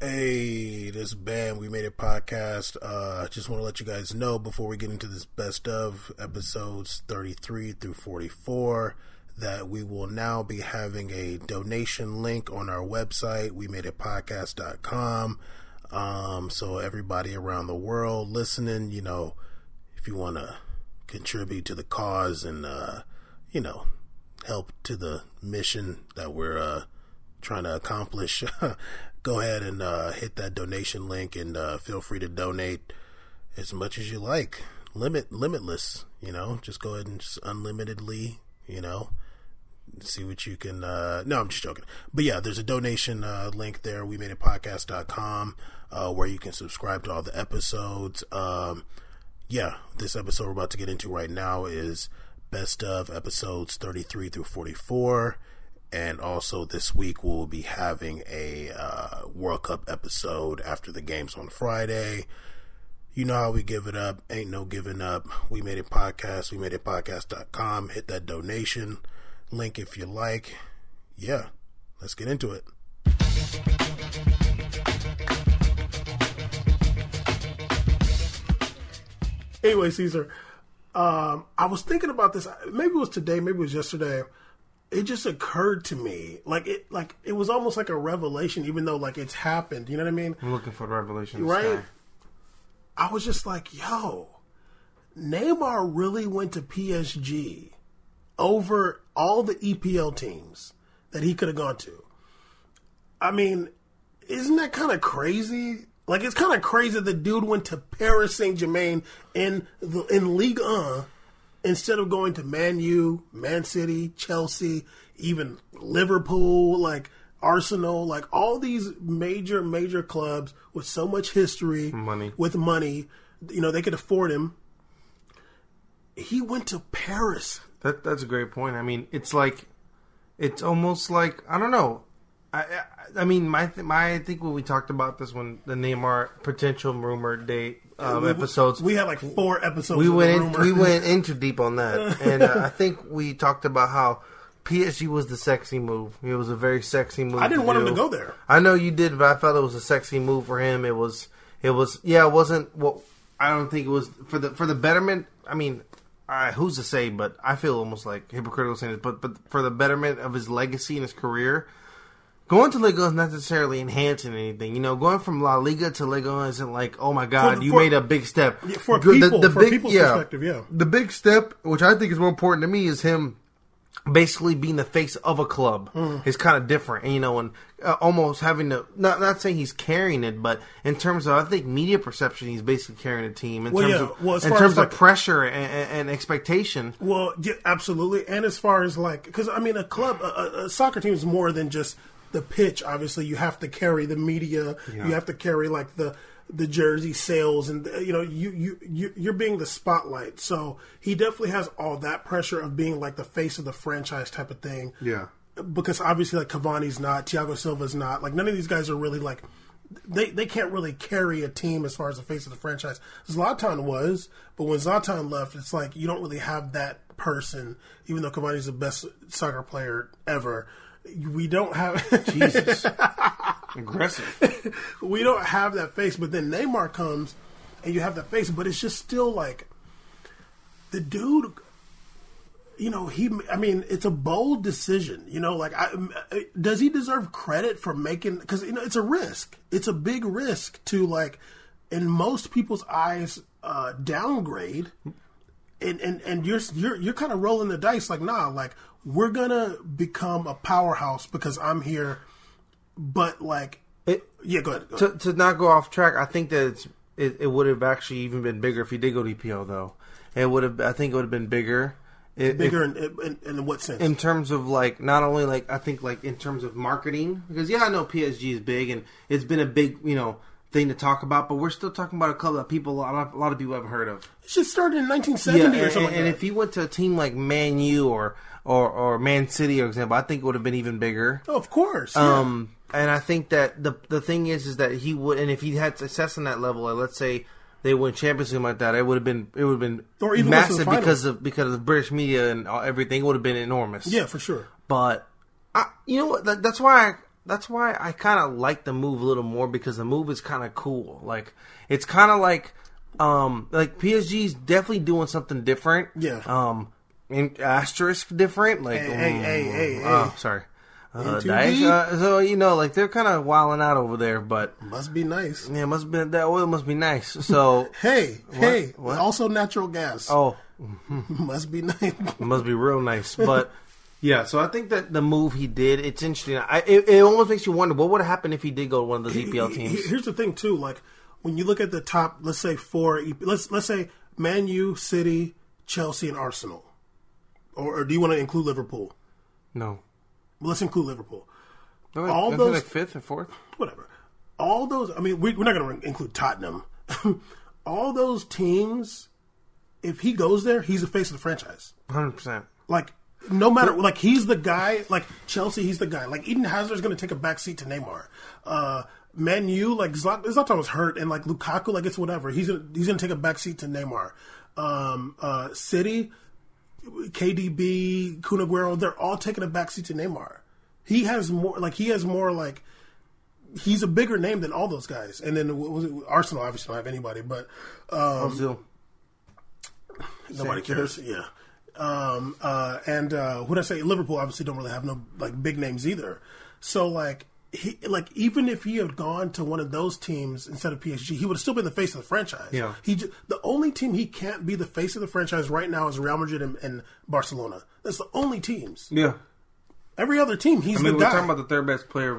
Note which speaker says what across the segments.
Speaker 1: Hey, this band we made a podcast. Uh, just want to let you guys know before we get into this best of episodes 33 through 44 that we will now be having a donation link on our website, we made a podcast.com. Um, so everybody around the world listening, you know, if you want to contribute to the cause and, uh, you know, help to the mission that we're, uh, trying to accomplish, go ahead and uh, hit that donation link and uh, feel free to donate as much as you like. Limit limitless, you know. Just go ahead and just unlimitedly, you know. See what you can. Uh, no, I'm just joking. But yeah, there's a donation uh, link there. We made a podcast.com uh, where you can subscribe to all the episodes. Um, yeah, this episode we're about to get into right now is best of episodes 33 through 44 and also this week we'll be having a uh, World Cup episode after the games on Friday. You know how we give it up. Ain't no giving up. We made it podcast. We made it podcast.com. Hit that donation link if you like. Yeah, let's get into it. Anyway, Caesar, um, I was thinking about this. Maybe it was today, maybe it was yesterday it just occurred to me like it like it was almost like a revelation even though like it's happened you know what i mean?
Speaker 2: I'm looking for the revelation
Speaker 1: right? i was just like yo neymar really went to psg over all the epl teams that he could have gone to. I mean isn't that kind of crazy? Like it's kind of crazy that the dude went to paris saint-germain in the in Ligue 1 instead of going to Man U, Man City, Chelsea, even Liverpool, like Arsenal, like all these major, major clubs with so much history,
Speaker 2: money,
Speaker 1: with money, you know, they could afford him. He went to Paris.
Speaker 2: That that's a great point. I mean, it's like, it's almost like I don't know. I, I, I mean, my my I think when we talked about this when the Neymar potential rumor date um,
Speaker 1: we,
Speaker 2: episodes.
Speaker 1: We had like four episodes.
Speaker 2: We went in, we went into deep on that, and uh, I think we talked about how PSG was the sexy move. It was a very sexy move.
Speaker 1: I didn't want do. him to go there.
Speaker 2: I know you did, but I felt it was a sexy move for him. It was. It was. Yeah, it wasn't. Well, I don't think it was for the for the betterment. I mean, uh, who's to say? But I feel almost like hypocritical saying this. But but for the betterment of his legacy and his career, going to Liga is not necessarily enhancing anything. You know, going from La Liga to Liga isn't like, oh my god, for, you for, made a big step.
Speaker 1: Yeah, for people, the, the for big, people's yeah, perspective, yeah.
Speaker 2: The big step, which I think is more important to me, is him basically being the face of a club. Mm. Is kind of different, and you know, and uh, almost having to not not saying he's carrying it, but in terms of I think media perception, he's basically carrying a team in well, terms yeah. of well, in terms of like, pressure and, and, expectation.
Speaker 1: Well, yeah, absolutely, and as far as like, because I mean, a club, a, a soccer team is more than just the pitch, obviously you have to carry the media. Yeah. You have to carry like the the jersey sales, and you know you you, you you're being the spotlight. So he definitely has all that pressure of being like the face of the franchise type of thing.
Speaker 2: Yeah.
Speaker 1: Because obviously, like Cavani's not, Thiago Silva's not. Like none of these guys are really like they they can't really carry a team as far as the face of the franchise. Zlatan was, but when Zlatan left, it's like you don't really have that person. Even though Cavani's the best soccer player ever, we don't have
Speaker 2: Jesus aggressive.
Speaker 1: we don't have that face, but then Neymar comes and you have that face, but it's just still like the dude. You know, he. I mean, it's a bold decision. You know, like, I, does he deserve credit for making? Because you know, it's a risk. It's a big risk to like, in most people's eyes, uh, downgrade and, and and you're you're you're kind of rolling the dice like nah like we're gonna become a powerhouse because I'm here, but like it, yeah go ahead, go
Speaker 2: to, ahead. to not go off track I think that it's it, it would have actually even been bigger if he did go to EPL though it would have I think it would have been bigger
Speaker 1: bigger if, in, in, in, what sense?
Speaker 2: In terms of like not only like I think like in terms of marketing because yeah I know PSG is big and it's been a big you know thing to talk about, but we're still talking about a club that people a lot of, a lot of people haven't heard of.
Speaker 1: It should start in 1970
Speaker 2: yeah,
Speaker 1: or something.
Speaker 2: And, and if you went to a team like Man U or or, or Man City, for example, I think it would have been even bigger.
Speaker 1: Oh, of course.
Speaker 2: Yeah. Um, and I think that the the thing is, is that he would, and if he had success on that level, like let's say they win Champions League like that, it would have been it would have been or even massive because of because of the British media and everything. It would have been enormous.
Speaker 1: Yeah, for sure.
Speaker 2: But I, you know what? That, that's why I, that's why I kind of like the move a little more because the move is kind of cool. Like it's kind of like um like PSG's definitely doing something different.
Speaker 1: Yeah.
Speaker 2: Um, in asterisk different. Like
Speaker 1: Hey, hey, hey, hey,
Speaker 2: oh, sorry. Uh, Daesh, uh, so you know, like they're kind of wilding out over there, but
Speaker 1: Must be nice.
Speaker 2: yeah, must be that oil must be nice. So
Speaker 1: Hey, hey,
Speaker 2: What?
Speaker 1: also natural gas.
Speaker 2: oh,
Speaker 1: Must be nice.
Speaker 2: Must be real nice. But yeah, so I think that the move he did, it's interesting. I, it, it almost makes you wonder what would have happened if he did go to one of those EPL teams.
Speaker 1: Here's the thing too, like when you look at the top, let's say four. Let's let's say Man U, City, Chelsea, and Arsenal, or, or do you want to include Liverpool?
Speaker 2: No,
Speaker 1: Let's include Liverpool.
Speaker 2: no
Speaker 1: All
Speaker 2: all
Speaker 1: those-
Speaker 2: like fifth or fourth.
Speaker 1: Whatever. All those. I mean, we, we're not going to include Tottenham. All those teams. If he goes there, he's the face of the franchise.
Speaker 2: Hundred percent.
Speaker 1: Like no matter like he's the guy. Like Chelsea, he's the guy. Like Eden Hazard's going to take a backseat to Neymar. Uh, Man U, like Zlatan, Zlatan was hurt, and like Lukaku, like it's whatever. He's gonna he's gonna take a backseat to Neymar. Um, uh, City, KDB, Kun Aguero, they're all taking a backseat to Neymar. He has more like he has more like he's a bigger name than all those guys. And then what was it, Arsenal obviously don't have anybody, but um, Nobody cares. Yeah. Um, uh, and uh, what I say, Liverpool obviously don't really have no like big names either. So like he like even if he had gone to one of those teams instead of PSG, he would have still been the face of the franchise.
Speaker 2: Yeah.
Speaker 1: He the only team he can't be the face of the franchise right now is Real Madrid and, and Barcelona. That's the only teams.
Speaker 2: yeah.
Speaker 1: Every other team, he's
Speaker 2: I mean,
Speaker 1: the
Speaker 2: we're
Speaker 1: guy.
Speaker 2: talking about the third best player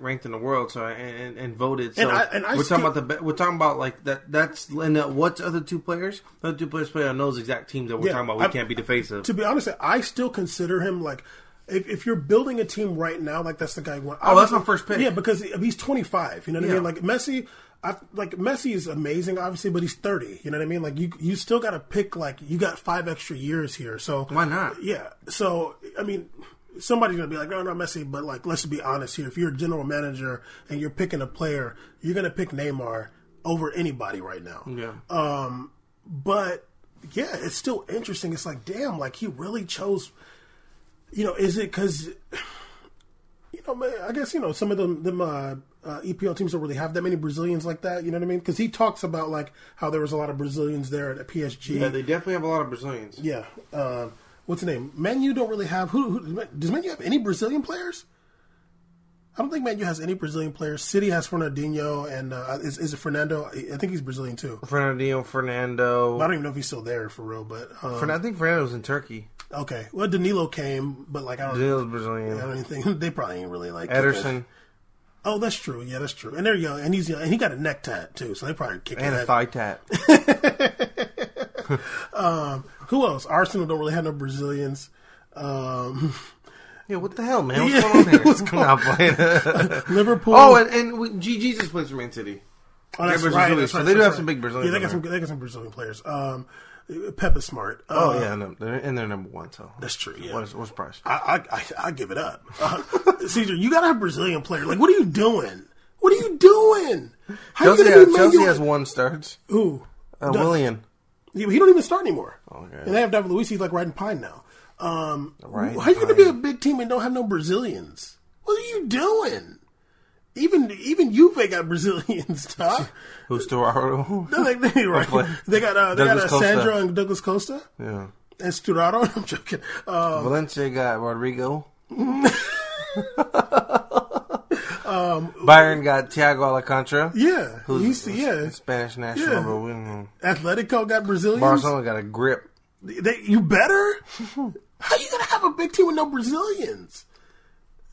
Speaker 2: ranked in the world, so and, and, and voted. So
Speaker 1: And I- and I
Speaker 2: we're
Speaker 1: still-
Speaker 2: talking about the be- we're talking about like that. That's and uh, what's other two players? The other two players play on those exact teams that we're
Speaker 1: Yeah,
Speaker 2: talking about. We
Speaker 1: I-
Speaker 2: can't be the face of.
Speaker 1: to be honest, I still consider him like if, if you're building a team right now, like that's the guy. One.
Speaker 2: Oh, that's my first pick.
Speaker 1: Yeah, because he's 25. You know what I mean? Like Messi, I, like Messi is amazing, obviously, but he's 30. You know what I mean? Like you, you still got to pick. Like you got five extra years here, so
Speaker 2: Why not?
Speaker 1: Yeah. So I mean. Somebody's gonna be like, no, no, Messi, but like, let's be honest here. If you're a general manager and you're picking a player, you're gonna pick Neymar over anybody right now.
Speaker 2: Yeah.
Speaker 1: Um, but yeah, it's still interesting. It's like, damn, like he really chose. You know, is it because? You know, man, I guess you know some of them them uh, uh, EPL teams don't really have that many Brazilians like that. You know what I mean? Because he talks about like how there was a lot of Brazilians there at PSG.
Speaker 2: yeah, they definitely have a lot of Brazilians.
Speaker 1: Yeah. Uh, what's the name? Man U don't really have who, who does Man U have any Brazilian players? I don't think Man U has any Brazilian players. City has Fernandinho and uh, is, is it Fernando? I think he's Brazilian too.
Speaker 2: Fernandinho, Fernando.
Speaker 1: I don't even know if he's still there for real, but um,
Speaker 2: I think Fernando's in Turkey.
Speaker 1: okay. Well, Danilo came, but like I don't,
Speaker 2: Danilo's
Speaker 1: I
Speaker 2: Brazilian.
Speaker 1: don't think they probably ain't really like
Speaker 2: Ederson
Speaker 1: Oh, that's true. Yeah, that's true. And they're young, and he's young, and he got a neck tat too, so they probably kick
Speaker 2: that.
Speaker 1: and
Speaker 2: a thigh tat.
Speaker 1: Who else? Arsenal don't really have no Brazilians. Um,
Speaker 2: yeah, what the hell, man? What's going on here?
Speaker 1: What's
Speaker 2: going on? playing.
Speaker 1: Liverpool.
Speaker 2: oh, and, and we, G Jesus plays for Man City.
Speaker 1: Oh, that's right.
Speaker 2: Brazilian,
Speaker 1: That's
Speaker 2: so
Speaker 1: right.
Speaker 2: they do have
Speaker 1: right.
Speaker 2: some big Brazilians
Speaker 1: Yeah, they got some. They got some Brazilian players. Um, Pep is smart.
Speaker 2: Oh
Speaker 1: Uh,
Speaker 2: yeah, no, they're, and they're number one. So
Speaker 1: that's true. Yeah,
Speaker 2: what is what's price?
Speaker 1: I, I, I, I give it up. Uh, Caesar, you got to have Brazilian player. Like, what are you doing? What are you doing? How
Speaker 2: Chelsea,
Speaker 1: you gonna be
Speaker 2: Chelsea has one starts.
Speaker 1: Who?
Speaker 2: Uh, Willian.
Speaker 1: But he don't even start anymore.
Speaker 2: Okay.
Speaker 1: And they have David Luiz. He's like riding pine now. Um,
Speaker 2: Riding
Speaker 1: how you going to be a big team and don't have no Brazilians? What are you doing? Even even Juve got Brazilians, Todd.
Speaker 2: Who's Sturaro?
Speaker 1: They're like, they, right. they got uh, they got
Speaker 2: Douglas
Speaker 1: uh,
Speaker 2: Costa.
Speaker 1: And Douglas Costa
Speaker 2: yeah.
Speaker 1: and Sturaro. I'm joking. Uh,
Speaker 2: Valencia got Rodrigo. Bayern got Thiago Alcantara.
Speaker 1: yeah,
Speaker 2: Who's
Speaker 1: he's yeah.
Speaker 2: Spanish national.
Speaker 1: Yeah.
Speaker 2: but we don't know.
Speaker 1: Atletico got Brazilians.
Speaker 2: Barcelona got a grip.
Speaker 1: They, you better. How you gonna have a big team with no Brazilians?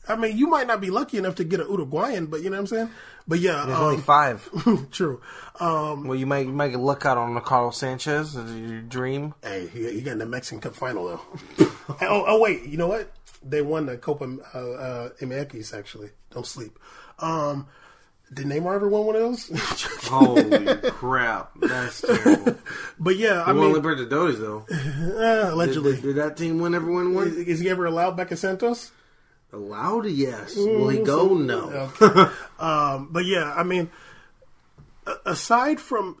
Speaker 1: I mean, you might not be lucky enough to get an Uruguayan, but you know what I'm saying. But yeah,
Speaker 2: There's
Speaker 1: um,
Speaker 2: only five.
Speaker 1: true. Um,
Speaker 2: well, you might you might get luck out on the Carlos Sanchez. Is your dream?
Speaker 1: hey, he, he got in the Mexican Cup final though. oh, oh, wait, you know what? They won the Copa uh, uh, MX actually. Don't sleep. Um, did Neymar ever win one of those?
Speaker 2: Holy crap! That's terrible.
Speaker 1: but yeah, I
Speaker 2: I won
Speaker 1: mean,
Speaker 2: Libertadores though.
Speaker 1: uh, allegedly,
Speaker 2: Did, did that team win every one? one?
Speaker 1: is he ever allowed back at Santos?
Speaker 2: Allowed? Yes. Will he go? No.
Speaker 1: Okay. um, but yeah, I mean, aside from,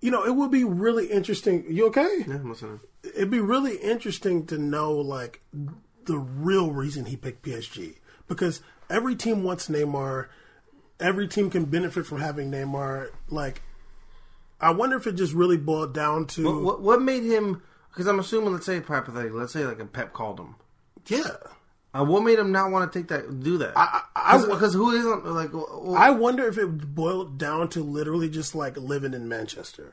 Speaker 1: you know, it would be really interesting. You okay?
Speaker 2: Yeah, I'm listening.
Speaker 1: It'd be really interesting to know like the real reason he picked PSG because every team wants Neymar. Every team can benefit from having Neymar. Like, I wonder if it just really boiled down to
Speaker 2: What, what, what made him? Because I'm assuming, let's say hypothetically, let's say like a Pep called him.
Speaker 1: yeah.
Speaker 2: Uh, what made him not want to take that, do that?
Speaker 1: I- I-
Speaker 2: Because who isn't like? well,
Speaker 1: I wonder if it boiled down to literally just like living in Manchester.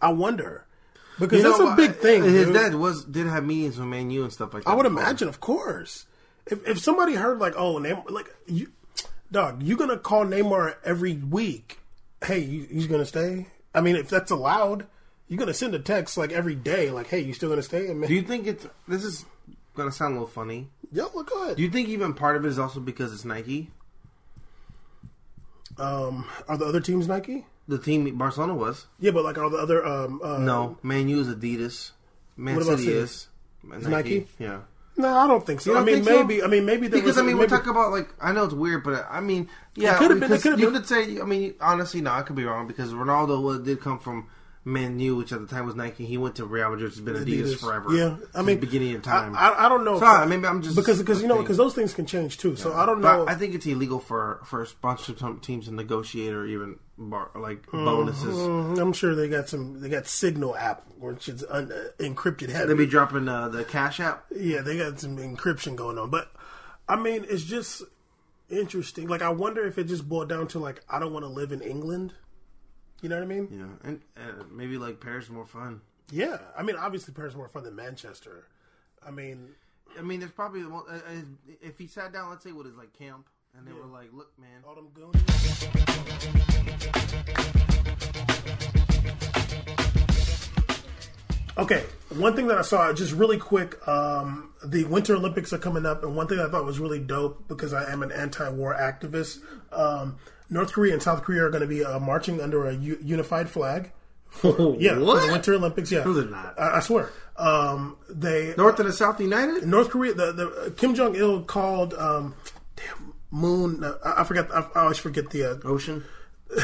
Speaker 1: I wonder because
Speaker 2: you
Speaker 1: that's
Speaker 2: know,
Speaker 1: a big thing.
Speaker 2: His
Speaker 1: dude.
Speaker 2: dad was did have meetings with Man U and stuff like that.
Speaker 1: I would
Speaker 2: before.
Speaker 1: imagine, of course. If if somebody heard like, oh, Neymar, like you, dog, you gonna call Neymar every week? Hey, you, he's gonna stay. I mean, if that's allowed, you're gonna send a text like every day, like, hey, you still gonna stay? And
Speaker 2: Do you think it's this is gonna sound a little funny?
Speaker 1: yeah, look good.
Speaker 2: Do you think even part of it is also because it's Nike?
Speaker 1: um, are the other teams Nike?
Speaker 2: The team Barcelona was
Speaker 1: Yeah, but like all the other um uh,
Speaker 2: no Man U is Adidas. Man City
Speaker 1: City?
Speaker 2: is Nike.
Speaker 1: Nike?
Speaker 2: Yeah.
Speaker 1: No, I don't think so. I
Speaker 2: don't
Speaker 1: mean,
Speaker 2: think so?
Speaker 1: maybe. I mean, maybe there
Speaker 2: Because
Speaker 1: was,
Speaker 2: I mean,
Speaker 1: maybe,
Speaker 2: we're talking about like I know it's weird, but I mean, yeah,
Speaker 1: been- it could've
Speaker 2: you
Speaker 1: been-
Speaker 2: could say. I mean, honestly, no, I could be wrong because Ronaldo did come from Man U, which at the time was Nike. He went to Real Madrid, has been Adidas,
Speaker 1: Adidas.
Speaker 2: forever.
Speaker 1: Yeah, I mean,
Speaker 2: the beginning of time.
Speaker 1: I, I, I don't know. if-
Speaker 2: Sorry, maybe I'm just
Speaker 1: because because you know because those things can change too. So I don't know.
Speaker 2: I think it's illegal for for sponsorship teams to negotiate or even bar, like bonuses.
Speaker 1: Mm, I'm sure they got some. They got Signal app, which is un, uh, encrypted heavy.
Speaker 2: They be dropping uh, the Cash App.
Speaker 1: yeah, they got some encryption going on. But I mean, it's just interesting. Like, I wonder if it just boiled down to like, I don't want to live in England. You know what I mean?
Speaker 2: Know, and uh, maybe like Paris is more fun.
Speaker 1: Yeah. I mean, obviously, Paris is more fun than Manchester. I mean,
Speaker 2: I mean, there's probably uh, uh, if he sat down, let's say with his like camp, and they were like, "Look, man,
Speaker 1: all them goonies. Okay, one thing that I saw just really quick, um, the Winter Olympics are coming up, and one thing I thought was really dope because I am an anti-war activist. Um, North Korea and South Korea are going to be uh, marching under a u- unified flag. Yeah, for the Winter Olympics. Yeah,
Speaker 2: No, they're not.
Speaker 1: I, I swear. Um, they
Speaker 2: North and the South united."
Speaker 1: North Korea, the, the Kim Jong Il called um, damn, Moon. I, I forget. I, I always forget the. Uh,
Speaker 2: Ocean.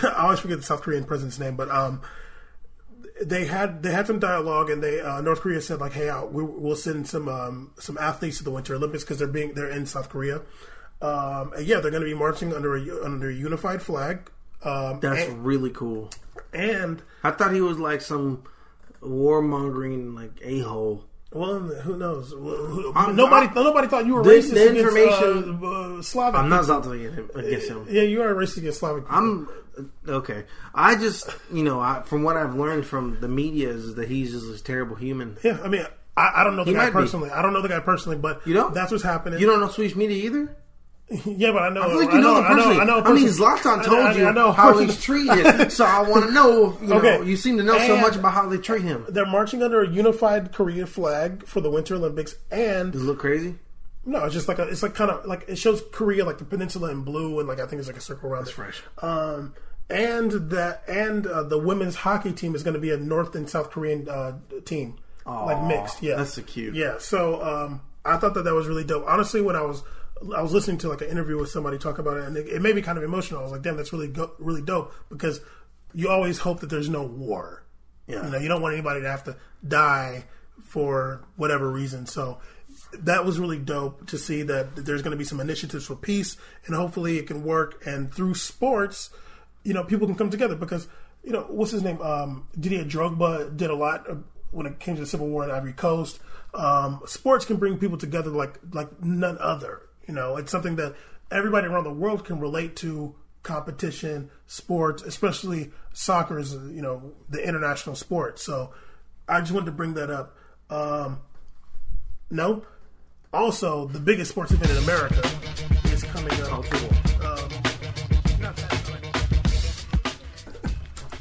Speaker 1: I always forget the South Korean president's name, but um, they had they had some dialogue, and they uh, North Korea said like, "Hey, uh, we, we'll send some um, some athletes to the Winter Olympics because they're being they're in South Korea." Um, and yeah, they're going to be marching under a under a unified flag. Um,
Speaker 2: That's
Speaker 1: and,
Speaker 2: really cool.
Speaker 1: and
Speaker 2: I thought he was like some warmongering like a hole.
Speaker 1: Well, who knows?
Speaker 2: I'm-
Speaker 1: nobody nobody thought you were
Speaker 2: The-
Speaker 1: racist
Speaker 2: the
Speaker 1: against
Speaker 2: information-
Speaker 1: uh, uh, Slavic.
Speaker 2: I'm not him against him.
Speaker 1: Yeah, you are racist against Slavic. people.
Speaker 2: I'm okay. I just, you know, I, from what I've learned from the media is that he's just a terrible human.
Speaker 1: Yeah, I mean, I, I don't know the
Speaker 2: He
Speaker 1: guy
Speaker 2: might be.
Speaker 1: personally. I don't know the guy personally, but
Speaker 2: You don't?
Speaker 1: that's what's happening.
Speaker 2: You don't know Swedish media either.
Speaker 1: yeah, but I know.
Speaker 2: I feel like you know, him personally.
Speaker 1: I know.
Speaker 2: I mean,
Speaker 1: person-
Speaker 2: Zlatan told
Speaker 1: I,
Speaker 2: you
Speaker 1: I know
Speaker 2: how he's treated, so I want to know. You know,
Speaker 1: Okay.
Speaker 2: you seem to know so much about how they treat him.
Speaker 1: They're marching under a unified Korea flag for the Winter Olympics, and
Speaker 2: Does it look crazy?
Speaker 1: no, it's just like a, it's like kind of like it shows Korea like the peninsula in blue, and like I think it's like a circle around. That's
Speaker 2: fresh.
Speaker 1: Um, and that and uh, the women's hockey team is going to be a North and South Korean uh, team, like mixed. Yeah,
Speaker 2: that's so cute.
Speaker 1: Yeah, so um, I thought that that was really dope. Honestly, when I was I was listening to like an interview with somebody talk about it, and it, it made me kind of emotional. I was like, damn, that's really go- really dope because you always hope that there's no war.
Speaker 2: Yeah.
Speaker 1: You know, you don't want anybody to have to die for whatever reason. So that was really dope to see that there's going to be some initiatives for peace, and hopefully it can work. And through sports, you know, people can come together because you know what's his name? Um, Didier Drogba did a lot when it came to the civil war in Ivory Coast. Um, sports can bring people together like like none other. You know, it's something that everybody around the world can relate to. Competition, sports, especially soccer is you know the international sport. So I just wanted to bring that up. Um, no. Also, the biggest sports event in America is coming up. Um, not that.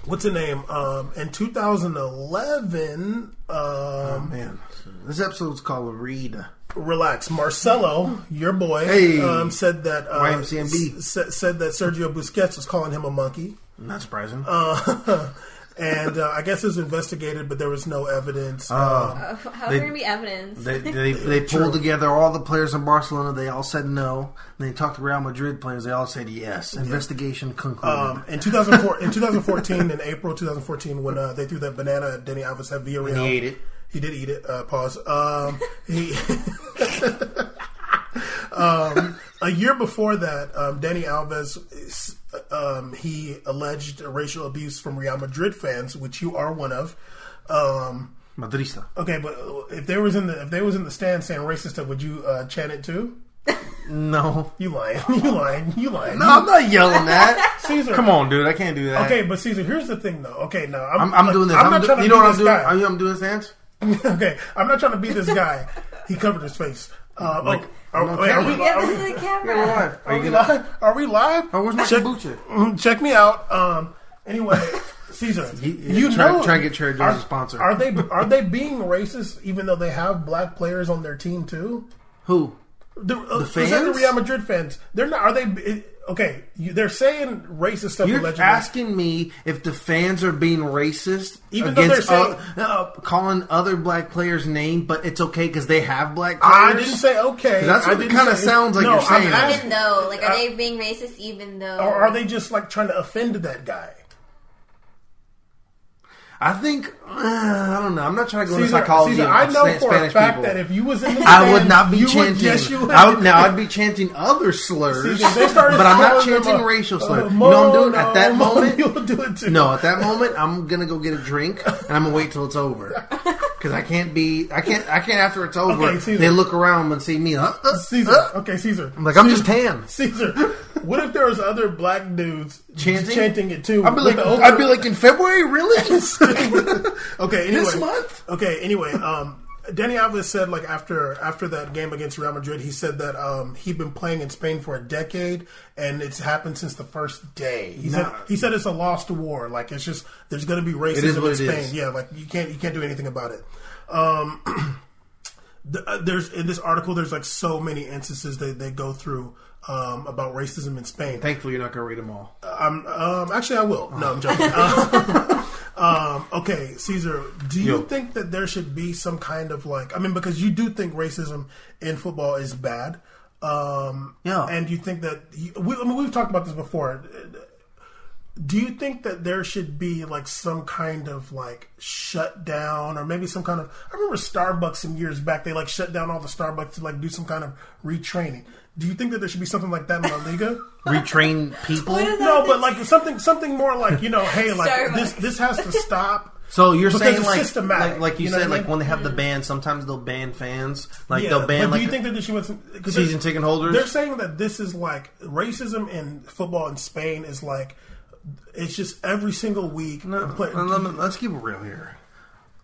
Speaker 1: What's the name? Um, in 2011, um,
Speaker 2: Man, this episode's called Read.
Speaker 1: relax. Marcelo, your boy,
Speaker 2: Hey.
Speaker 1: um, said that uh,
Speaker 2: YMCMB.
Speaker 1: s- s- said that Sergio Busquets was calling him a monkey.
Speaker 2: Not surprising.
Speaker 1: Uh, and uh, I guess it was investigated, but there was no evidence. Um,
Speaker 3: Uh, How
Speaker 2: They-
Speaker 3: can there be evidence?
Speaker 2: They they, they pulled together all the players in Barcelona. They all said no. And they talked to Real Madrid players. They all said yes. Investigation concluded.
Speaker 1: Um, in 2004, in 2014, in April 2014, when uh, they threw that banana at Dani Alves at Villarreal,
Speaker 2: And he ate it.
Speaker 1: He did eat it. Uh, pause. Um, he, um, a year before that, um, Dani Alves, um, he alleged racial abuse from Real Madrid fans, which you are one of. Um,
Speaker 2: Madrista.
Speaker 1: okay, but if there was in the if they was in the stand saying racist stuff, would you uh, chant it too?
Speaker 2: No.
Speaker 1: You lying? You lying? You lying?
Speaker 2: No, I'm not yelling that.
Speaker 1: Caesar.
Speaker 2: Come on, dude. I can't do that.
Speaker 1: Okay, but Caesar, here's the thing, though. Okay, now I'm,
Speaker 2: I'm, I'm
Speaker 1: like,
Speaker 2: doing this.
Speaker 1: I'm,
Speaker 2: I'm
Speaker 1: not
Speaker 2: do-
Speaker 1: trying to
Speaker 2: you know what I'm doing?
Speaker 1: guy.
Speaker 2: I'm doing this dance.
Speaker 1: okay, I'm not trying to be this guy. He covered his face. Uh,
Speaker 2: Like,
Speaker 1: oh, are, wait, are we,
Speaker 2: camera.
Speaker 1: Are we,
Speaker 3: the
Speaker 2: You're live.
Speaker 1: are
Speaker 2: Are
Speaker 1: we live? Are we live?
Speaker 2: Oh, where's my
Speaker 1: check,
Speaker 2: kombucha?
Speaker 1: Check me out. Um, anyway, Caesar,
Speaker 2: You-
Speaker 1: you,
Speaker 2: you try-
Speaker 1: know,
Speaker 2: try to get Trader Joe's
Speaker 1: are,
Speaker 2: a sponsor.
Speaker 1: Are they are they being racist even though they have black players on their team too?
Speaker 2: Who?
Speaker 1: The, uh,
Speaker 2: The
Speaker 1: say the? Real Madrid fans. They're not. Are they? it- Okay, you, they're saying racist stuff.
Speaker 2: You're
Speaker 1: allegedly.
Speaker 2: asking me if the fans are being racist
Speaker 1: Even though
Speaker 2: against
Speaker 1: they're
Speaker 2: uh,
Speaker 1: saying-
Speaker 2: uh, calling other black players name, but it's okay because they have black players.
Speaker 1: I didn't say okay.
Speaker 2: That's what it kinda sounds like
Speaker 1: no,
Speaker 2: you're
Speaker 1: I'm
Speaker 2: saying.
Speaker 1: asking-
Speaker 3: Even though, like, are
Speaker 1: Uh,
Speaker 3: they being racist? Even though,
Speaker 1: or are they just like trying to offend that guy?
Speaker 2: I think uh, I don't know. I'm not trying to go into psychology.
Speaker 1: Caesar, I know
Speaker 2: Spa-
Speaker 1: for
Speaker 2: Spanish
Speaker 1: a fact
Speaker 2: people.
Speaker 1: that if you was in the
Speaker 2: I would not be
Speaker 1: you
Speaker 2: chanting.
Speaker 1: Would, yes, you would.
Speaker 2: I would, now I'd be chanting other slurs,
Speaker 1: Caesar,
Speaker 2: but I'm not chanting
Speaker 1: a-
Speaker 2: racial
Speaker 1: a
Speaker 2: slurs. you know what I'm doing at that
Speaker 1: mono,
Speaker 2: moment?
Speaker 1: You'll do it too.
Speaker 2: No, at that moment, I'm gonna go get a drink and I'm gonna wait till it's over because I can't be. I can't. I can't after it's over.
Speaker 1: Okay, Caesar.
Speaker 2: they look around and see me. Uh, uh,
Speaker 1: Caesar.
Speaker 2: uh.
Speaker 1: Okay, Caesar.
Speaker 2: I'm like, I'm just tan.
Speaker 1: Caesar. What if there was other black dudes
Speaker 2: Chanting?
Speaker 1: chanting it too?
Speaker 2: I'd be
Speaker 1: with
Speaker 2: like,
Speaker 1: the
Speaker 2: I'd be like, in February, really?
Speaker 1: okay. Anyway,
Speaker 2: this month?
Speaker 1: Okay. Anyway, um, Dani Alves said like after after that game against Real Madrid, he said that um, he'd been playing in Spain for a decade and it's happened since the first day. He said he said it's a lost war. Like it's just there's going to be racism in Spain. Yeah, like you can't you can't do anything about it. Um, uh, there's in this article there's like so many instances that they go through um, about racism in Spain.
Speaker 2: Thankfully, you're not gonna read them all.
Speaker 1: Um, um, actually, I will. No, I'm joking. um, okay, Caesar, do you
Speaker 2: Yo.
Speaker 1: think that there should be some kind of like? I mean, because you do think racism in football is bad. Um,
Speaker 2: Yeah.
Speaker 1: and you think that you, we, I mean, we've talked about this before. Do you think that there should be like some kind of like shutdown or maybe some kind of? I remember Starbucks some years back. They like shut down all the Starbucks to like do some kind of retraining. Do you think that there should be something like that in La Liga?
Speaker 2: Retrain people.
Speaker 3: What is that?
Speaker 1: No, but like something something more like you know, hey, like
Speaker 3: Starbucks.
Speaker 1: this this has to stop.
Speaker 2: So you're
Speaker 1: Because
Speaker 2: saying
Speaker 1: it's
Speaker 2: like,
Speaker 1: systematic,
Speaker 2: like like you,
Speaker 1: you know
Speaker 2: said like
Speaker 1: mean?
Speaker 2: when they have the ban, sometimes they'll ban fans. Like
Speaker 1: yeah,
Speaker 2: they'll ban
Speaker 1: but
Speaker 2: like
Speaker 1: do you think that there should be some 'cause
Speaker 2: season ticket holders.
Speaker 1: They're saying that this is like racism in football in Spain is like it's just every single week.
Speaker 2: No,
Speaker 1: play-
Speaker 2: let me- let's keep it real here.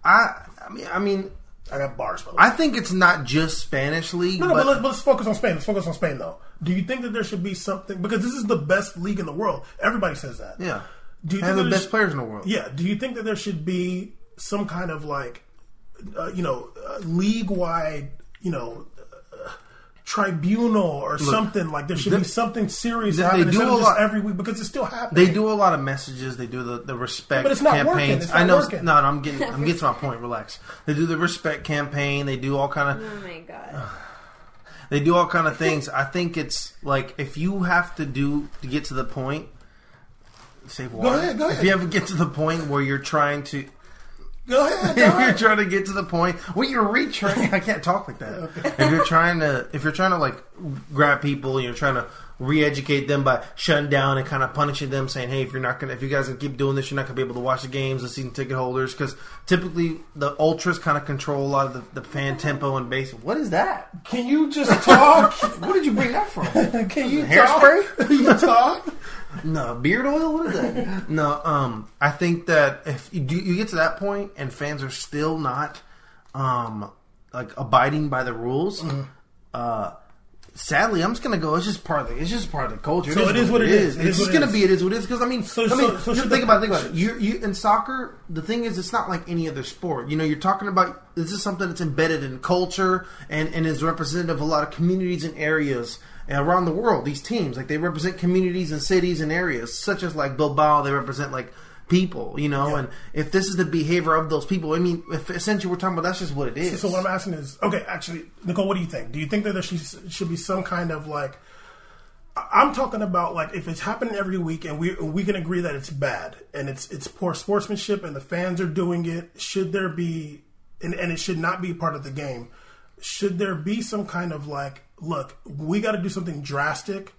Speaker 2: I I mean I mean
Speaker 1: I got bars, by the way.
Speaker 2: I think it's not just Spanish league,
Speaker 1: No, no,
Speaker 2: but,
Speaker 1: but, let's, let's focus on Spain. Let's focus on Spain, though. Do you think that there should be something because this is the best league in the world? Everybody says that.
Speaker 2: yeah,
Speaker 1: Do you think
Speaker 2: the best players in the world.
Speaker 1: Yeah. Do you think that there should be some kind of like, uh, you know, uh, league wide, you know, tribunal or something like there should
Speaker 2: they-
Speaker 1: be something serious
Speaker 2: they-
Speaker 1: happening
Speaker 2: they do a
Speaker 1: just
Speaker 2: lot-
Speaker 1: every week because it's still happening.
Speaker 2: They do a lot of messages. They do the, the respect
Speaker 1: But it's not working.
Speaker 2: campaigns.
Speaker 1: It's not
Speaker 2: I know.
Speaker 1: working.
Speaker 2: No, no, I'm getting. I'm getting to my point. Relax. They do the respect campaign. They do all kind of.
Speaker 3: Oh my god.
Speaker 2: They do all kind of things. I think it's like if you have to do to get to the point. Save water.
Speaker 1: ahead, go
Speaker 2: If you ever get to the point where you're trying to,
Speaker 1: Go ahead.
Speaker 2: If you're trying to get to the point where you're retraining, I can't talk like that. If you're trying to, if you're trying to like grab people you're trying to re-educate them by shutting down and kind of punishing them, saying, "Hey, if you're not gonna, if you guys can keep doing this, you're not gonna be able to watch the games, the season ticket holders." Because typically the ultras kind of control a lot of the, the fan tempo and bass. What is that?
Speaker 1: Can you just talk?
Speaker 2: Where did you bring that from?
Speaker 1: Can you
Speaker 2: Hairspray?
Speaker 1: talk? you talk?
Speaker 2: No, beard oil. What is that? no, um, I think that if you, you get to that point and fans are still not, um, like abiding by the rules,
Speaker 1: Mm-hmm.
Speaker 2: uh, sadly, I'm just gonna go. It's just part of the. It's just part of the culture.
Speaker 1: So it is what it is. It
Speaker 2: It's
Speaker 1: is
Speaker 2: just
Speaker 1: it
Speaker 2: gonna
Speaker 1: is.
Speaker 2: be. It is what it is. Because I mean,
Speaker 1: So-
Speaker 2: I mean,
Speaker 1: so
Speaker 2: just
Speaker 1: should
Speaker 2: think
Speaker 1: the-
Speaker 2: about it, think about it. You, you in soccer, the thing is, it's not like any other sport. You know, you're talking about this is something that's embedded in culture and and is representative of a lot of communities and areas around the world. These teams, like they represent communities and cities and areas, such as like Bilbao, they represent like people. You know,
Speaker 1: Yeah.
Speaker 2: and if this is the behavior of those people, I mean, if essentially we're talking about that's just what it is.
Speaker 1: So what I'm asking is, okay, actually, Nicole, what do you think? Do you think that there should, should be some kind of like? I'm talking about like if it's happening every week and we we can agree that it's bad and it's it's poor sportsmanship and the fans are doing it. Should there be and, and it should not be part of the game? Should there be some kind of like look, we got to do something drastic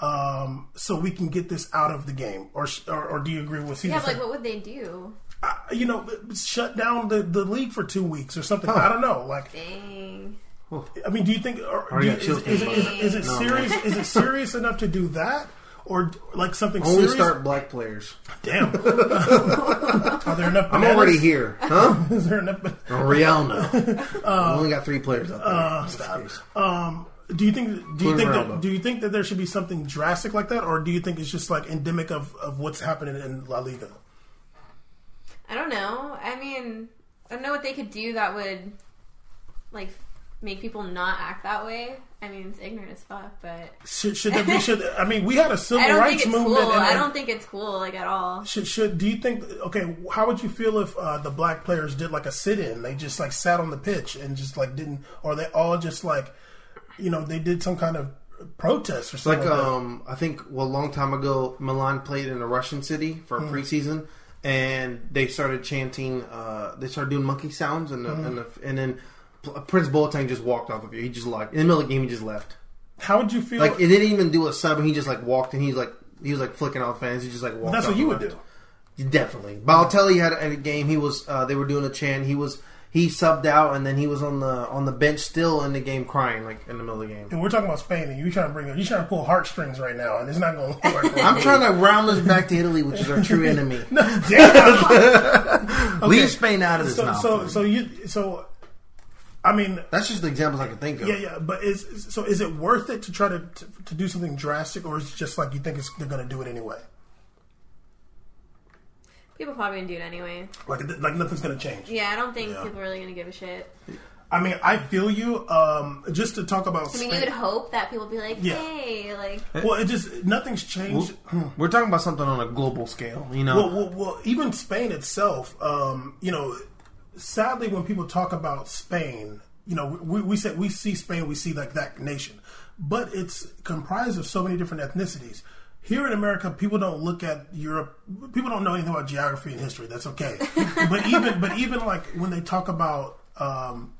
Speaker 1: um, so we can get this out of the game? Or, or, or do you agree with
Speaker 3: Yeah, like, what would they do?
Speaker 1: I- you know, shut down the, the league for two weeks or something. I don't know. Like,
Speaker 3: Dang.
Speaker 1: I mean, do you think? Or,
Speaker 2: Or
Speaker 1: do you,
Speaker 2: you
Speaker 1: is,
Speaker 2: chill
Speaker 1: is, it- is, it- is it
Speaker 2: No,
Speaker 1: serious? is it serious enough to do that, or like something
Speaker 2: Only
Speaker 1: serious?
Speaker 2: start black players.
Speaker 1: Damn. Are there enough?
Speaker 2: I'm already here, huh?
Speaker 1: Is there enough?
Speaker 2: Oh, Rihanna. Uh, we only got three players out there.
Speaker 1: Uh, stop. Do you think? Do you think? That, do you think that there should be something drastic like that, or do you think it's just like endemic of, of what's happening in La Liga?
Speaker 3: I don't know. I mean, I don't know what they could do that would like make people not act that way. I mean, it's ignorant as fuck, but
Speaker 1: Should, should there be? Should I mean? We had a civil
Speaker 3: I don't
Speaker 1: rights
Speaker 3: think it's
Speaker 1: movement.
Speaker 3: cool.
Speaker 1: and-
Speaker 3: I don't think it's cool like at all.
Speaker 1: Should, should do you think? Okay, how would you feel if uh, the black players did like a sit-in? They just like sat on the pitch and just like didn't, or they all just like, you know, they did some kind of protest or something.
Speaker 2: Like
Speaker 1: like
Speaker 2: um, I think well, a long time ago, Milan played in a Russian city for a
Speaker 1: Hmm.
Speaker 2: preseason, and they started chanting. Uh, they started doing monkey sounds, and the,
Speaker 1: Hmm.
Speaker 2: and, the, and then Prince Boateng just walked off of you. He just like in the middle of the game, he just left.
Speaker 1: How would you feel?
Speaker 2: Like it didn't even do a sub, and he just like walked, and he's like he was like flicking off fans. He just like walked.
Speaker 1: that's
Speaker 2: off
Speaker 1: what you would
Speaker 2: left.
Speaker 1: do.
Speaker 2: Definitely. Balotelli had a, a game. He was. Uh, they were doing a chant. He was. He subbed out, and then he was on the on the bench still in the game, crying like in the middle of the game.
Speaker 1: And we're talking about Spain, and you trying to bring, up you trying to pull heartstrings right now, and it's not going to work.
Speaker 2: I'm trying to round this back to Italy, which is our true enemy.
Speaker 1: Damn.
Speaker 2: Leave Spain out of this
Speaker 1: So,
Speaker 2: now.
Speaker 1: so, so you, so, I mean,
Speaker 2: That's just the examples I can think of.
Speaker 1: yeah, yeah, but is so is it worth it to try to to, to do something drastic, or is it just like you think it's, they're going to do it anyway?
Speaker 3: People probably gonna do it anyway.
Speaker 1: Like, like nothing's going to change.
Speaker 3: Yeah, I don't think
Speaker 1: Yeah.
Speaker 3: people are really gonna give a shit.
Speaker 1: I mean, I feel you. Um, just to talk about
Speaker 3: I mean,
Speaker 1: Spain,
Speaker 3: you would hope that people be like,
Speaker 1: Yeah.
Speaker 3: "Hey, like,
Speaker 1: well, it just nothing's changed.
Speaker 2: We're talking about something on a global scale, you know.
Speaker 1: Well, well, well, even Spain itself, um, you know, sadly, when people talk about Spain, you know, we, we said we see Spain, we see like that nation, but it's comprised of so many different ethnicities. Here in America, people don't look at Europe. People don't know anything about geography and history. That's okay. but even, but even like when they talk about, um,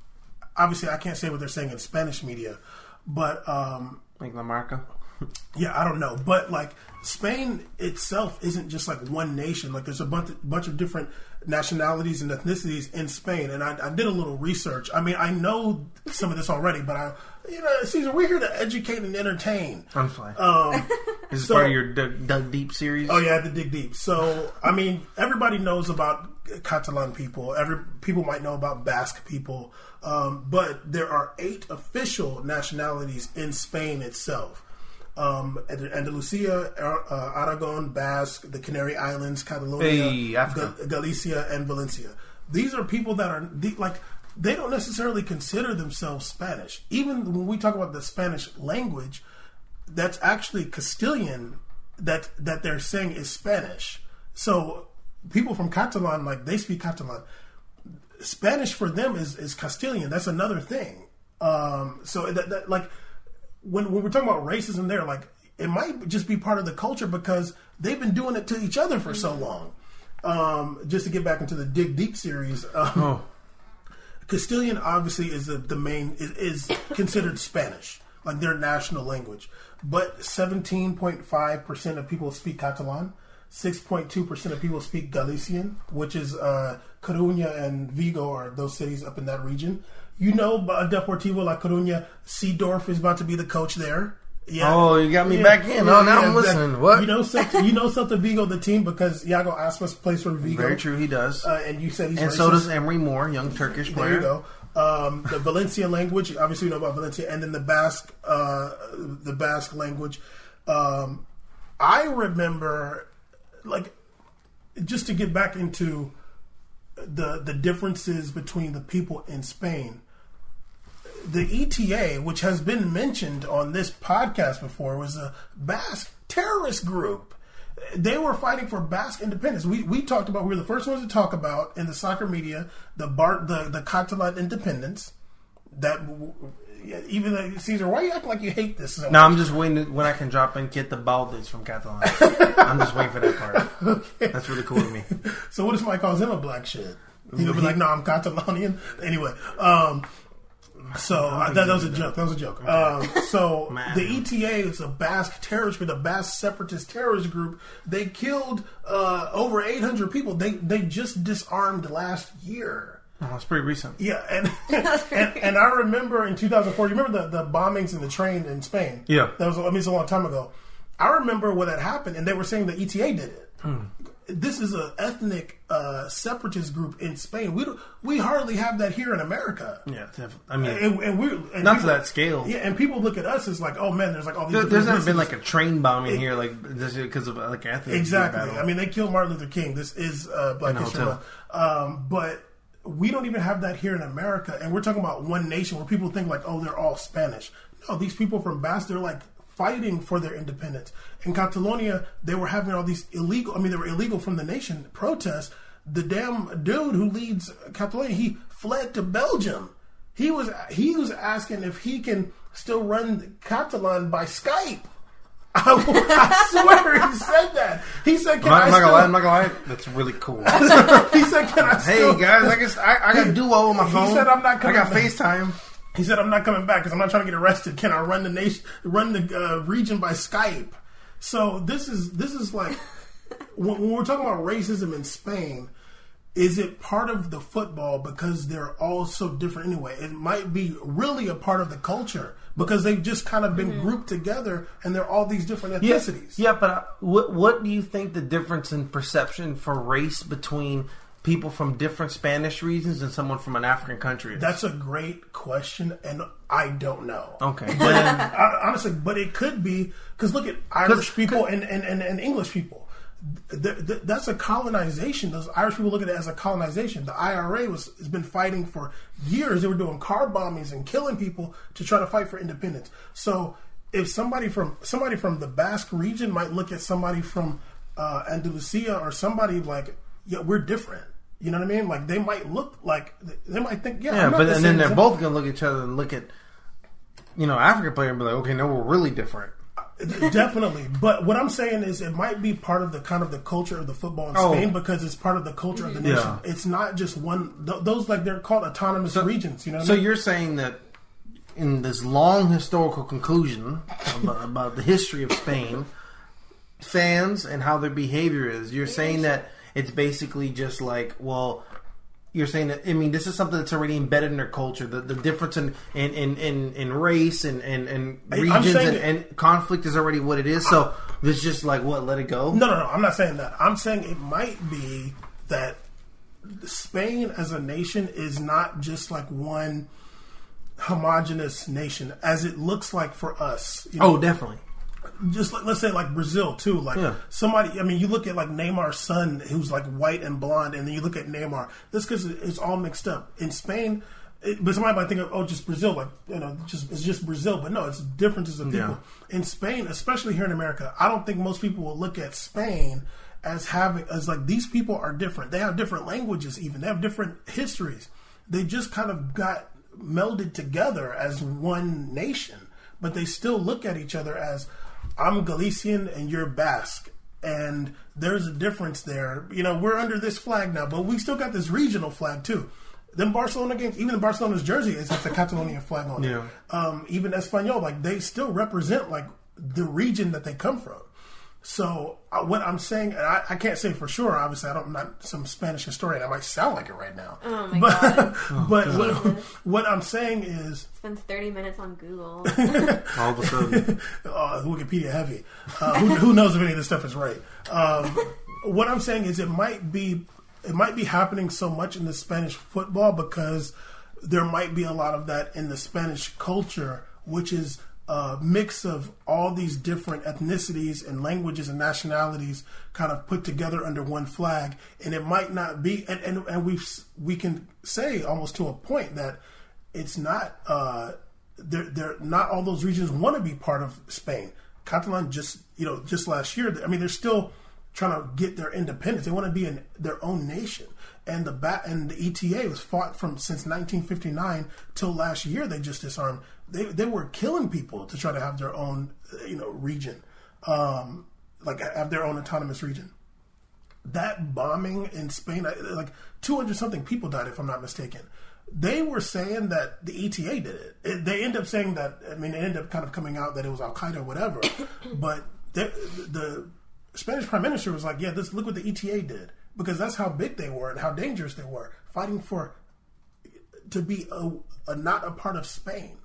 Speaker 1: obviously, I can't say what they're saying in Spanish media, but um,
Speaker 2: like La Marca.
Speaker 1: yeah, I don't know, but like Spain itself isn't just like one nation. Like there's a bunch, bunch of different nationalities and ethnicities in Spain, and I, I did a little research. I mean, I know some of this already, but I, you know, Caesar, we're here to educate and entertain.
Speaker 2: I'm fine.
Speaker 1: Um,
Speaker 2: this is
Speaker 1: so-
Speaker 2: part of your dug, Doug Deep series.
Speaker 1: Oh yeah, I had to dig deep. So I mean, everybody knows about Catalan people. Every people might know about Basque people, um, but there are eight official nationalities in Spain itself. Um, Andalusia, uh, Aragon, Basque, the Canary Islands, Catalonia,
Speaker 2: Hey,
Speaker 1: Ga- Galicia, and Valencia. These are people that are like they don't necessarily consider themselves Spanish. Even when we talk about the Spanish language, that's actually Castilian that that they're saying is Spanish. So people from Catalan, like they speak Catalan. Spanish for them is is Castilian. That's another thing. Um, so that, that like when when we're talking about racism, there like it might just be part of the culture because they've been doing it to each other for so long. Um, just to get back into the dig deep series, um,
Speaker 2: Oh,
Speaker 1: Castilian obviously is the, the main is, is considered Spanish, like their national language. But seventeen point five percent of people speak Catalan. Six point two percent of people speak Galician, which is uh, Coruña and Vigo are those cities up in that region. You know, Deportivo La Coruña, Seedorf is about to be the coach there. Yeah.
Speaker 2: Oh, you got me back in. Oh, now I'm listening. What?
Speaker 1: You know, Celta, you know Celta Vigo, the team, because Iago Aspas plays for Vigo.
Speaker 2: very true. He does.
Speaker 1: Uh, and you said he's
Speaker 2: and
Speaker 1: racist.
Speaker 2: so does Emre Mor, young Turkish player.
Speaker 1: There you go. Um, the Valencian language, obviously, you know about Valencia, and then the Basque, uh, the Basque language. Um, I remember, like, just to get back into the the differences between the people in Spain. The ETA, which has been mentioned on this podcast before, was a Basque terrorist group. They were fighting for Basque independence. We, we talked about we were the first ones to talk about in the soccer media the Bart the the Catalan independence. That yeah, even though, Caesar, why you act like you hate this? So
Speaker 2: No, I'm just waiting to- when I can drop in Keita Baldé's from Catalan. I'm just waiting for that part. That's really cool to me.
Speaker 1: So what if somebody calls him a black shit? Gonna be like, "No, I'm Catalonian." Anyway, um, So uh, that, that was a joke. That was a joke. Um, so the ETA is a Basque terrorist group, the Basque separatist terrorist group. They killed uh, over 800 people. They they just disarmed last year.
Speaker 2: Oh, it's pretty recent.
Speaker 1: Yeah, and and, and I remember in 2004. You remember the, the bombings in the train in Spain?
Speaker 2: Yeah.
Speaker 1: that was I mean it's a long time ago. I remember when that happened, and they were saying the ETA did it. This is a ethnic uh, separatist group in Spain. We don't, we hardly have that here in America.
Speaker 2: Yeah, definitely. I mean,
Speaker 1: And, and we and
Speaker 2: not to that scale.
Speaker 1: Yeah, and people look at us as like, oh man, there's like all these.
Speaker 2: There, there's never been like a train bombing here, like because of like ethnic
Speaker 1: Exactly. I mean, they killed Martin Luther King. This is uh, Black History Month. Um, but we don't even have that here in America. And we're talking about one nation where people think like, oh, they're all Spanish. No, these people from Basque, they're like fighting for their independence. In Catalonia, they were having all these illegal, I mean, they were illegal from the nation protests. The damn dude who leads Catalonia, he fled to Belgium. He was he was asking if he can still run Catalan by Skype. I, I swear he said that. He said, "Can
Speaker 2: I'm not,
Speaker 1: I
Speaker 2: gonna lie. I'm not gonna lie. That's really cool.
Speaker 1: he said, "Can I Still...
Speaker 2: hey guys, I guess I, I got Duo on my phone.
Speaker 1: He said, "I'm not coming."
Speaker 2: I got
Speaker 1: back."
Speaker 2: FaceTime.
Speaker 1: He said, "I'm not coming back because I'm not trying to get arrested. Can I run the nation, run the uh, region by Skype?" So this is this is like when, when we're talking about racism in Spain. Is it part of the football because they're all so different anyway? It might be really a part of the culture because they've just kind of been grouped together and they're all these different ethnicities.
Speaker 2: Yeah, but uh, what what do you think the difference in perception for race between people from different Spanish regions and someone from an African country?
Speaker 1: That's a great question, and I don't know.
Speaker 2: okay.
Speaker 1: But I, honestly, but it could be because look at Irish people and, and, and, and English people. Th- th- that's a colonization. Those Irish people look at it as a colonization. The IRA was has been fighting for years. They were doing car bombings and killing people to try to fight for independence. So if somebody from somebody from the Basque region might look at somebody from uh, Andalusia or somebody like, yeah, we're different. You know what I mean? Like they might look like they might think, yeah,
Speaker 2: yeah,
Speaker 1: I'm not
Speaker 2: but
Speaker 1: the
Speaker 2: and then they're both gonna look at each other and look at you know African player and be like, okay, no, we're really different.
Speaker 1: Uh, definitely, but what I'm saying is it might be part of the kind of the culture of the football in
Speaker 2: Oh.
Speaker 1: Spain because it's part of the culture of the nation.
Speaker 2: Yeah.
Speaker 1: It's not just one; th- those like they're called autonomous regions. You know, what
Speaker 2: So
Speaker 1: I mean?
Speaker 2: you're saying that in this long historical conclusion about, about the history of Spain, fans and how their behavior is, you're saying that it's basically just like, well, you're saying that I mean this is something that's already embedded in their culture. The, the difference in in, in, in, in race and, and, and regions and, and conflict is already what it is. So it's just like what, let it go.
Speaker 1: no, no, no. I'm not saying that. I'm saying it might be that Spain as a nation is not just like one homogenous nation as it looks like for us. You oh, know?
Speaker 2: Oh, definitely.
Speaker 1: Just like, let's say like Brazil too. Like
Speaker 2: Yeah.
Speaker 1: somebody, I mean, you look at like Neymar's son, who's like white and blonde, and then you look at Neymar. This because it's all mixed up in Spain. It, but somebody might think of oh, just Brazil, like you know, just it's just Brazil. But no, it's differences of people
Speaker 2: Yeah.
Speaker 1: in Spain, especially here in America. I don't think most people will look at Spain as having as like these people are different. They have different languages, even they have different histories. They just kind of got melded together as one nation, but they still look at each other as I'm Galician and you're Basque. And there's a difference there. You know, we're under this flag now, but we still got this regional flag too. Then Barcelona games, even Barcelona's jersey, is it's a Catalonian flag on
Speaker 2: Yeah.
Speaker 1: it. Um, even Espanol, like they still represent like the region that they come from. So uh, what I'm saying, and I, I can't say for sure. Obviously, I don't, I'm not some Spanish historian. I might sound like it right now.
Speaker 3: Oh my
Speaker 1: but
Speaker 3: God.
Speaker 1: but what,
Speaker 3: Jesus.
Speaker 1: what I'm saying is,
Speaker 3: Spends 30 minutes on Google.
Speaker 2: All of a sudden,
Speaker 1: uh, Wikipedia heavy. Uh, who, who knows if any of this stuff is right? Um, what I'm saying is, it might be it might be happening so much in the Spanish football because there might be a lot of that in the Spanish culture, which is a mix of all these different ethnicities and languages and nationalities kind of put together under one flag, and it might not be. And and, and we we can say almost to a point that it's not. Uh, they're, they're not all those regions want to be part of Spain. Catalan just you know just last year. I mean, they're still trying to get their independence. They want to be in their own nation. And the bat and the ETA was fought from since 1959 till last year. They just disarmed. They they were killing people to try to have their own you know region, um, like have their own autonomous region that bombing in Spain, like 200 something people died, if I'm not mistaken. they were saying that the ETA did it. it. They end up saying that. I mean, it ended up kind of coming out that it was Al Qaeda or whatever. but the, the Spanish Prime Minister was like, "Yeah, this look what the ETA did because that's how big they were and how dangerous they were, fighting for to be a, a not a part of Spain."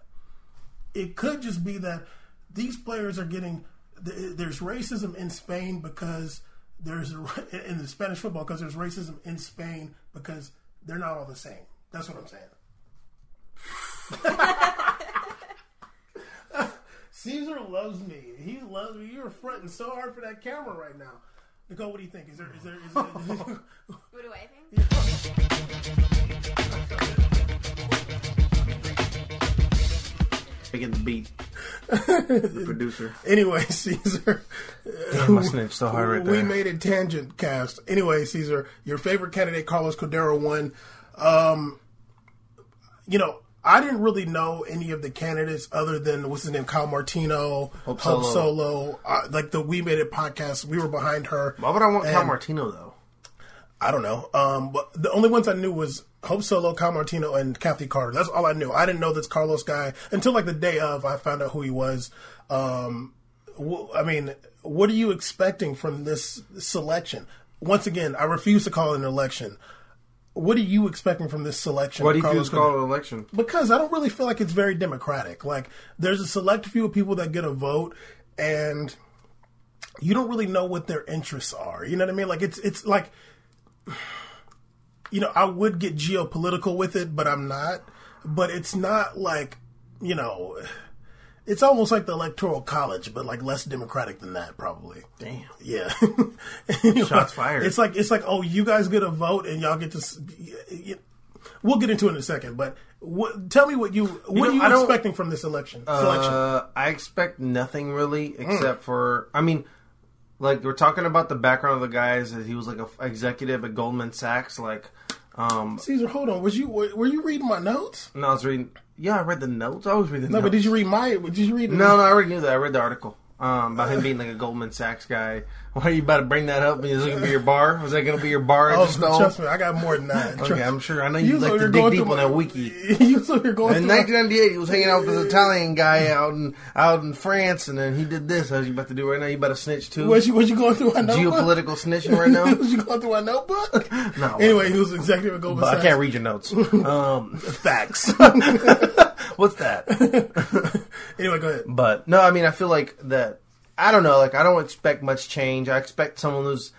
Speaker 1: It could just be that these players are getting there's racism in Spain because there's in the Spanish football because there's racism in Spain because they're not all the same. That's what I'm saying. Caesar loves me. He loves me. You're fronting so hard for that camera right now. Nicole, what do you think? Is there is there is there,
Speaker 3: what do I think?
Speaker 2: Making the beat. the producer.
Speaker 1: Anyway, Caesar.
Speaker 2: Damn, I snitched so hard right there.
Speaker 1: we made a tangent cast. Anyway, Caesar, your favorite candidate, Carlos Cordeiro, won. Um, you know, I didn't really know any of the candidates other than what's his name, Kyle Martino,
Speaker 2: Hope
Speaker 1: Hope
Speaker 2: Solo.
Speaker 1: Solo. Uh, like the We Made It podcast, we were behind her.
Speaker 2: Why would I want Cal
Speaker 1: And-
Speaker 2: Martino though?
Speaker 1: I don't know. Um, but the only ones I knew was Hope Solo, Kyle Martino, and Kathy Carter. That's all I knew. I didn't know this Carlos guy until like the day of. I found out who he was. Um, wh- I mean, what are you expecting from this selection? Once again, I refuse to call it an election. What are you expecting from this selection?
Speaker 2: Why do you
Speaker 1: Carlos
Speaker 2: it's called an election?
Speaker 1: because I don't really feel like it's very democratic. Like there's a select few of people that get a vote, and you don't really know what their interests are. You know what I mean? Like it's it's like you know I would get geopolitical with it, but I'm not. But it's not like you know. It's almost like the electoral college, but like less democratic than that, probably.
Speaker 2: Damn.
Speaker 1: Yeah.
Speaker 2: Shots fired.
Speaker 1: It's like it's like oh, you guys get a vote and y'all get to. s- y- y- We'll get into it in a second, but what, tell me what you what
Speaker 2: know,
Speaker 1: are you
Speaker 2: I
Speaker 1: expecting from this election selection?
Speaker 2: Uh, I expect nothing really
Speaker 1: Hmm.
Speaker 2: except for I mean, like we're talking about the background of the guys that he was like a f- executive at Goldman Sachs. Like, um,
Speaker 1: Caesar, hold on. Was you were, were you reading my notes?
Speaker 2: No, I was reading. Yeah, I read the notes. I always read the
Speaker 1: No,
Speaker 2: notes.
Speaker 1: but did you read my? Did you read?
Speaker 2: No, no, I already knew that. I read the article um, about him being like a Goldman Sachs guy. Why are you about to bring that up? Is it gonna be your bar? Was that gonna be your bar?
Speaker 1: Oh, trust me, I got more than that.
Speaker 2: Okay, I'm sure. I know you,
Speaker 1: You
Speaker 2: like to dig deep on that wiki.
Speaker 1: you so you're going
Speaker 2: In
Speaker 1: through my-
Speaker 2: 1998, he was hanging out with this Italian guy out in out in France, and then he did this. How's you about to do right now? You about to snitch too?
Speaker 1: Was you you going through my notebook?
Speaker 2: Geopolitical snitching right now?
Speaker 1: was you going through my notebook?
Speaker 2: No.
Speaker 1: Anyway, he was executive at Goldman sachs
Speaker 2: But I can't read your notes. Um,
Speaker 1: Facts.
Speaker 2: What's that?
Speaker 1: anyway, go ahead.
Speaker 2: But no, I mean, I feel like that. I don't know. Like, I don't expect much change. I expect someone who's.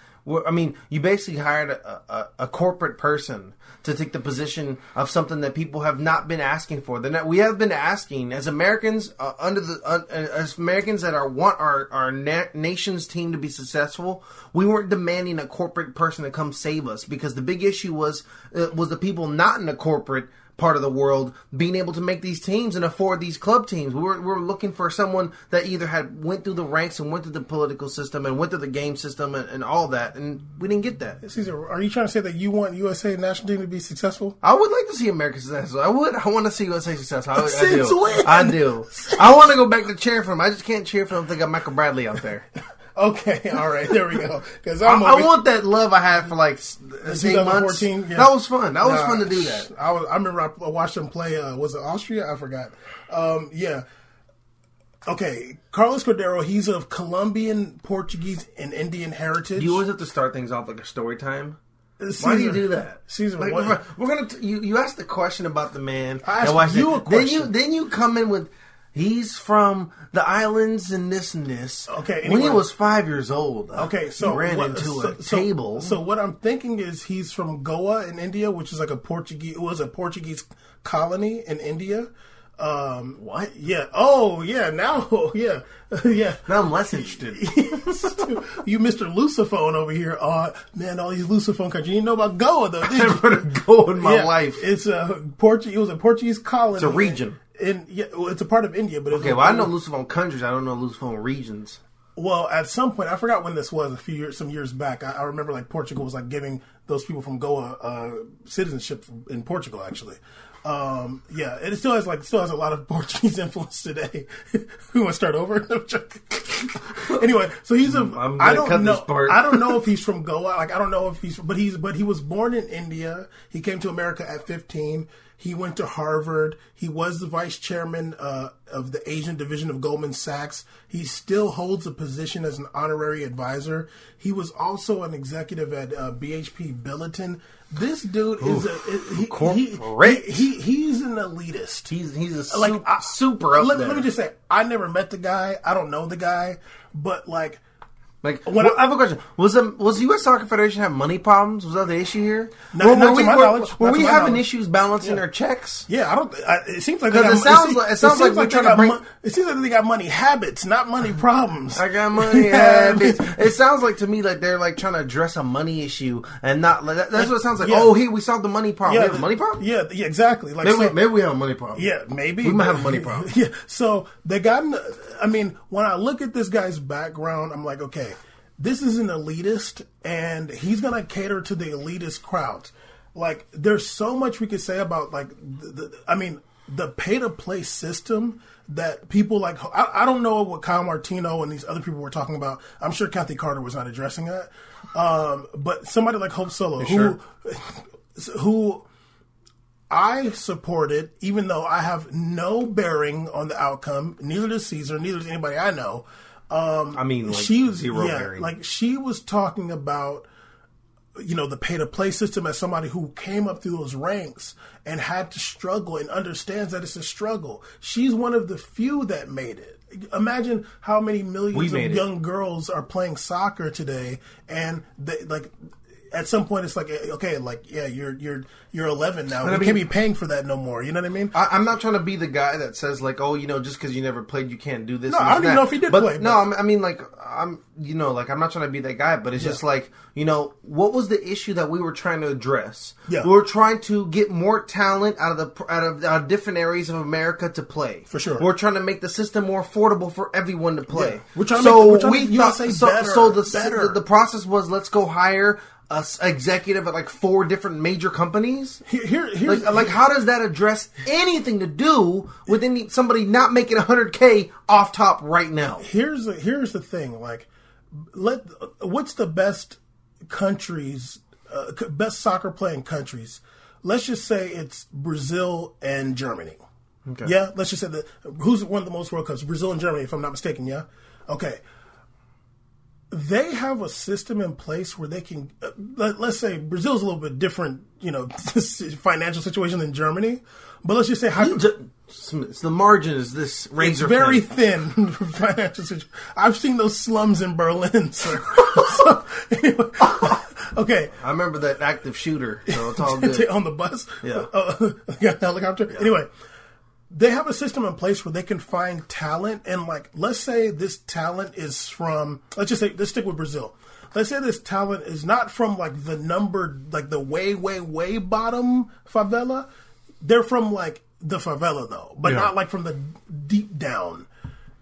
Speaker 2: I mean, you basically hired a, a, a corporate person to take the position of something that people have not been asking for. Not, we have been asking as Americans uh, under the uh, as Americans that are want our our na- nation's team to be successful. We weren't demanding a corporate person to come save us because the big issue was uh, was the people not in the corporate part of the world being able to make these teams and afford these club teams. We were, we were looking for someone that either had went through the ranks and went through the political system and went through the game system and, and all that, and we didn't get that.
Speaker 1: Caesar, are you trying to say that you want USA national team to be successful?
Speaker 2: I would like to see America successful. I would. I want to see USA successful. I, I do.
Speaker 1: when?
Speaker 2: I do. I want to go back to cheering for them. I just can't cheer for them if they got Michael Bradley out there.
Speaker 1: Okay, all right, there we go. Because
Speaker 2: I, I want that love I had for like eight months.
Speaker 1: 2014, yeah.
Speaker 2: That was fun. That was
Speaker 1: Nah,
Speaker 2: fun to do that.
Speaker 1: I was. I remember I watched them play. Uh, was it Austria? I forgot. Um, yeah. Okay, Carlos Cordeiro. He's of Colombian, Portuguese, and Indian heritage.
Speaker 2: You always have to start things off like a story time.
Speaker 1: Caesar,
Speaker 2: Why do you do that?
Speaker 1: Caesar,
Speaker 2: Like, we're, gonna. T- you you asked the question about the man.
Speaker 1: I asked you a
Speaker 2: Then you
Speaker 1: question.
Speaker 2: then you come in with. He's from the islands and this and this.
Speaker 1: Okay,
Speaker 2: when he was five years old. uh,
Speaker 1: Okay, so
Speaker 2: he ran
Speaker 1: what-
Speaker 2: into
Speaker 1: so,
Speaker 2: a
Speaker 1: so-
Speaker 2: table.
Speaker 1: So what I'm thinking is he's from Goa in India, which is like a Portuguese. It was a Portuguese colony in India. Um,
Speaker 2: What?
Speaker 1: Yeah. Oh, yeah. Now, yeah, yeah.
Speaker 2: now I'm less interested.
Speaker 1: you, Mr. Lusophone over here. Uh, man, all these Lusophone countries. You didn't know about Goa though, did
Speaker 2: I
Speaker 1: you?
Speaker 2: never go in my
Speaker 1: Yeah,
Speaker 2: life.
Speaker 1: It's a Portuguese. It was a Portuguese colony.
Speaker 2: It's a region.
Speaker 1: In yeah, well, it's a part of India, but
Speaker 2: Okay, well I know Lusophone countries. I don't know Lusophone regions.
Speaker 1: Well, at some point, I forgot when this was. A few years, some years back, I, I remember like Portugal was like giving those people from Goa uh, citizenship in Portugal. Actually, um, yeah, it still has like still has a lot of Portuguese influence today. we want to start over. No, I'm joking. anyway, so he's a. I don't
Speaker 2: cut
Speaker 1: know. I don't know if he's from Goa. Like I don't know if he's, but he's, but he was born in India. He came to America at 15. He went to Harvard. He was the vice chairman uh, of the Asian division of Goldman Sachs. He still holds a position as an honorary advisor. He was also an executive at uh, BHP Billiton. This dude is a he, he,
Speaker 2: corporate.
Speaker 1: he, he he's an elitist.
Speaker 2: He's he's a
Speaker 1: like
Speaker 2: sup-
Speaker 1: I-
Speaker 2: super up
Speaker 1: let, let me just say, I never met the guy. I don't know the guy, but like
Speaker 2: Like,
Speaker 1: When
Speaker 2: well,
Speaker 1: I-
Speaker 2: I, have a question. Was the was the U.S. Soccer Federation have money problems? Was that the issue here?
Speaker 1: No-
Speaker 2: were,
Speaker 1: not to
Speaker 2: we,
Speaker 1: my
Speaker 2: were-
Speaker 1: knowledge.
Speaker 2: were
Speaker 1: Not
Speaker 2: we having
Speaker 1: knowledge.
Speaker 2: issues balancing
Speaker 1: Yeah.
Speaker 2: their checks?
Speaker 1: Yeah, I don't. I, it seems like they
Speaker 2: 'Cause
Speaker 1: got,
Speaker 2: it sounds like- it sounds
Speaker 1: seems
Speaker 2: like
Speaker 1: they got
Speaker 2: to bring-
Speaker 1: mon- it seems like they got money habits, not money problems.
Speaker 2: I got money habits. it sounds like to me like they're like trying to address a money issue and not like that, that's what it sounds like.
Speaker 1: Yeah.
Speaker 2: Oh, hey, we solved the money problem.
Speaker 1: yeah,
Speaker 2: we have a money problem.
Speaker 1: Yeah, yeah, exactly. Like
Speaker 2: Maybe,
Speaker 1: so-
Speaker 2: we, maybe we have a money problem.
Speaker 1: Yeah, maybe
Speaker 2: We might have a money problem.
Speaker 1: Yeah, so they got. I mean, when I look at this guy's background, I'm like, okay, this is an elitist, and he's gonna cater to the elitist crowds. Like, there's so much we could say about like, the, the, I mean, the pay to play system that people like. I, I don't know what Kyle Martino and these other people were talking about. I'm sure Kathy Carter was not addressing that, um, but somebody like Hope Solo, who, who I support it, even though I have no bearing on the outcome. Neither does Caesar. Neither does anybody I know. Um,
Speaker 2: I mean, like,
Speaker 1: she was
Speaker 2: zero
Speaker 1: yeah, like she was talking about, you know, the pay to play system as somebody who came up through those ranks and had to struggle and understands that it's a struggle. She's one of the few that made it. Imagine how many millions of
Speaker 2: it.
Speaker 1: young girls are playing soccer today, and they like. At some point, it's like eh, okay, like yeah, you're you're you're 11 now. We
Speaker 2: mean-
Speaker 1: can't be paying for that no more. You know what I mean?
Speaker 2: I, I'm not trying to be the guy that says like, oh, you know, just because you never played, you can't do this.
Speaker 1: No, I don't even know if he did
Speaker 2: but,
Speaker 1: play,
Speaker 2: No,
Speaker 1: but-
Speaker 2: I mean, like, I'm, you know, like I'm not trying to be that guy, but it's just like, you know, what was the issue that we were trying to address?
Speaker 1: Yeah.
Speaker 2: we were trying to get more talent out of the out of, out of different areas of America to play.
Speaker 1: For sure.
Speaker 2: we're trying to make the system more affordable for everyone to play.
Speaker 1: Yeah. We're trying to
Speaker 2: so
Speaker 1: make- we're trying
Speaker 2: we
Speaker 1: make
Speaker 2: thought so.
Speaker 1: better,
Speaker 2: so the, the the process was let's go hire a s- executive at like four different major companies.
Speaker 1: Here, here here's
Speaker 2: Like, like, how does that address anything to do with any, somebody not making 100k off top right now?
Speaker 1: here's the, here's the thing. Like, let what's the best countries, uh, best soccer playing countries? Let's just say it's Brazil and Germany. Okay. Yeah, let's just say that who's one of the most World Cups? Brazil and Germany, if I'm not mistaken. Yeah, okay. They have a system in place where they can. Uh, let, let's say Brazil's a little bit different, you know, financial situation than Germany. But let's just say how,
Speaker 2: It's the margin is this
Speaker 1: it's
Speaker 2: razor
Speaker 1: very
Speaker 2: thin.
Speaker 1: financial situation. I've seen those slums in Berlin, sir. so, anyway, okay,
Speaker 2: I remember that active shooter, so it's all good.
Speaker 1: on the bus,
Speaker 2: Yeah.
Speaker 1: uh, helicopter. Anyway, they have a system in place where they can find talent, and like, let's say this talent is from, let's just say, let's stick with Brazil. Let's say this talent is not from like the number, like the way, way, way bottom favela. They're from like the favela though, but
Speaker 2: Yeah.
Speaker 1: not like from the deep down.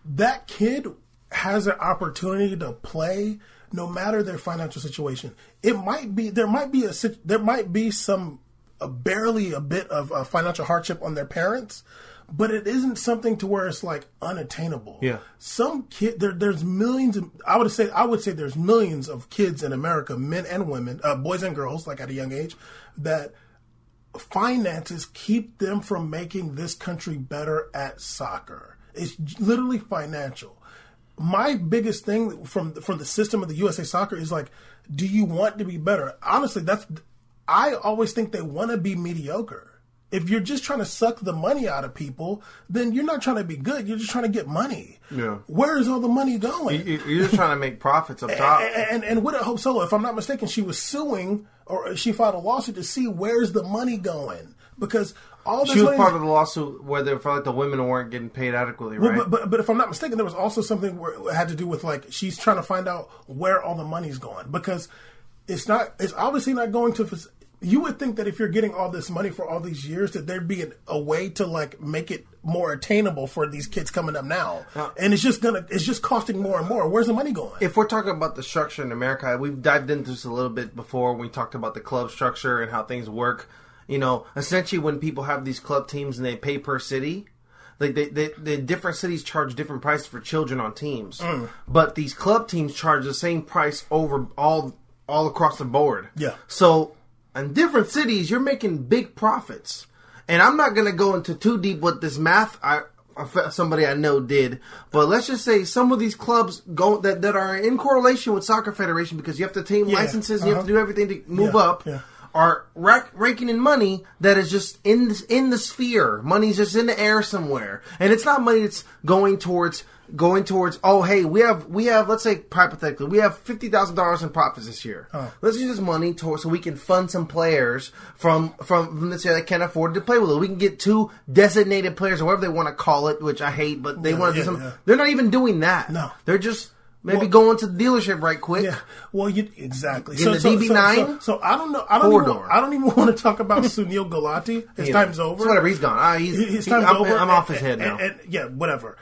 Speaker 1: That kid has an opportunity to play no matter their financial situation. It might be there might be a sit- there might be some uh, barely a bit of uh, financial hardship on their parents, but it isn't something to where it's like unattainable.
Speaker 2: Yeah.
Speaker 1: some kid there there's millions. Of, I would say I would say there's millions of kids in America, men and women, uh, boys and girls, like at a young age, that finances keep them from making this country better at soccer. It's literally financial. My biggest thing from from the system of the USA Soccer is like, do you want to be better? Honestly, that's I always think they want to be mediocre. If you're just trying to suck the money out of people, then you're not trying to be good. You're just trying to get money.
Speaker 2: Yeah.
Speaker 1: Where is all the money going?
Speaker 2: You- You're just trying to make profits up top.
Speaker 1: And, and, and with Hope Solo, if I'm not mistaken, she was suing or she filed a lawsuit to see where's the money going because all this
Speaker 2: She was
Speaker 1: money
Speaker 2: part of the lawsuit where they felt like the women weren't getting paid adequately, right?
Speaker 1: but, but but if I'm not mistaken, there was also something where it had to do with like she's trying to find out where all the money's going because it's not it's obviously not going to. You would think that if you're getting all this money for all these years, that there'd be a way to like make it more attainable for these kids coming up now, and it's just gonna it's just costing more and more. Where's the money going?
Speaker 2: if we're talking about the structure in America, we've dived into this a little bit before. when We talked about the club structure and how things work. You know, essentially, when people have these club teams and they pay per city, like they, they, the different cities charge different prices for children on teams,
Speaker 1: Mm.
Speaker 2: but these club teams charge the same price over all all across the board.
Speaker 1: Yeah.
Speaker 2: So in different cities, you're making big profits. and I'm not gonna go into too deep what this math I somebody I know did, but let's just say some of these clubs go that, that are in correlation with soccer federation because you have to obtain
Speaker 1: Yeah,
Speaker 2: licenses, you have
Speaker 1: uh-huh.
Speaker 2: to do everything to move
Speaker 1: Yeah,
Speaker 2: up.
Speaker 1: yeah.
Speaker 2: Are rack, raking in money that is just in the, in the sphere. Money's just in the air somewhere, and it's not money that's going towards going towards. Oh, hey, we have we have let's say hypothetically we have fifty thousand dollars in profits this year.
Speaker 1: Oh.
Speaker 2: Let's use this money to, so we can fund some players from from from let's say that can't afford to play with it. We can get two designated players or whatever they want to call it, which I hate, but they
Speaker 1: Yeah,
Speaker 2: want to
Speaker 1: yeah,
Speaker 2: do some.
Speaker 1: yeah.
Speaker 2: They're not even doing that.
Speaker 1: No.
Speaker 2: they're just maybe
Speaker 1: Well-
Speaker 2: going to the dealership right quick.
Speaker 1: Yeah, well, you exactly.
Speaker 2: In the DB9?
Speaker 1: So, so, I don't know. I don't. Even,
Speaker 2: door.
Speaker 1: I don't even want to talk about Sunil Gulati. His
Speaker 2: know,
Speaker 1: time's over.
Speaker 2: It's whatever. He's gone. Ah, he's,
Speaker 1: His
Speaker 2: he- I'm,
Speaker 1: over.
Speaker 2: I'm off his head now.
Speaker 1: and- and- yeah, whatever.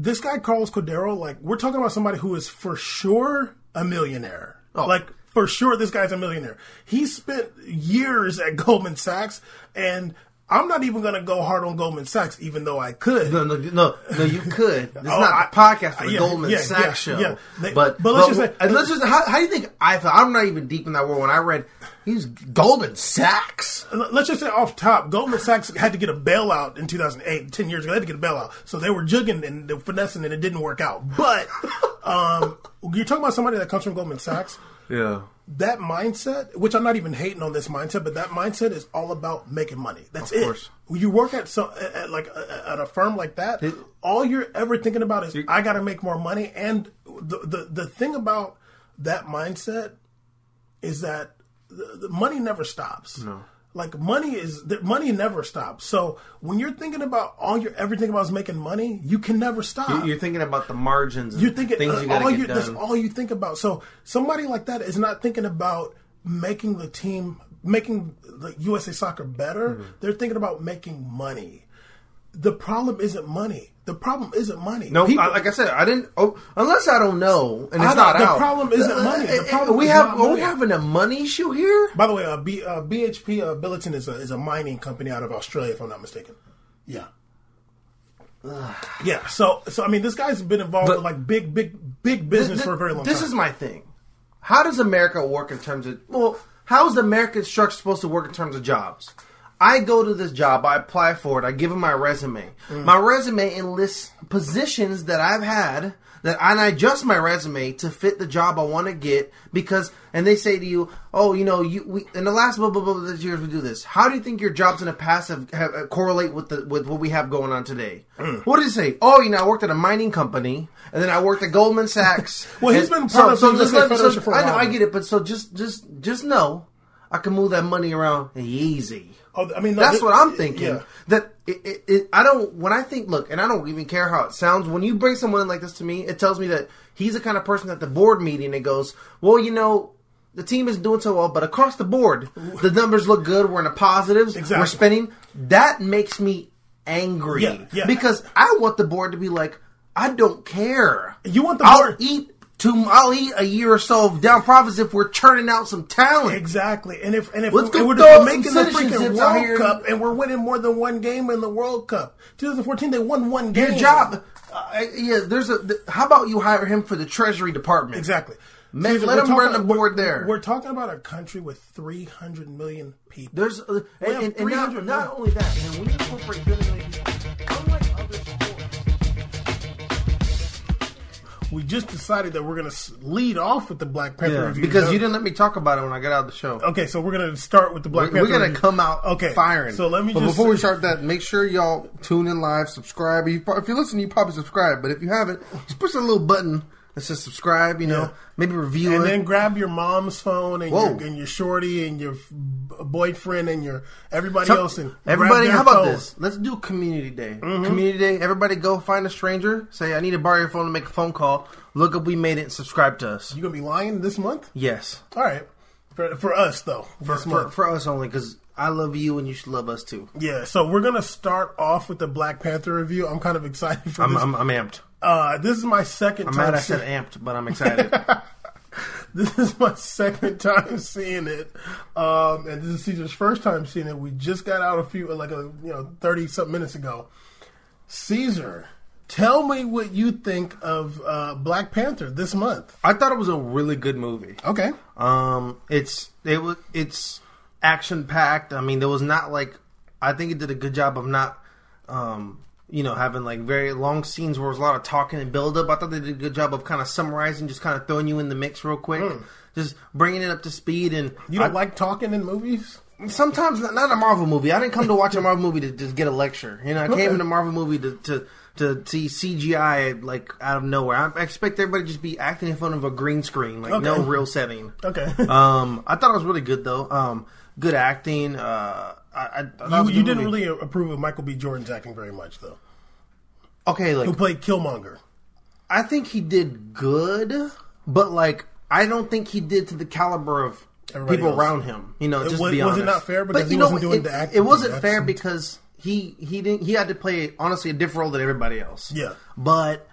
Speaker 1: This guy Carlos Cordeiro, like we're talking about somebody who is for sure a millionaire.
Speaker 2: Oh.
Speaker 1: Like for sure, this guy's a millionaire. He spent years at Goldman Sachs, and I'm not even going to go hard on Goldman Sachs, even though I could.
Speaker 2: No, no, no, no. You could. It's
Speaker 1: Oh,
Speaker 2: not
Speaker 1: I-
Speaker 2: the podcast for the
Speaker 1: yeah,
Speaker 2: Goldman
Speaker 1: yeah,
Speaker 2: Sachs
Speaker 1: yeah,
Speaker 2: show.
Speaker 1: yeah. They-
Speaker 2: but,
Speaker 1: but let's just say-
Speaker 2: let's just. How, how do you think I felt? I'm not even deep in that world. When I read, he's Goldman Sachs.
Speaker 1: Let's just say off top, Goldman Sachs had to get a bailout in 2008, 10 years ago. They had to get a bailout. So they were jugging and they were finessing and it didn't work out. But um, you're talking about somebody that comes from Goldman Sachs.
Speaker 2: Yeah.
Speaker 1: That mindset, which I'm not even hating on this mindset, but that mindset is all about making money. That's
Speaker 2: Of
Speaker 1: it.
Speaker 2: course.
Speaker 1: When you work at, so, at, like a, at a firm like that, all you're ever thinking about is I got to make more money. And the, the the thing about that mindset is that the, the money never stops. No. Like money is the money never stops. So when you're thinking about all you're ever thinking about is making money, you can never stop.
Speaker 2: You're thinking about the margins. And
Speaker 1: You're thinking
Speaker 2: things
Speaker 1: uh,
Speaker 2: you
Speaker 1: all you that's all you think about. So somebody like that is not thinking about making the team making the USA soccer better.
Speaker 2: Mm-hmm.
Speaker 1: They're thinking about making money. The problem isn't money. The problem isn't money.
Speaker 2: No,
Speaker 1: People-
Speaker 2: I- like I said, I didn't. Oh, unless I don't know, and it's
Speaker 1: don't- the
Speaker 2: out.
Speaker 1: problem isn't money. The
Speaker 2: Uh, uh,
Speaker 1: problem
Speaker 2: we
Speaker 1: is
Speaker 2: have.
Speaker 1: not
Speaker 2: Are we having a money issue here?
Speaker 1: By the way, uh, B, uh, BHP uh, Billiton is a is a mining company out of Australia, if I'm not mistaken. Yeah. yeah. So so I mean, this guy's been involved
Speaker 2: But-
Speaker 1: with like big big big business
Speaker 2: Th-
Speaker 1: for a very long time.
Speaker 2: this
Speaker 1: time.
Speaker 2: is my thing. How does America work in terms of well? How is the American structure supposed to work in terms of jobs? I go to this job, I apply for it, I give them my resume.
Speaker 1: Mm.
Speaker 2: My resume enlists positions that I've had that and I adjust my resume to fit the job I want to get because and they say to you, oh, you know, you we in the last blah blah blah, blah years we do this. How do you think your jobs in the past have, have uh, correlate with the with what we have going on today?
Speaker 1: Mm.
Speaker 2: What did it say? Oh, you know, I worked at a mining company and then I worked at Goldman Sachs.
Speaker 1: Well, he's been part of the
Speaker 2: just
Speaker 1: USA
Speaker 2: let me-
Speaker 1: Federation for a
Speaker 2: I know. I get it, but so just just just know I can move that money around easy.
Speaker 1: Oh, I mean, no,
Speaker 2: That's what I'm thinking.
Speaker 1: yeah.
Speaker 2: That it, it, it, I don't. When I think, look, and I don't even care how it sounds. When you bring someone in like this to me, it tells me that he's the kind of person at the board meeting that goes, "Well, you know." The team isn't doing so well, but across the board, the numbers look good. We're in the positives.
Speaker 1: Exactly.
Speaker 2: We're spending. That makes me angry
Speaker 1: Yeah, yeah.
Speaker 2: because I want the board to be like, I don't care.
Speaker 1: You want the board?
Speaker 2: I'll eat I'll eat a year or so of down profits if we're churning out some talent.
Speaker 1: Exactly, and if and if
Speaker 2: Let's go
Speaker 1: we're
Speaker 2: throw
Speaker 1: just
Speaker 2: some
Speaker 1: making the freaking World. Cup, and we're winning more than one game in the World Cup. 2014, they won one game.
Speaker 2: Your job. Uh, yeah, there's a. th- how about you hire him for the Treasury Department?
Speaker 1: exactly.
Speaker 2: Man,
Speaker 1: Caesar,
Speaker 2: let him run the board there.
Speaker 1: We're talking about a country with 300 million people.
Speaker 2: There's uh,
Speaker 1: We have
Speaker 2: and, and not,
Speaker 1: 300
Speaker 2: not only that, and when you incorporate
Speaker 1: We just decided that we're going to lead off with the Black Panther review
Speaker 2: because
Speaker 1: No-
Speaker 2: you didn't let me talk about it when I got out of the show.
Speaker 1: Okay, so we're going to start with the Black pepper.
Speaker 2: We're
Speaker 1: Panther.
Speaker 2: gonna
Speaker 1: review.
Speaker 2: come out
Speaker 1: okay
Speaker 2: firing.
Speaker 1: So let me
Speaker 2: But
Speaker 1: just
Speaker 2: before we start that, make sure y'all tune in live, subscribe. You, if you're listening, you probably subscribe. But if you haven't, just push that little button that says subscribe. You know,
Speaker 1: Yeah.
Speaker 2: maybe review
Speaker 1: and
Speaker 2: it.
Speaker 1: then grab your mom's phone and
Speaker 2: Whoa.
Speaker 1: your, and your shorty and your boyfriend and your everybody else and
Speaker 2: everybody, how about
Speaker 1: phone.
Speaker 2: this? Let's do community day.
Speaker 1: Mm-hmm.
Speaker 2: Community day. Everybody go find a stranger. Say, I need to borrow your phone to make a phone call. Look up, we made it. and Subscribe to us.
Speaker 1: You gonna be lying this month?
Speaker 2: Yes,
Speaker 1: All right, for for us though.
Speaker 2: for, for, for us only because I love you and you should love us too.
Speaker 1: yeah, so we're gonna start off with the Black Panther review. I'm kind of excited for
Speaker 2: I'm,
Speaker 1: this.
Speaker 2: I'm, I'm amped.
Speaker 1: Uh, this is my 2nd
Speaker 2: I'm
Speaker 1: time.
Speaker 2: mad I said amped, but I'm excited.
Speaker 1: this is my second time seeing it, um, and this is Caesar's first time seeing it. We just got out a few, like a you know, thirty something minutes ago. Caesar, tell me what you think of uh, Black Panther this month.
Speaker 2: I thought it was a really good movie.
Speaker 1: Okay,
Speaker 2: Um, it's it was it's action packed. I mean, there was not like I think it did a good job of not, um, you know, having like very long scenes where there's a lot of talking and build up. I thought they did a good job of kind of summarizing, just kind of throwing you in the mix real quick, just bringing it up to speed. And
Speaker 1: You don't
Speaker 2: I-
Speaker 1: like talking in movies?
Speaker 2: sometimes not, not a Marvel movie. I didn't come to watch a Marvel movie to just get a lecture. You know, I
Speaker 1: Okay.
Speaker 2: came in a Marvel movie to, to to see CGI like out of nowhere. I expect everybody to just be acting in front of a green screen, like no real setting.
Speaker 1: Okay.
Speaker 2: Um, I thought it was really good though. Um, good acting. Uh, I, I, I thought it
Speaker 1: you you didn't really approve of Michael B. Jordan's acting very much, though.
Speaker 2: okay. Like
Speaker 1: Who played Killmonger?
Speaker 2: I think he did good, but like I don't think he did to the caliber of
Speaker 1: Everybody
Speaker 2: people
Speaker 1: else.
Speaker 2: around him. You know,
Speaker 1: It
Speaker 2: just
Speaker 1: was-
Speaker 2: be
Speaker 1: was it not fair because
Speaker 2: But
Speaker 1: he
Speaker 2: you know,
Speaker 1: wasn't doing
Speaker 2: it,
Speaker 1: the acting
Speaker 2: It wasn't
Speaker 1: that's-
Speaker 2: fair because he he didn't he had to play honestly a different role than everybody else.
Speaker 1: Yeah.
Speaker 2: but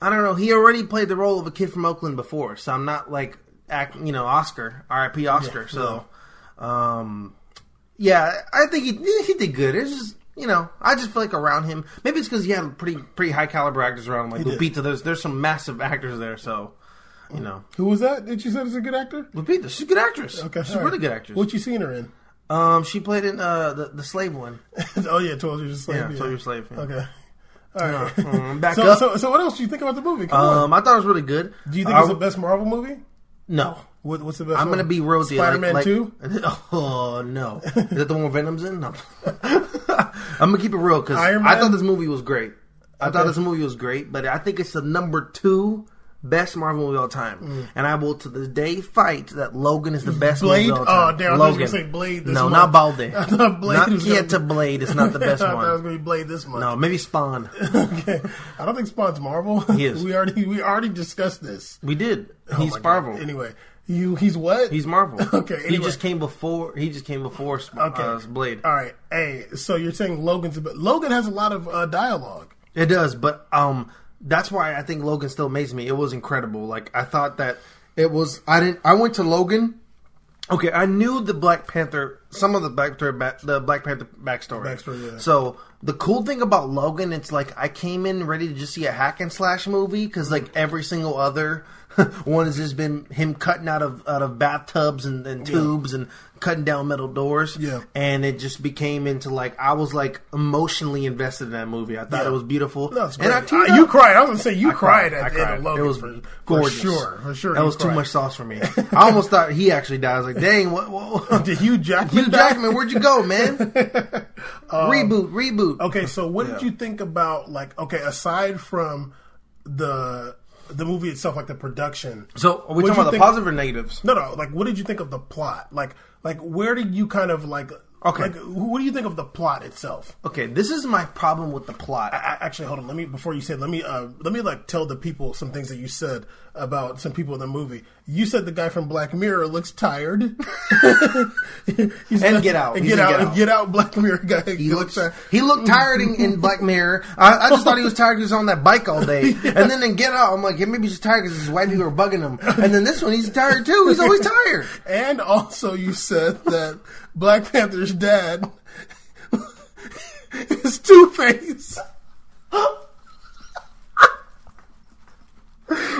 Speaker 2: I don't know. He already played the role of a kid from Oakland before, so I'm not like act. You know, Oscar, R.I.P. Oscar.
Speaker 1: Yeah,
Speaker 2: so, um, yeah, I think he he did good. It's just. You know, I just feel like around him. Maybe it's because he had pretty pretty high caliber actors around him, like. Lupita. There's there's some massive actors there, so you know,
Speaker 1: Who was that? Did you say is a good actor?
Speaker 2: Lupita. She's a good actress.
Speaker 1: Okay,
Speaker 2: she's a
Speaker 1: all
Speaker 2: really good actress.
Speaker 1: What you seen her in?
Speaker 2: Um, she played in uh the, the slave one.
Speaker 1: oh yeah, Twelve Years a Slave.
Speaker 2: Yeah, 12 Years a Slave, yeah.
Speaker 1: Okay. All right.
Speaker 2: Mm, back
Speaker 1: so,
Speaker 2: up.
Speaker 1: so, so what else do you think about the movie? Come on.
Speaker 2: um, I thought it was really good.
Speaker 1: Do you think
Speaker 2: I-
Speaker 1: it's the best Marvel movie?
Speaker 2: No,
Speaker 1: What, what's the best?
Speaker 2: I'm
Speaker 1: one?
Speaker 2: gonna be real with.
Speaker 1: Spider-Man
Speaker 2: like-
Speaker 1: Two.
Speaker 2: Oh no, is that the one with Venom's in? No. I'm gonna keep it real because I thought this movie was great. I thought this movie was great, but I think it's the number two best Marvel movie of all time,
Speaker 1: Mm.
Speaker 2: and I will to this day fight that Logan is the best
Speaker 1: Blade?
Speaker 2: movie of all
Speaker 1: Oh,
Speaker 2: time.
Speaker 1: damn, I thought you
Speaker 2: Logan.
Speaker 1: gonna say Blade this
Speaker 2: no,
Speaker 1: month.
Speaker 2: not.
Speaker 1: I thought Blade
Speaker 2: not
Speaker 1: was gonna be-
Speaker 2: Blade. It's not the best one.
Speaker 1: I thought it was gonna be Blade this month.
Speaker 2: No, maybe Spawn.
Speaker 1: okay. I don't think Spawn's Marvel.
Speaker 2: He is.
Speaker 1: we already we already discussed this.
Speaker 2: We did.
Speaker 1: Oh
Speaker 2: He's
Speaker 1: my God.
Speaker 2: Marvel.
Speaker 1: Anyway, you he's what?
Speaker 2: He's Marvel.
Speaker 1: Okay,
Speaker 2: He just came before. He just came before Sp-
Speaker 1: Okay.
Speaker 2: uh, Blade.
Speaker 1: All right. Hey, so you're saying Logan's a bit, Logan has a lot of uh, dialogue.
Speaker 2: It does, but um, that's why I think Logan still amazed me. It was incredible. Like I thought that it was. I didn't. I went to Logan. Okay, I knew the Black Panther, some of the Black Panther, back, the Black Panther backstory.
Speaker 1: Backstory, yeah.
Speaker 2: So the cool thing about Logan, it's like I came in ready to just see a hack and slash movie because like every single other one has just been him cutting out of out of bathtubs and, and tubes and cutting down metal doors.
Speaker 1: Yeah.
Speaker 2: and it just became into like I was like emotionally invested in that movie. I thought
Speaker 1: Yeah.
Speaker 2: it was beautiful.
Speaker 1: No, it's
Speaker 2: And I
Speaker 1: Uh, you cried. I was gonna say you
Speaker 2: I
Speaker 1: cried, at
Speaker 2: I
Speaker 1: the end of Logan.
Speaker 2: It was
Speaker 1: for,
Speaker 2: gorgeous.
Speaker 1: For sure. For sure.
Speaker 2: That was too much sauce for me. I almost thought he actually died. I was like, dang, what? what
Speaker 1: Did Hugh Jackman?
Speaker 2: Hugh? Jackman, where'd you go, man?
Speaker 1: Um,
Speaker 2: reboot, reboot.
Speaker 1: Okay, so what did you think about like okay, aside from the the movie itself, like the production?
Speaker 2: So are we talking about the
Speaker 1: think-
Speaker 2: or negatives?
Speaker 1: No, no. Like, what did you think of the plot? Like, like where did you kind of like?
Speaker 2: Okay.
Speaker 1: Like, what do you think of the plot itself?
Speaker 2: Okay, this is my problem with the plot.
Speaker 1: I, actually, hold on. Let me before you say. Let me uh, let me like tell the people some things that you said about some people in the movie. You said the guy from Black Mirror looks tired.
Speaker 2: And Get Out.
Speaker 1: And get out.
Speaker 2: Get Out.
Speaker 1: Get out. Black Mirror guy.
Speaker 2: He looks he looked tired in, in Black Mirror. I, I just thought he was tired because he was on that bike all day. And then in Get Out, I'm like, yeah, maybe he's tired because his white people are bugging him. And then this one, he's tired too. He's always tired.
Speaker 1: And also, you said that Black Panther's dad is Two Face.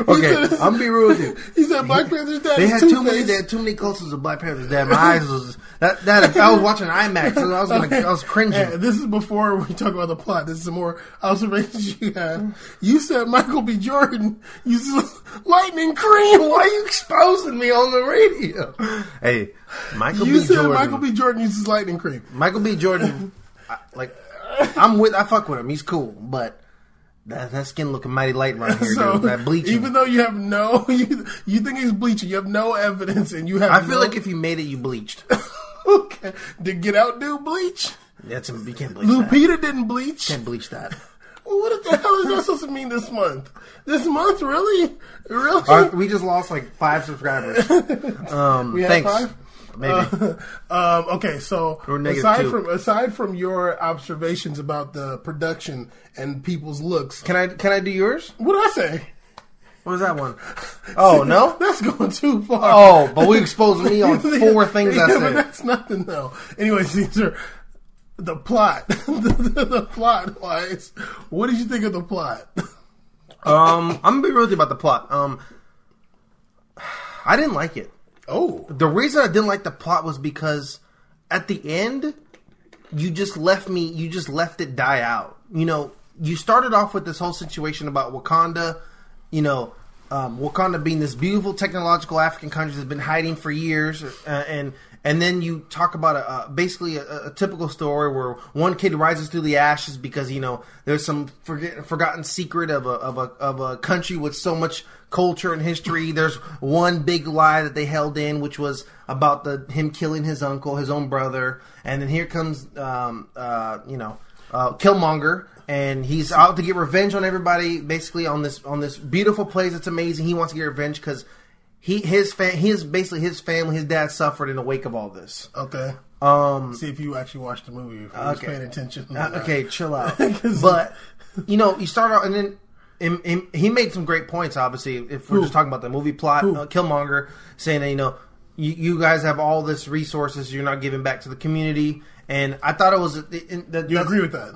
Speaker 2: Okay, I'm be real with you.
Speaker 1: He said Black Panther's dad
Speaker 2: They
Speaker 1: is
Speaker 2: had too many. They had too many closes of Black Panther's dad. My eyes was that that I was watching IMAX. So I was gonna, I was cringing.
Speaker 1: And this is before we talk about the plot. This is some more observations you had. You said Michael B. Jordan uses lightning cream.
Speaker 2: Why are you exposing me on the radio? Hey, Michael
Speaker 1: You
Speaker 2: B.
Speaker 1: said
Speaker 2: Jordan.
Speaker 1: Michael B. Jordan uses lightning cream.
Speaker 2: Michael B. Jordan, I, like I'm with. I fuck with him. He's cool, but that, that skin looking mighty light right here.
Speaker 1: So
Speaker 2: dude. That bleaching.
Speaker 1: even though you have no, you, you think he's bleaching, you have no evidence, and you have.
Speaker 2: I feel
Speaker 1: no-
Speaker 2: like if you made it, you bleached.
Speaker 1: okay, did Get Out do bleach?
Speaker 2: That's you can't bleach that.
Speaker 1: Lupita didn't bleach.
Speaker 2: Can't bleach that.
Speaker 1: What the hell is that supposed to mean this month? This month, really, really?
Speaker 2: All right, we just lost like five subscribers. Um,
Speaker 1: We had
Speaker 2: thanks.
Speaker 1: five?
Speaker 2: Maybe.
Speaker 1: Um, okay, so aside
Speaker 2: two.
Speaker 1: from aside from your observations about the production and people's looks,
Speaker 2: can I can I do yours?
Speaker 1: what did I say?
Speaker 2: What was that one? Oh no.
Speaker 1: That's going too far.
Speaker 2: Oh, but we exposed me on four things
Speaker 1: yeah,
Speaker 2: I said.
Speaker 1: that's nothing though. Anyway, Caesar, the plot, the, the plot wise, what did you think of the plot?
Speaker 2: Um, I'm gonna be real with you about the plot. Um, I didn't like it.
Speaker 1: Oh,
Speaker 2: The reason I didn't like the plot was because at the end, you just left me. You just left it die out. You know, you started off with this whole situation about Wakanda. You know, um, Wakanda being this beautiful technological African country that's been hiding for years, uh, and and then you talk about a, uh, basically a, a, typical story where one kid rises through the ashes because you know there's some forget, forgotten secret of a, of a of a country with so much culture and history. There's one big lie that they held in, which was about the him killing his uncle, his own brother, and then here comes um, uh, you know uh, Killmonger, and he's out to get revenge on everybody. Basically on this on this beautiful place. It's amazing. He wants to get revenge because he his fa- his basically his family, his dad suffered in the wake of all this.
Speaker 1: Okay.
Speaker 2: Um,
Speaker 1: See if you actually watched the movie. If you was
Speaker 2: Okay.
Speaker 1: paying attention.
Speaker 2: Uh, okay, chill out. but you know, you start out and then. and- and he made some great points. Obviously, if we're
Speaker 1: Who?
Speaker 2: just talking about the movie plot, uh, Killmonger saying that you know you, you guys have all this resources you're not giving back to the community, and I thought it was it, that,
Speaker 1: You agree with that?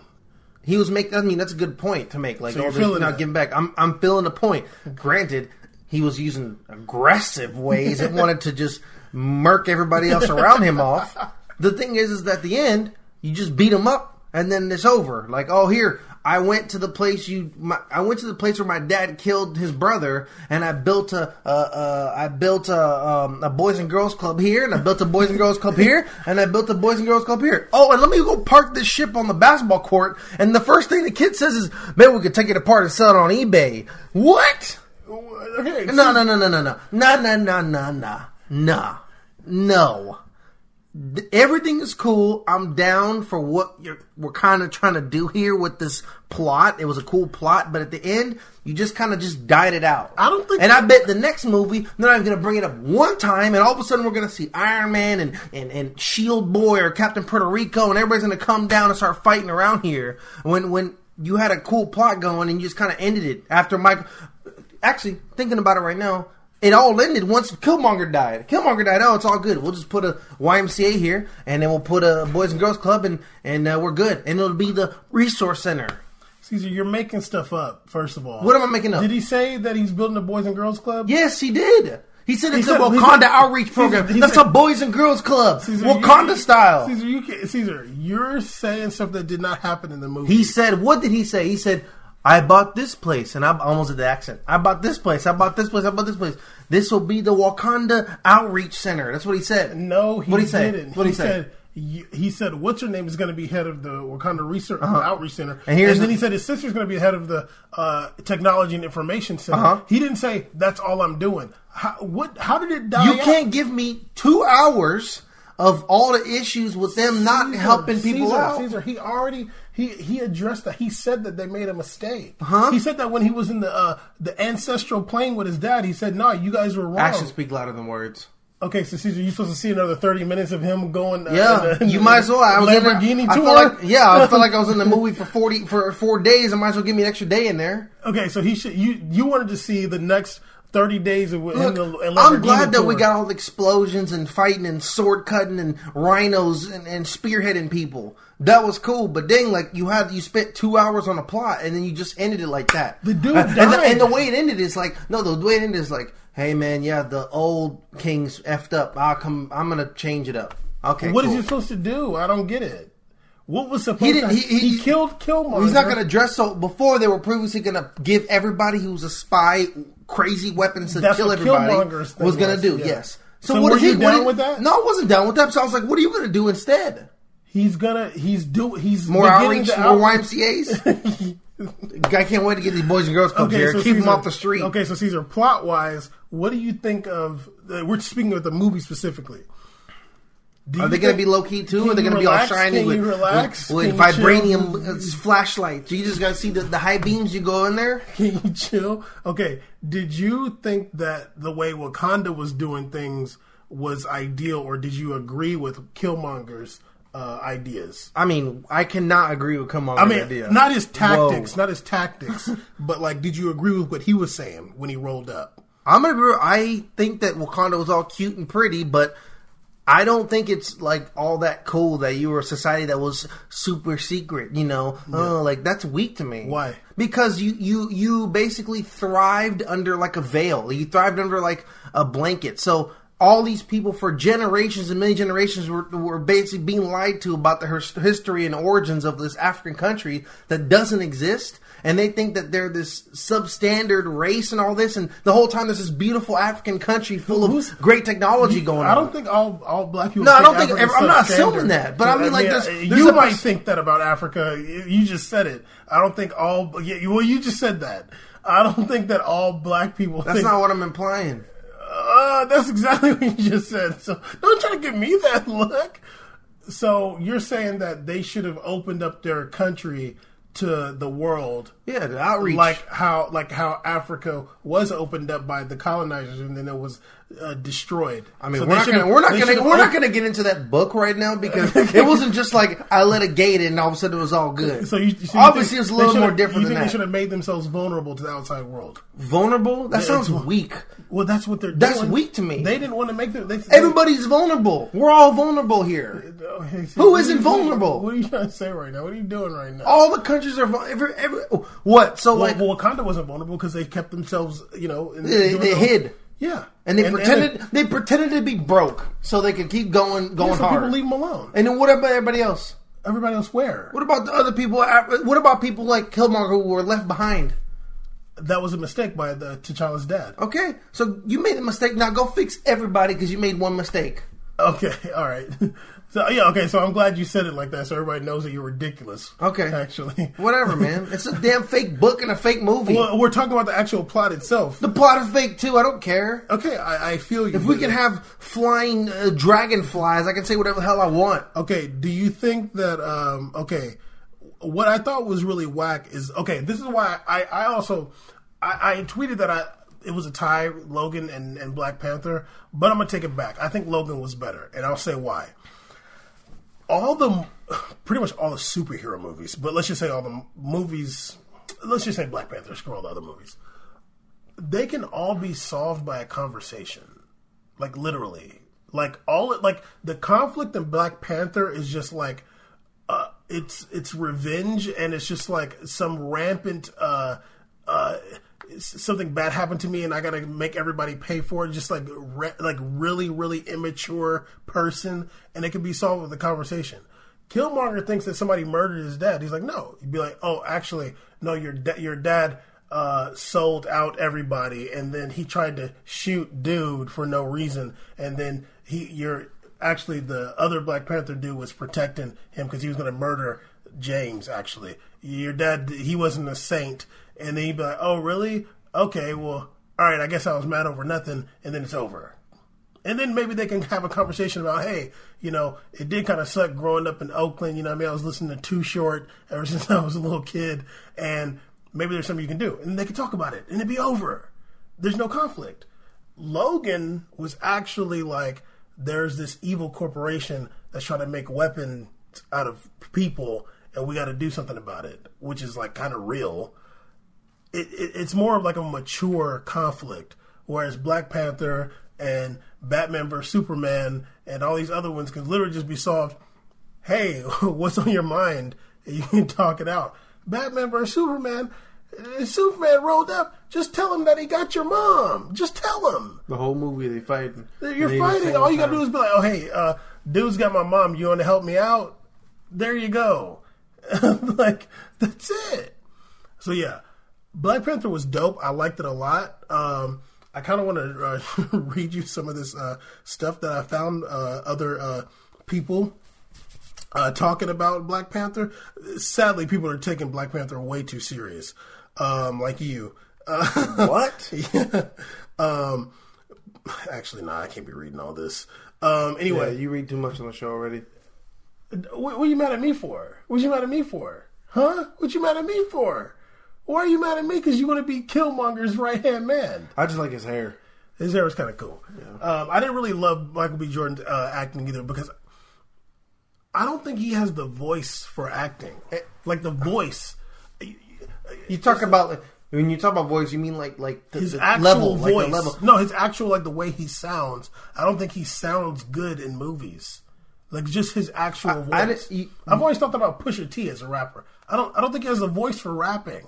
Speaker 2: he was making. I mean, that's a good point to make. Like,
Speaker 1: So you're feeling
Speaker 2: not giving back. I'm I'm feeling the point. Granted, he was using aggressive ways and wanted to just murk everybody else around him off. The thing is, is that at the end, you just beat him up, and then it's over. Like, oh, here. I went to the place you. My, I went to the place where my dad killed his brother, and I built a. Uh, uh, I built a, um, a boys and girls club here, and I built a boys and girls club here, and I built a boys and girls club here. Oh, and let me go park this ship on the basketball court. And the first thing the kid says is, "Man, we could take it apart and sell it on eBay." What?
Speaker 1: Okay.
Speaker 2: No, no, no, no, no, no, no, no, no, no, no, no, no. Th- Everything is cool. I'm down for what you're, we're kind of trying to do here with this plot. It was a cool plot, but at the end, you just kind of just died it out.
Speaker 1: I don't think-
Speaker 2: And I bet the next movie, they're not going to bring it up one time, and all of a sudden we're going to see Iron Man and, and, and Shield Boy or Captain Puerto Rico, and everybody's going to come down and start fighting around here. When when you had a cool plot going and you just kind of ended it after Michael. Actually, thinking about it right now, it all ended once Killmonger died. Killmonger died. Oh, it's all good. We'll just put a YMCA here, and then we'll put a Boys and Girls Club, and and uh, we're good. And it'll be the resource center.
Speaker 1: Caesar, you're making stuff up. First of all,
Speaker 2: What am I making up?
Speaker 1: Did he say that he's building a boys and girls club?
Speaker 2: Yes, he did. He said it's
Speaker 1: said-
Speaker 2: a Wakanda
Speaker 1: said-
Speaker 2: outreach program.
Speaker 1: he
Speaker 2: That's
Speaker 1: said-
Speaker 2: a Boys and Girls Club,
Speaker 1: Caesar,
Speaker 2: Wakanda
Speaker 1: you-
Speaker 2: style.
Speaker 1: Caesar, you can, Caesar, you're saying stuff that did not happen in the movie.
Speaker 2: He said, "What did he say?" He said, "I bought this place," and I'm almost did the accent. I bought this place. I bought this place. I bought this place. This will be the Wakanda Outreach Center. That's what he said.
Speaker 1: no, he
Speaker 2: what he
Speaker 1: didn't.
Speaker 2: What
Speaker 1: he
Speaker 2: he say?
Speaker 1: said. He said, "What's your name is going to be head of the Wakanda Research Outreach Center,"
Speaker 2: Uh-huh. And here's
Speaker 1: then
Speaker 2: the-
Speaker 1: he said his sister's going to be head of the uh, Technology and Information Center.
Speaker 2: Uh-huh.
Speaker 1: He didn't say that's all I'm doing. How, what? How did it die?
Speaker 2: You
Speaker 1: out?
Speaker 2: can't give me two hours of all the issues with them not helping people
Speaker 1: Caesar,
Speaker 2: out.
Speaker 1: Caesar, he already he he addressed that. He said that they made a mistake.
Speaker 2: Huh?
Speaker 1: He said that when he was in the uh, the ancestral plane with his dad, he said, "No, you guys were wrong."
Speaker 2: Actions speak louder than words.
Speaker 1: Okay, so Caesar, you're supposed to see another thirty minutes of him going. Uh,
Speaker 2: Yeah,
Speaker 1: in the-
Speaker 2: you might as well. I was
Speaker 1: Lamborghini
Speaker 2: there, I
Speaker 1: tour.
Speaker 2: like, yeah, I felt like I was in the movie for forty for four days. I might as well give me an extra day in there.
Speaker 1: okay, so he should you you wanted to see the next thirty days of
Speaker 2: Look,
Speaker 1: in the
Speaker 2: I'm glad that
Speaker 1: tour.
Speaker 2: we got all the explosions and fighting and sword cutting and rhinos and, and spearheading people. That was cool, but dang, like you had you spent two hours on a plot and then you just ended it like that.
Speaker 1: The dude
Speaker 2: Uh, and, the, and the way it ended is like no, the way it ended is like, hey man, yeah, the old king's effed up. I'll come. I'm gonna change it up. Okay,
Speaker 1: What is
Speaker 2: cool.
Speaker 1: he supposed to do? I don't get it. What was supposed
Speaker 2: He didn't.
Speaker 1: to?
Speaker 2: He, he,
Speaker 1: killed Killmonger.
Speaker 2: He's not going to dress so. Before they were previously going to give everybody who was a spy crazy weapons to
Speaker 1: That's
Speaker 2: kill
Speaker 1: what
Speaker 2: everybody. Was going to do
Speaker 1: yeah.
Speaker 2: yes.
Speaker 1: So
Speaker 2: what
Speaker 1: were
Speaker 2: is
Speaker 1: you
Speaker 2: he
Speaker 1: down
Speaker 2: what did-
Speaker 1: with that?
Speaker 2: No, I wasn't down with that. So I was like, what are you going to do instead?
Speaker 1: He's gonna. He's do. He's
Speaker 2: More outreach, more YMCA's. I can't wait to get these boys and girls clubs here. Keep them off the street.
Speaker 1: Okay, so Caesar, plot wise, what do you think of? Uh, we're speaking of the movie specifically. Do
Speaker 2: Are they going to be low key too? Or are they going to be all
Speaker 1: Can
Speaker 2: with, with, with vibranium uh, flashlights? You just got to see the, the high beams. You go in there.
Speaker 1: Can you chill? Okay, did you think that the way Wakanda was doing things was ideal, or did you agree with Killmonger's uh, ideas?
Speaker 2: I mean, I cannot agree with on.
Speaker 1: I mean,
Speaker 2: idea.
Speaker 1: not his tactics,
Speaker 2: Whoa.
Speaker 1: not his tactics, but like, did you agree with what he was saying when he rolled up?
Speaker 2: I'm gonna. I think that Wakanda was all cute and pretty, but I don't think it's like all that cool that you were a society that was super secret. You know, oh, like that's weak to me.
Speaker 1: Why?
Speaker 2: Because you you you basically thrived under like a veil. You thrived under like a blanket. So all these people for generations and many generations were, were basically being lied to about the history and origins of this African country that doesn't exist. And they think that they're this substandard race and all this, and the whole time there's this beautiful African country full
Speaker 1: Who's-
Speaker 2: of great technology going on.
Speaker 1: I don't think all all black people.
Speaker 2: No, I don't think-
Speaker 1: Africa's
Speaker 2: I'm not assuming that, but I mean, like, there's- there's
Speaker 1: you might
Speaker 2: pers-
Speaker 1: think that about Africa. You you just said it. I don't think all. Well, you just said that. I don't think that all black people.
Speaker 2: That's
Speaker 1: think,
Speaker 2: not what I'm implying.
Speaker 1: Uh, that's exactly what you just said. So don't try to give me that look. So you're saying that they should have opened up their country to the world,
Speaker 2: Yeah, the outreach.
Speaker 1: like how like how Africa was opened up by the colonizers and then it was uh, destroyed.
Speaker 2: I mean,
Speaker 1: So
Speaker 2: we're not gonna we're not gonna we're not gonna get into that book right now because it wasn't just like I let a gate in and all of a sudden it was all good.
Speaker 1: So you, so
Speaker 2: obviously it's a little more different
Speaker 1: You think they should have made themselves vulnerable to the outside world?
Speaker 2: Vulnerable? That sounds weak.
Speaker 1: Well, that's what they're. Doing.
Speaker 2: That's
Speaker 1: doing.
Speaker 2: weak to me.
Speaker 1: They didn't want to make them. They,
Speaker 2: Everybody's vulnerable. We're all vulnerable here.
Speaker 1: They,
Speaker 2: Who isn't vulnerable?
Speaker 1: What are you trying to say right now? What are you doing right now?
Speaker 2: All the countries are every, every what? So
Speaker 1: Well,
Speaker 2: like
Speaker 1: well, Wakanda wasn't vulnerable because they kept themselves, you know, in,
Speaker 2: they, they
Speaker 1: their-
Speaker 2: hid
Speaker 1: Yeah,
Speaker 2: and they pretended they pretended to be broke so they could keep going going
Speaker 1: yeah, so
Speaker 2: hard.
Speaker 1: people leave them alone.
Speaker 2: and then what about everybody else?
Speaker 1: Everybody else, where?
Speaker 2: What about the other people? What about people like Killmonger who were left behind?
Speaker 1: That was a mistake by the T'Challa's dad.
Speaker 2: Okay, so you made a mistake. Now go fix everybody because you made one mistake.
Speaker 1: Okay, all right. So yeah, okay. So I'm glad you said it like that, so everybody knows that you're ridiculous.
Speaker 2: Okay.
Speaker 1: actually.
Speaker 2: Whatever, man. It's a damn fake book and a fake movie.
Speaker 1: Well, we're talking about the actual plot itself.
Speaker 2: the plot is fake too. I don't care.
Speaker 1: Okay, I, I feel you.
Speaker 2: If we can have flying uh, dragonflies, I can say whatever the hell I want.
Speaker 1: Okay, do you think that um okay what I thought was really whack is okay, this is why I, I also I, I tweeted that I it was a tie, Logan and, and Black Panther, but I'm gonna take it back. I think Logan was better, and I'll say why. All the pretty much all the superhero movies, but let's just say all the movies let's just say Black Panther, screw all the other movies. They can all be solved by a conversation like literally like all like the conflict in black panther is just like it's it's revenge and it's just like some rampant uh uh something bad happened to me and i gotta make everybody pay for it. Just like re- like really really immature person and it can be solved with a conversation. Killmonger thinks that somebody murdered his dad. He's like no. You'd be like oh actually no your da- your dad uh, sold out everybody, and then he tried to shoot dude for no reason, and then he you're actually the other Black Panther dude was protecting him because he was going to murder James. Actually, your dad he wasn't a saint, and then he'd be like, "Oh, really? Okay, well, all right. I guess I was mad over nothing," and then it's over. And then maybe they can have a conversation about, hey, you know, it did kind of suck growing up in Oakland. You know, I mean, I was listening to Too Short ever since I was a little kid, and maybe there's something you can do, and they can talk about it, and it'd be over. There's no conflict. Logan was actually like, there's this evil corporation that's trying to make weapons out of people, and we got to do something about it, which is like kind of real it, it, it's more of like a mature conflict, whereas Black Panther and Batman vs Superman and all these other ones can literally just be solved. Hey, what's on your mind? You can talk it out. Batman vs Superman. Superman rolled up. Just tell him that he got your mom. Just tell him.
Speaker 2: The whole movie they fighting.
Speaker 1: You're fighting. All you gotta do is be like, "Oh, hey, uh, dude's got my mom. You want to help me out? There you go." like that's it. So yeah, Black Panther was dope. I liked it a lot. Um, I kind of want to uh, read you some of this uh, stuff that I found uh, other uh, people uh, talking about Black Panther. Sadly, people are taking Black Panther way too serious, um, like you. Uh,
Speaker 2: What?
Speaker 1: yeah. Um, actually, no, I can't be reading all this. Um,
Speaker 2: Yeah,
Speaker 1: anyway,
Speaker 2: you read too much on the show already.
Speaker 1: what, what you mad at me for? What are you mad at me for? Huh? What are you mad at me for? Why are you mad at me? Because you want to be Killmonger's right hand man.
Speaker 2: I just like his hair.
Speaker 1: His hair was kind of cool. Um, I didn't really love Michael B. Jordan uh, acting either because I don't think he has the voice for acting. Like the voice,
Speaker 2: You talk about like, when you talk about voice, you mean like like the,
Speaker 1: his
Speaker 2: the
Speaker 1: actual
Speaker 2: level,
Speaker 1: voice.
Speaker 2: like the level.
Speaker 1: No, his actual like the way he sounds. I don't think he sounds good in movies. Like just his actual voice.
Speaker 2: I didn't- you-
Speaker 1: I've always thought about Pusha T as a rapper. I don't. I don't think he has a voice for rapping.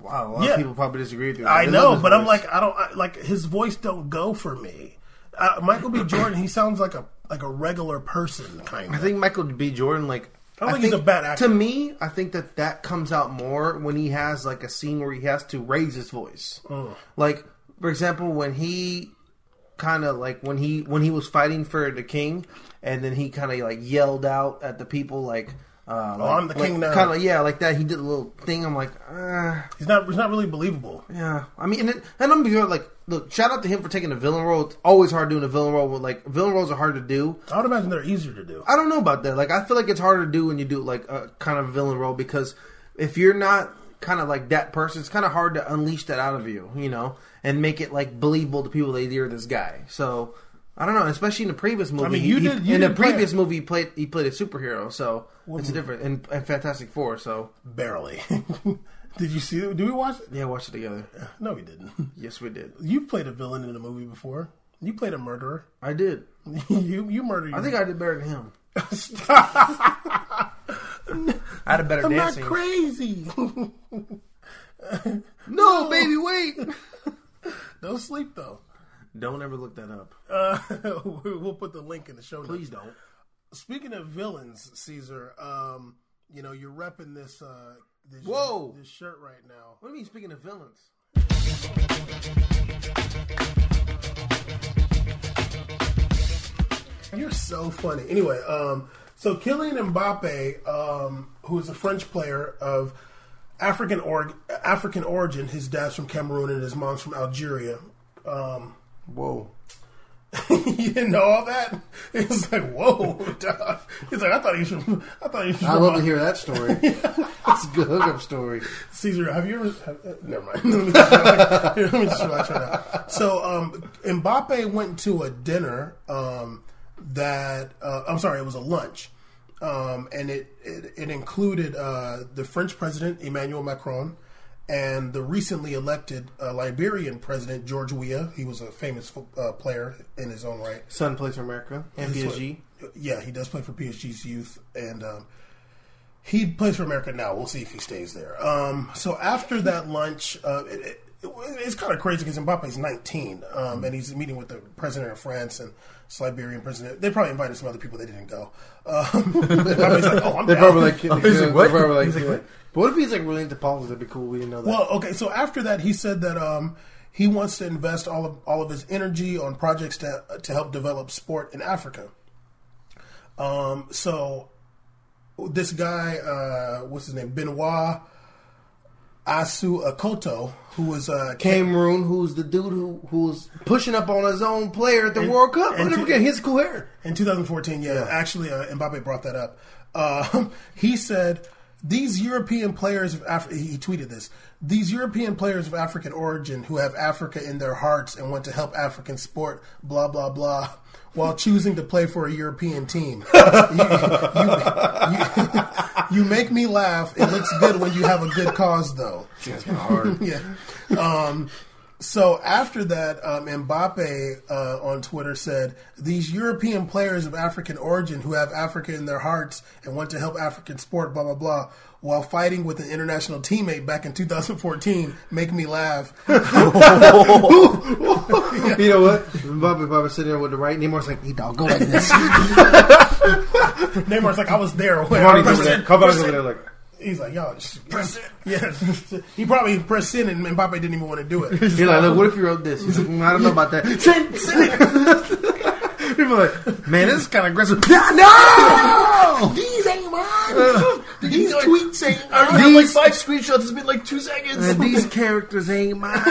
Speaker 2: Wow, a lot
Speaker 1: Yeah.
Speaker 2: of people probably disagree with you.
Speaker 1: I
Speaker 2: They
Speaker 1: know, but I'm like, I don't I, like his voice. Don't go for me. uh, Michael B. Jordan. He sounds like a like a regular person, kind of.
Speaker 2: I think Michael B. Jordan, like,
Speaker 1: I don't think he's a bad actor.
Speaker 2: To me, I think that that comes out more when he has like a scene where he has to raise his voice.
Speaker 1: Oh.
Speaker 2: Like, for example, when he kind of like when he when he was fighting for the king, and then he kind of like yelled out at the people like. Uh,
Speaker 1: Oh, I'm the king now.
Speaker 2: Kind of, yeah, like that. He did a little thing. I'm like, uh,
Speaker 1: He's not. He's not really believable.
Speaker 2: yeah. I mean, and, it, and I'm like, look, shout out to him for taking the villain role. It's always hard doing a villain role. But, like, villain roles are hard to do.
Speaker 1: I would imagine they're easier to do.
Speaker 2: I don't know about that. Like, I feel like it's harder to do when you do like a kind of villain role because if you're not kind of like that person, it's kind of hard to unleash that out of you, you know, and make it like believable to people that you're this guy. So I don't know, especially in the previous movie.
Speaker 1: I mean, you
Speaker 2: he-
Speaker 1: did- you
Speaker 2: in the
Speaker 1: did
Speaker 2: previous
Speaker 1: it.
Speaker 2: movie, he played he played a superhero, so it's different. And, and Fantastic Four, so
Speaker 1: Barely. did you see it? Did we watch it?
Speaker 2: yeah, watch it together.
Speaker 1: No, we didn't.
Speaker 2: Yes, we did.
Speaker 1: You've played a villain in a movie before. You played a murderer.
Speaker 2: I did.
Speaker 1: you you murdered.
Speaker 2: I think I did better than him. I had a better
Speaker 1: I'm not crazy.
Speaker 2: no, baby, wait.
Speaker 1: Don't sleep though.
Speaker 2: Don't ever look that up.
Speaker 1: Uh, we'll put the link in the show notes.
Speaker 2: Please don't.
Speaker 1: Speaking of villains, Caesar, um, you know you're repping this uh, this,
Speaker 2: Whoa.
Speaker 1: this shirt right now.
Speaker 2: What do you mean? Speaking of villains,
Speaker 1: You're so funny. Anyway, um, so Kylian Mbappe, um, who is a French player of African or- African origin, his dad's from Cameroon and his mom's from Algeria. Um,
Speaker 2: whoa.
Speaker 1: you didn't know all that? It's like whoa, dog. He's like I thought he was from. I thought he was from.
Speaker 2: I love to hear that story. That's a good hookup story.
Speaker 1: Caesar, have you ever? Have, uh, never mind. let, me just relax. Here, let me just relax right now. So, um, Mbappe went to a dinner um, that uh, I'm sorry, it was a lunch, um, and it it, it included uh, the French president Emmanuel Macron and the recently elected uh, Liberian president George Weah. He was a famous fo- uh, player in his own right.
Speaker 2: Son plays for America and
Speaker 1: This
Speaker 2: PSG.
Speaker 1: one- Yeah, he does play for PSG's youth, and um, he plays for America now. We'll see if he stays there. Um, so after that lunch, uh, it, it, it, it's kind of crazy because Mbappe's 19, um, and he's meeting with the president of France and this Liberian president. They probably invited some other people. They didn't go. Um, Mbappe's like, oh, I'm
Speaker 2: They're
Speaker 1: down.
Speaker 2: probably like,
Speaker 4: Oh, he's like, what?
Speaker 2: they're probably like,
Speaker 1: He's like, what?
Speaker 2: But what if he's like really into politics? That'd be cool. We didn't know that.
Speaker 1: Well, okay. So after that, he said that um, he wants to invest all of all of his energy on projects to to help develop sport in Africa. Um, so this guy, uh, what's his name, Benoit Assou-Ekotto, who was uh,
Speaker 2: Cameroon, who's the dude who who's pushing up on his own player at the
Speaker 1: And-
Speaker 2: World Cup?
Speaker 1: and
Speaker 2: never forget. He has cool hair.
Speaker 1: In 2014, yeah, actually, uh, Mbappe brought that up. Uh, he said these European players of Af- he tweeted this. These European players of African origin who have Africa in their hearts and want to help African sport, blah blah blah, while choosing to play for a European team. you, you- you- you make me laugh. It looks good when you have a good cause, though.
Speaker 2: That's kind hard.
Speaker 1: yeah. Um, so after that, um, Mbappe uh, on Twitter said, "These European players of African origin who have Africa in their hearts and want to help African sport, blah blah blah, while fighting with an international teammate back in 2014, make me laugh."
Speaker 2: you know what? Mbappe probably sitting there with the right. Neymar's like, he dog, go like this.
Speaker 1: Neymar's like, "I was there." When I
Speaker 2: over there.
Speaker 1: pressed-
Speaker 2: Cavani's over there like,
Speaker 1: He's like, "Yo, just press it." Yeah, he probably pressed in, and Mbappe didn't even want to do it.
Speaker 2: he's like, look, what if you wrote this? He's like, "Mm, I don't know about that. Send, send it. People are like, man, this is kind of aggressive. No!
Speaker 1: These ain't mine. These tweets ain't
Speaker 4: I
Speaker 1: mine.
Speaker 4: have like five screenshots. It's been like two seconds.
Speaker 2: And these characters ain't mine.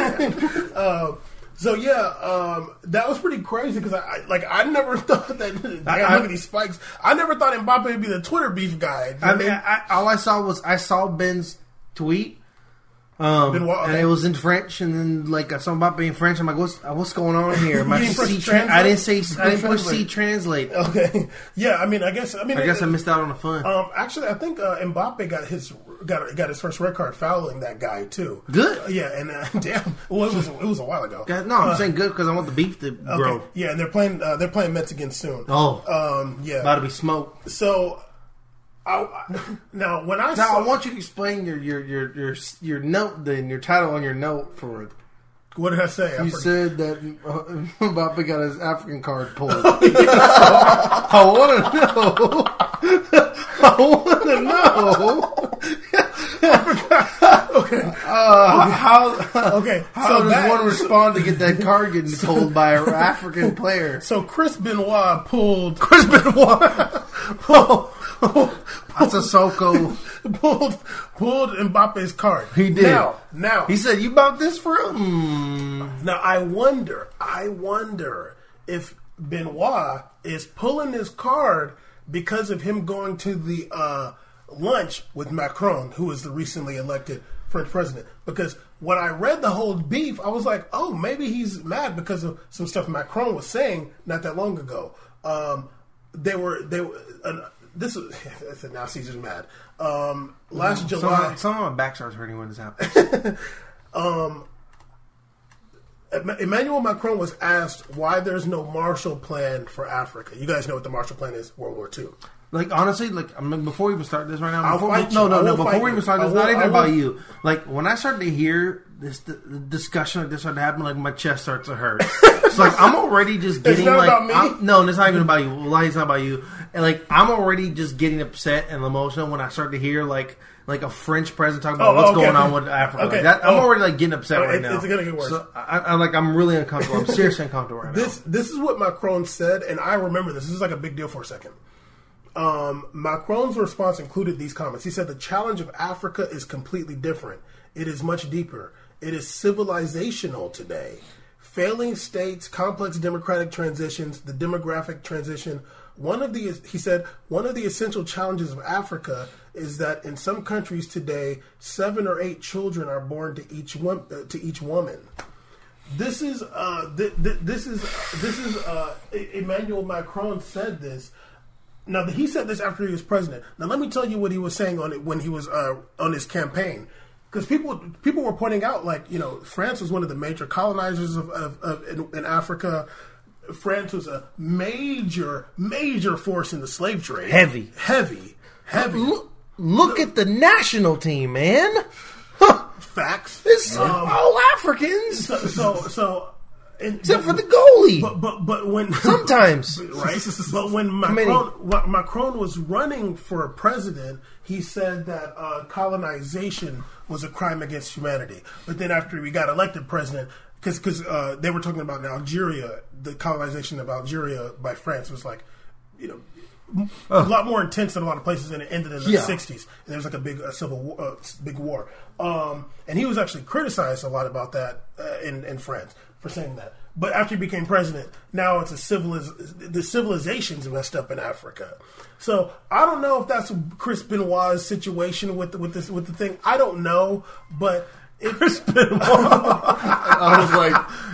Speaker 1: So yeah, um, that was pretty crazy because I, I like I never thought that. Damn,
Speaker 2: I-
Speaker 1: look at these spikes. I never thought Mbappe would be the Twitter beef guy.
Speaker 2: I mean, I, all I saw was I saw Ben's tweet. Um, and it was in French, and then like I saw Mbappe in French. I'm like, what's uh, what's going on here? My
Speaker 1: didn't
Speaker 2: C
Speaker 1: translate?
Speaker 2: I didn't say I didn't push C translate.
Speaker 1: okay, yeah. I mean, I guess I mean,
Speaker 2: I guess
Speaker 1: it-
Speaker 2: I missed out on the fun.
Speaker 1: Um, actually, I think uh, Mbappe got his got got his first red card fouling that guy too.
Speaker 2: Good.
Speaker 1: Uh, yeah, and uh, damn, well, it was it was a while ago.
Speaker 2: God, no, I'm saying good because I want the beef to
Speaker 1: Okay.
Speaker 2: grow.
Speaker 1: Yeah, and they're playing uh, they're playing Metz again soon.
Speaker 2: Oh,
Speaker 1: Um, yeah.
Speaker 2: about to be smoked.
Speaker 1: so, I, now when I
Speaker 2: Now
Speaker 1: saw,
Speaker 2: I want you to explain your your your your your note, then your title on your note for
Speaker 1: What did I say? I
Speaker 2: You said that uh, Mbappe got his African card pulled. I want to know. I want to know.
Speaker 1: okay.
Speaker 2: Uh, how
Speaker 1: Okay.
Speaker 2: how
Speaker 1: so
Speaker 2: does
Speaker 1: that-
Speaker 2: one respond to get that card getting pulled by an African player?
Speaker 1: So Chris Benoit pulled
Speaker 2: Chris Benoit. That's a Soko.
Speaker 1: pulled pulled Mbappe's card.
Speaker 2: He did.
Speaker 1: Now, now
Speaker 2: He said, "You bought this for him."
Speaker 1: Now I wonder, I wonder if Benoit is pulling his card because of him going to the uh, lunch with Macron, who is the recently elected French president. Because when I read the whole beef, I was like, oh, maybe he's mad because of some stuff Macron was saying not that long ago. Um, they were they were. Uh, this is now Caesar's mad. Um, last July,
Speaker 2: Some, some of my back starts hurting when this happens.
Speaker 1: Em- Emmanuel Macron was asked why there's no Marshall Plan for Africa. You guys know what the Marshall Plan is? World War II.
Speaker 2: Like honestly, like I mean, before we even start this right now, before, no, no, no, before we even start this,
Speaker 1: will-
Speaker 2: not even about you. Like when I start to hear this the, the discussion like this start to happen, like my chest starts to hurt. it's like I'm already just getting like
Speaker 1: about me?
Speaker 2: I'm- no, it's not even about you. Well, it's not about you. And like I'm already just getting upset and emotional when I start to hear like. Like a French president talking about
Speaker 1: Oh,
Speaker 2: what's
Speaker 1: okay.
Speaker 2: going on with Africa.
Speaker 1: Okay.
Speaker 2: Like that, I'm
Speaker 1: Oh.
Speaker 2: already like getting upset
Speaker 1: Oh,
Speaker 2: right now.
Speaker 1: it's gonna get worse.
Speaker 2: So I, I like I'm really uncomfortable. I'm seriously uncomfortable right now.
Speaker 1: This this is what Macron said, and I remember this. This is like a big deal for a second. Um, Macron's response included these comments. He said, "The challenge of Africa is completely different. It is much deeper. It is civilizational today. Failing states, complex democratic transitions, the demographic transition. One of the he said one of the essential challenges of Africa is that in some countries today, seven or eight children are born to each one, uh, to each woman." this is uh th- th- this is this is uh Emmanuel Macron said this. Now he said this after he was president. Now let me tell you what he was saying on it when he was uh, on his campaign, because people people were pointing out like you know France was one of the major colonizers of, of, of in, in Africa. France was a major major force in the slave trade.
Speaker 2: Heavy.
Speaker 1: heavy, heavy.
Speaker 2: Look, look at the national team, man.
Speaker 1: Facts.
Speaker 2: It's
Speaker 1: Um,
Speaker 2: all Africans,
Speaker 1: so so so. And-
Speaker 2: except for the goalie.
Speaker 1: But but but when
Speaker 2: Sometimes.
Speaker 1: right? But when? Macron, when Macron was running for president, he said that uh, colonization was a crime against humanity. But then after we got elected president, because because uh, they were talking about in Algeria, the colonization of Algeria by France was like, you know. A lot more intense than a lot of places, and it ended in the
Speaker 2: Yeah.
Speaker 1: '60s. And there was like a big, a civil, war, uh, big war. Um, and he was actually criticized a lot about that uh, in in France for saying that. But after he became president, now it's a civiliz- the civilization's messed up in Africa. So I don't know if that's Chris Benoit's situation with the, with this with the thing. I don't know, but it, Chris Benoit.
Speaker 2: I was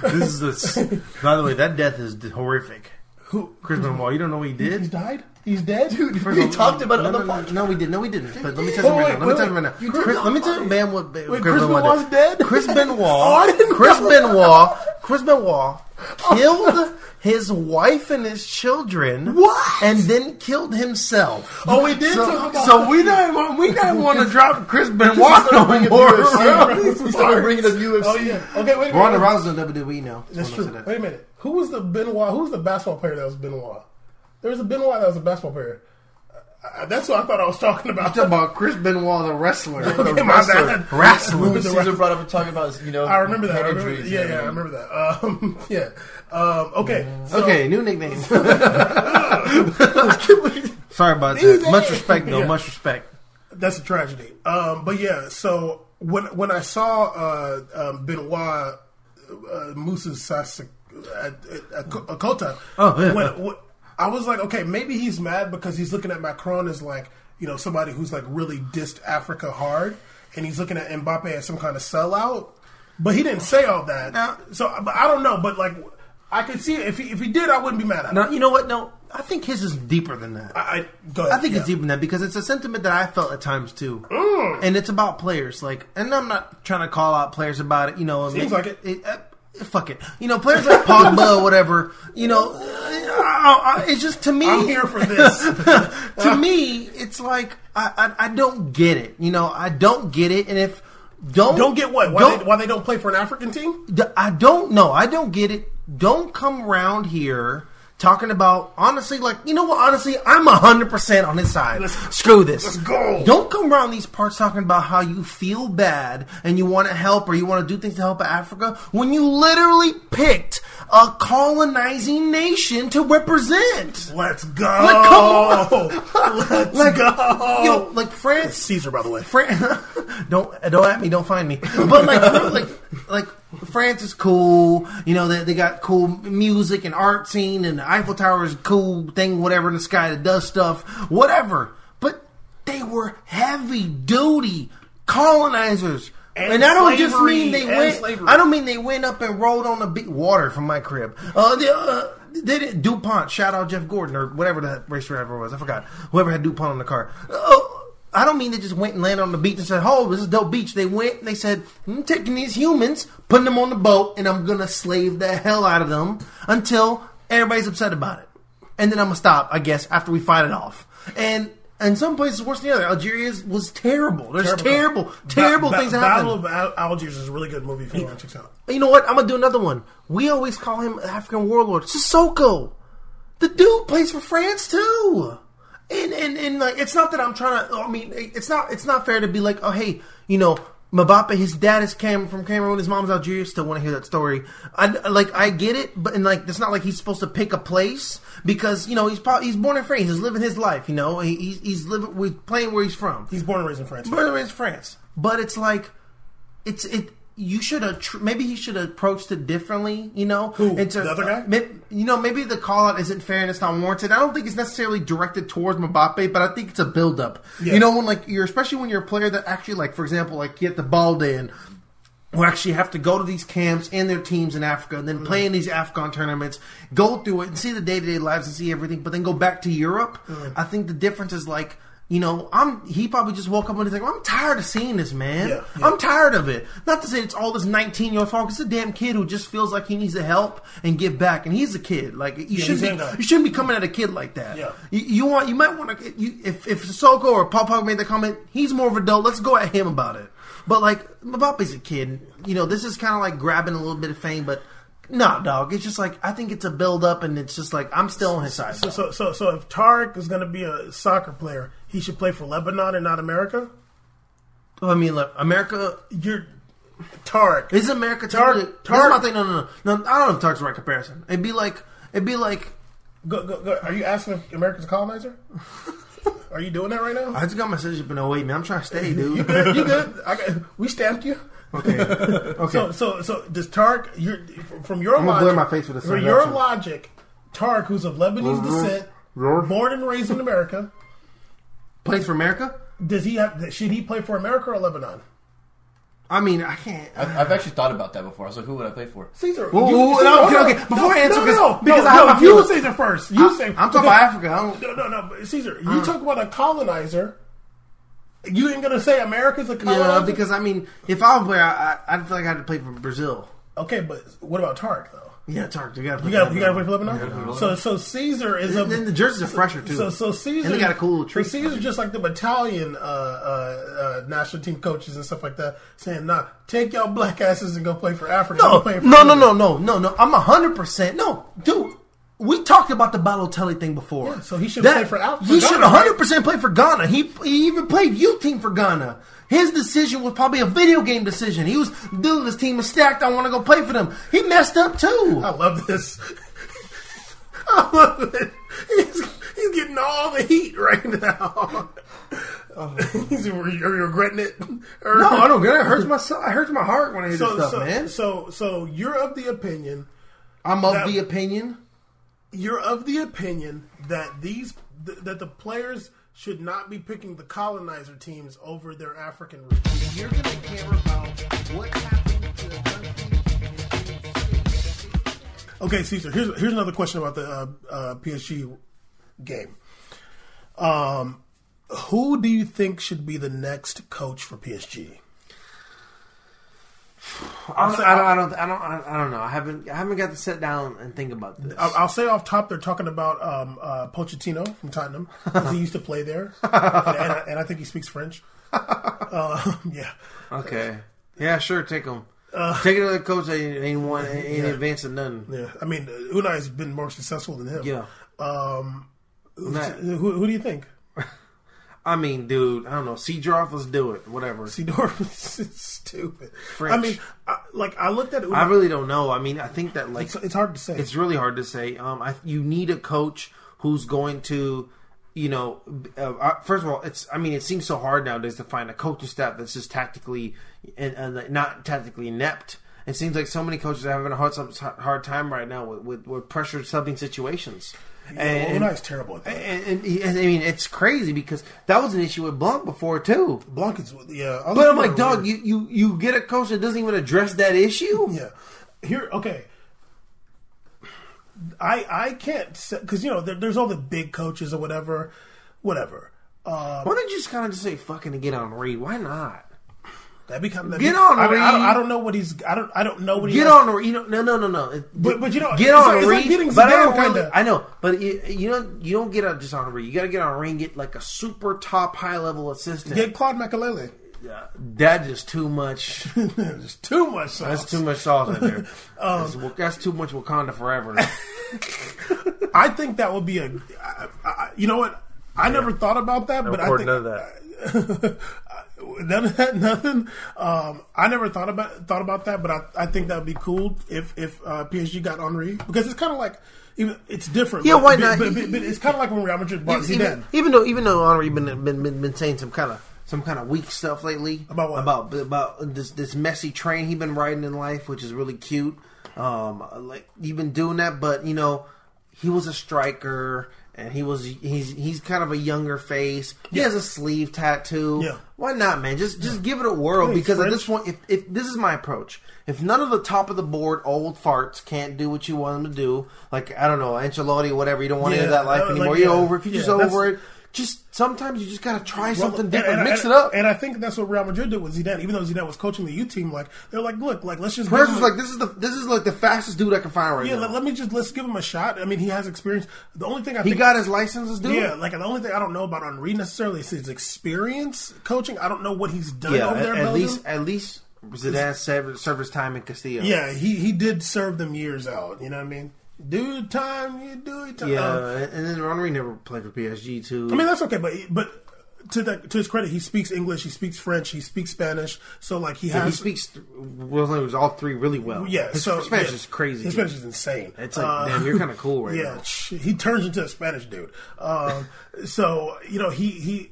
Speaker 2: like, "This is the." By the way, that death is horrific.
Speaker 1: Who?
Speaker 2: Chris Benoit, you don't know what he
Speaker 1: He's
Speaker 2: did.
Speaker 1: died. He's dead.
Speaker 5: Dude,
Speaker 2: First
Speaker 5: we talked about it
Speaker 2: no,
Speaker 5: on
Speaker 2: no, no,
Speaker 5: podcast.
Speaker 2: no, we did. No, we didn't. But let me tell you right now. Let me tell you right now. Chris, let me tell you, man, what
Speaker 1: Wait,
Speaker 2: Chris
Speaker 1: Chris
Speaker 2: Benoit
Speaker 1: Benoit's
Speaker 2: did.
Speaker 1: dead?
Speaker 2: Chris Benoit.
Speaker 1: Oh,
Speaker 2: Chris Benoit. Chris Benoit killed his wife and his children.
Speaker 1: What?
Speaker 2: And then killed himself.
Speaker 1: Oh, we did
Speaker 2: So,
Speaker 1: talk about
Speaker 2: so we don't we don't want to drop Chris Benoit no more.
Speaker 5: UFC. We started bringing up UFC.
Speaker 1: Oh yeah. Okay, wait a minute.
Speaker 2: Ronda Rousey's on WWE now.
Speaker 1: That's true.
Speaker 2: wanna say that.
Speaker 1: Wait a minute. Who was the Benoit? Who was the basketball player that was Benoit? There was a Benoit that was a basketball player. Uh, that's what I thought I was talking about.
Speaker 2: Talk about Chris Benoit, the wrestler.
Speaker 1: Okay, my bad.
Speaker 2: Wrestler.
Speaker 5: What Caesar brought up and talking about, you know,
Speaker 1: I remember that. I remember
Speaker 5: injuries,
Speaker 1: yeah, yeah, I remember that. Um, yeah. Um, okay. So,
Speaker 2: Okay, new nickname. Sorry about
Speaker 1: New
Speaker 2: that. Much respect, though.
Speaker 1: Yeah.
Speaker 2: Much respect.
Speaker 1: That's a tragedy. Um, but yeah, so when when I saw uh, um, Benoit uh, Moussa Sasek at, at, at Kota,
Speaker 2: Oh, yeah.
Speaker 1: when, when- I was like, okay, maybe he's mad because he's looking at Macron as like you know somebody who's like really dissed Africa hard, and he's looking at Mbappe as some kind of sellout. But he didn't say all that.
Speaker 2: Now-
Speaker 1: so but I don't know. But like, I could see it. if he if he did, I wouldn't be mad at him.
Speaker 2: You know what? No, I think his is deeper than that.
Speaker 1: I, I go ahead.
Speaker 2: I think
Speaker 1: yeah.
Speaker 2: it's deeper than that because it's a sentiment that I felt at times too,
Speaker 1: Mm.
Speaker 2: and it's about players. Like, and I'm not trying to call out players about it. You know,
Speaker 1: Seems like it.
Speaker 2: uh, fuck it. You know, players like Pogba or whatever. You know, it's just to me.
Speaker 1: I'm here for this.
Speaker 2: to me, it's like I, I I don't get it. You know, I don't get it. And if don't
Speaker 1: Don't get what? Why,
Speaker 2: don't-
Speaker 1: they, why they don't play for an African team?
Speaker 2: I don't know. I don't get it. Don't come around here talking about honestly, like you know what? Honestly, I'm hundred percent on his side.
Speaker 1: Let's-
Speaker 2: Screw this.
Speaker 1: let's go.
Speaker 2: Don't come around these parts talking about how you feel bad and you want to help or you want to do things to help Africa when you literally picked a colonizing nation to represent.
Speaker 1: Let's go.
Speaker 2: Like, come
Speaker 1: Let's
Speaker 2: Like,
Speaker 1: go.
Speaker 2: yo, like France.
Speaker 1: Caesar, by the way.
Speaker 2: Fran- don't don't at me, don't find me. But like like like France is cool. You know they they got cool music and art scene, and the Eiffel Tower is a cool thing, whatever in the sky that does stuff, whatever. But they were heavy duty colonizers.
Speaker 1: And
Speaker 2: And, I don't just mean they went.
Speaker 1: slavery.
Speaker 2: I don't mean they went up and rolled on the beach. Water from my crib. Uh, they, uh, they did Dupont. Shout out Jeff Gordon or whatever that race driver was. I forgot. Whoever had Dupont on the car. Oh, I don't mean they just went and landed on the beach and said, "Oh, this is dope beach." They went and they said, "I'm taking these humans, putting them on the boat, and I'm gonna slave the hell out of them until everybody's upset about it, and then I'm gonna stop, I guess, after we fight it off." And and some places worse than the other. Algeria was terrible. There's terrible, terrible,
Speaker 1: Ba- ba-
Speaker 2: things happen.
Speaker 1: Battle of Al- Algiers is a really good movie if you want to check it out.
Speaker 2: You know what? I'm gonna do another one. We always call him African warlord. Sissoko. The dude plays for France too. And and and like it's not that I'm trying to. Oh, I mean, it's not it's not fair to be like, oh hey, you know, Mbappe, his dad is Cam from Cameroon, his mom's Algeria. Still want to hear that story. I like I get it, but and like it's not like he's supposed to pick a place because you know he's probably he's born in France. He's living his life. You know, he, he's he's living, he's playing where he's from.
Speaker 1: He's born and raised in France.
Speaker 2: Born and raised in France. But it's like, it's it. You should have tr- maybe he should have approached it differently. You know,
Speaker 1: Who? The other guy?
Speaker 2: may- you know, maybe the call out isn't fair and it's not warranted. I don't think it's necessarily directed towards Mbappe, but I think it's a build up.
Speaker 1: Yeah.
Speaker 2: You know, when like you're especially when you're a player that actually like, for example, like get the ball in. Who actually have to go to these camps and their teams in Africa and then mm. play in these AFCON tournaments, go through it and see the day to day lives and see everything, but then go back to Europe. Mm. I think the difference is like, you know, I'm he probably just woke up and he's like, I'm tired of seeing this, man.
Speaker 1: Yeah, yeah.
Speaker 2: I'm tired of it. Not to say it's all this 19 year old fault. It's a damn kid who just feels like he needs to help and give back, and he's a kid. Like you
Speaker 1: he's
Speaker 2: shouldn't be, you shouldn't be coming at a kid like that.
Speaker 1: Yeah.
Speaker 2: You, you want, you might want to. You, if if Sissoko or Papa made the comment, he's more of a adult. Let's go at him about it. But like Mbappe's a kid. You know, this is kind of like grabbing a little bit of fame, but. No, dog. It's just like I think it's a build up, and it's just like I'm still on his side.
Speaker 1: So, so, so, so if Tarek is going to be a soccer player, he should play for Lebanon and not America.
Speaker 2: Oh, I mean, look, America
Speaker 1: You're Tarek.
Speaker 2: Is America
Speaker 1: Tarek?
Speaker 2: Tarek.
Speaker 1: Tar-
Speaker 2: Tar- my thing. No, no, no, no. I don't know if Tark's the right comparison. It'd be like, it'd be like.
Speaker 1: Go, go, go. Are you asking if America's a colonizer? Are you doing that right now?
Speaker 2: I just got my citizenship in 08, man. I'm trying to stay, dude.
Speaker 1: You good? You good? I got, we stamped you.
Speaker 2: Okay, okay.
Speaker 1: So, so, so does Tark? You're, from your
Speaker 2: I'm gonna
Speaker 1: logic,
Speaker 2: blur my face with this
Speaker 1: from your
Speaker 2: action.
Speaker 1: logic, Tarek, who's of Lebanese
Speaker 2: Mhm.
Speaker 1: descent,
Speaker 2: Yeah.
Speaker 1: born and raised in America,
Speaker 2: Plays for America?
Speaker 1: does he have? Should he play for America or Lebanon?
Speaker 2: I mean, I can't.
Speaker 5: I've, I've actually thought about that before. I was like, who would I play for?
Speaker 1: Caesar.
Speaker 2: Whoa,
Speaker 1: you-
Speaker 2: whoa,
Speaker 1: Caesar,
Speaker 2: no, okay,
Speaker 1: on.
Speaker 2: okay. Before I answer,
Speaker 1: no,
Speaker 2: because-
Speaker 1: no,
Speaker 2: because
Speaker 1: no,
Speaker 2: I have
Speaker 1: no,
Speaker 2: my
Speaker 1: you
Speaker 2: feelings.
Speaker 1: say first. You
Speaker 2: I-
Speaker 1: say.
Speaker 2: I'm talking about Africa. I don't.
Speaker 1: No, no, no. but Caesar, you talk about a colonizer. You ain't gonna say America's a colonizer.
Speaker 2: Yeah, because I mean, if I was a player, I, I, I'd feel like I had to play for Brazil.
Speaker 1: okay, but what about Tark though?
Speaker 2: Yeah, Tark, you got
Speaker 1: You got you got to play for Lebanon. So so Caesar is a
Speaker 2: Then the jerseys are fresher too.
Speaker 1: So, so Caesar,
Speaker 2: And they got a cool little
Speaker 1: So
Speaker 2: tree.
Speaker 1: Caesar's just like the Italian uh, uh, uh, national team coaches and stuff like that, saying, "Nah, take y'all black asses and go play for Africa."
Speaker 2: No,
Speaker 1: Go play for
Speaker 2: no, no, no, no, no, no. I'm hundred percent. No, dude. We talked about the Balotelli thing before.
Speaker 1: Yeah, so he should play for Al- for
Speaker 2: He
Speaker 1: Ghana,
Speaker 2: should hundred percent play for Ghana. He he even played youth team for Ghana. His decision was probably a video game decision. He was, dude, this team is stacked. I want to go play for them. He messed up too.
Speaker 1: I love this. I love it. He's, he's getting all the heat right now. Oh. he's are you regretting it? Or-
Speaker 2: No, I don't get it. It hurts my soul- it hurts my heart when I hear
Speaker 1: So,
Speaker 2: this stuff,
Speaker 1: so,
Speaker 2: man.
Speaker 1: so, so you're of the opinion
Speaker 2: I'm of
Speaker 1: that-
Speaker 2: the opinion.
Speaker 1: You're of the opinion that these th- that the players should not be picking the colonizer teams over their African roots.
Speaker 2: You're gonna care about what's happening to the country.
Speaker 1: Okay, Caesar. Here's here's another question about the uh, uh, PSG game. Um, who do you think should be the next coach for PSG?
Speaker 2: I don't, I don't, I don't, I don't, I don't know. I haven't, I haven't got to sit down and think about this.
Speaker 1: I'll, I'll say off top, they're talking about um, uh, Pochettino from Tottenham 'cause he used to play there, and, and, I, and I think he speaks French. Uh, yeah.
Speaker 2: Okay. Yeah, sure, take him. take another coach that ain't, ain't won, ain't
Speaker 1: Yeah.
Speaker 2: advancing nothing.
Speaker 1: Yeah, I mean, Unai's been more successful than him.
Speaker 2: Yeah.
Speaker 1: Um,
Speaker 2: Not-
Speaker 1: who, who do you think?
Speaker 2: I mean, dude, I don't know. Seedorf, let's do it. Whatever.
Speaker 1: Sidor is stupid.
Speaker 2: French.
Speaker 1: I mean, I, like I looked at Unai.
Speaker 2: I really don't know. I mean, I think that like
Speaker 1: it's, it's hard to say.
Speaker 2: it's really hard to say. Um, I, you need a coach who's going to, you know, uh, uh, first of all, it's. I mean, it seems so hard nowadays to find a coaching staff that's just tactically and, and not tactically inept. It seems like so many coaches are having a hard hard time right now with with, with pressure subbing situations.
Speaker 1: And, Unai's terrible at that.
Speaker 2: and, and, and I mean, it's crazy because that was an issue with Blanc before too.
Speaker 1: Blanc is yeah. other
Speaker 2: But I'm like, dog, you, you you get a coach that doesn't even address that issue.
Speaker 1: Yeah. Here, okay. I I can't because you know there, there's all the big coaches or whatever, whatever. Uh,
Speaker 2: Why don't you just kind of just say fucking get Henry? Why not?
Speaker 1: That become that
Speaker 2: Get
Speaker 1: be-
Speaker 2: on,
Speaker 1: I, mean, I, don't, I don't know what he's. I don't. I don't know what he
Speaker 2: Get
Speaker 1: has-
Speaker 2: on, you know, no, no, no, no. It-
Speaker 1: But- but you know,
Speaker 2: get
Speaker 1: it's
Speaker 2: on
Speaker 1: like- it's like getting
Speaker 2: but I don't
Speaker 1: Zidane
Speaker 2: really-
Speaker 1: kinda.
Speaker 2: I know, but you, you don't, you don't get on just Henry. You got to get Henry and get like a super top high level assistant.
Speaker 1: Get Claude Makélélé.
Speaker 2: Yeah, that's just too much.
Speaker 1: There's too much sauce.
Speaker 2: That's too much sauce in there.
Speaker 1: Um,
Speaker 2: that's, that's too much Wakanda forever.
Speaker 1: I think that would be a. I, I, you know what? I never thought about that, but I think
Speaker 2: none of that.
Speaker 1: None of that, nothing. Um, I never thought about thought about that, but I, I think that would be cool if if uh, PSG got Henry because it's kind of like even it's different.
Speaker 2: Yeah,
Speaker 1: but,
Speaker 2: why not?
Speaker 1: But, but, but it's kind of like when Real Madrid bought Zidane.
Speaker 2: even, even though even though Henry been been, been been saying some kind of some kind of weak stuff lately
Speaker 1: About what?
Speaker 2: about about this this Messi train he been riding in life, which is really cute. Um, like you've been doing that, but you know he was a striker. And he was he's he's kind of a younger face. He has a sleeve tattoo.
Speaker 1: Yeah.
Speaker 2: Why not, man? Just just give it a whirl
Speaker 1: Yeah,
Speaker 2: because at this point, if, if this is my approach, if none of the top of the board old farts can't do what you want them to do, like I don't know, Ancelotti or whatever, you don't want any of
Speaker 1: Yeah,
Speaker 2: that life
Speaker 1: uh, like,
Speaker 2: anymore. You're
Speaker 1: yeah.
Speaker 2: over. If you're just over it, just sometimes you just gotta try
Speaker 1: Well,
Speaker 2: something different,
Speaker 1: and-
Speaker 2: mix
Speaker 1: and-
Speaker 2: it up.
Speaker 1: And I think that's what Real Madrid did with Zidane. Even though Zidane was coaching the U team, like they're like, look, like let's just.
Speaker 2: Perez was like, "This is the this is like the fastest dude I can find right
Speaker 1: yeah,
Speaker 2: now."
Speaker 1: let, let me just let's give him a shot. I mean, he has experience. The only thing I
Speaker 2: he
Speaker 1: think
Speaker 2: got his licenses, dude.
Speaker 1: Yeah, like the only thing I don't know about Henry necessarily is his experience coaching. I don't know what he's done
Speaker 2: yeah.
Speaker 1: over
Speaker 2: At,
Speaker 1: there.
Speaker 2: at least, at least Zidane served, served his time in Castilla.
Speaker 1: yeah, he he did serve them years out. You know what I mean? Do time, you do it time.
Speaker 2: yeah.
Speaker 1: Um,
Speaker 2: and then Henry never played for PSG too.
Speaker 1: I mean that's okay, but but to that to his credit, he speaks English, he speaks French, he speaks Spanish. So like he has, he
Speaker 2: speaks th- languages all three really well.
Speaker 1: Yeah,
Speaker 2: his
Speaker 1: so
Speaker 2: Spanish
Speaker 1: yeah,
Speaker 2: is crazy.
Speaker 1: His. Spanish is insane.
Speaker 2: It's like,
Speaker 1: Uh,
Speaker 2: damn, you're kind of cool right
Speaker 1: yeah,
Speaker 2: now.
Speaker 1: sh- he turns into a Spanish dude. Um, so you know he he.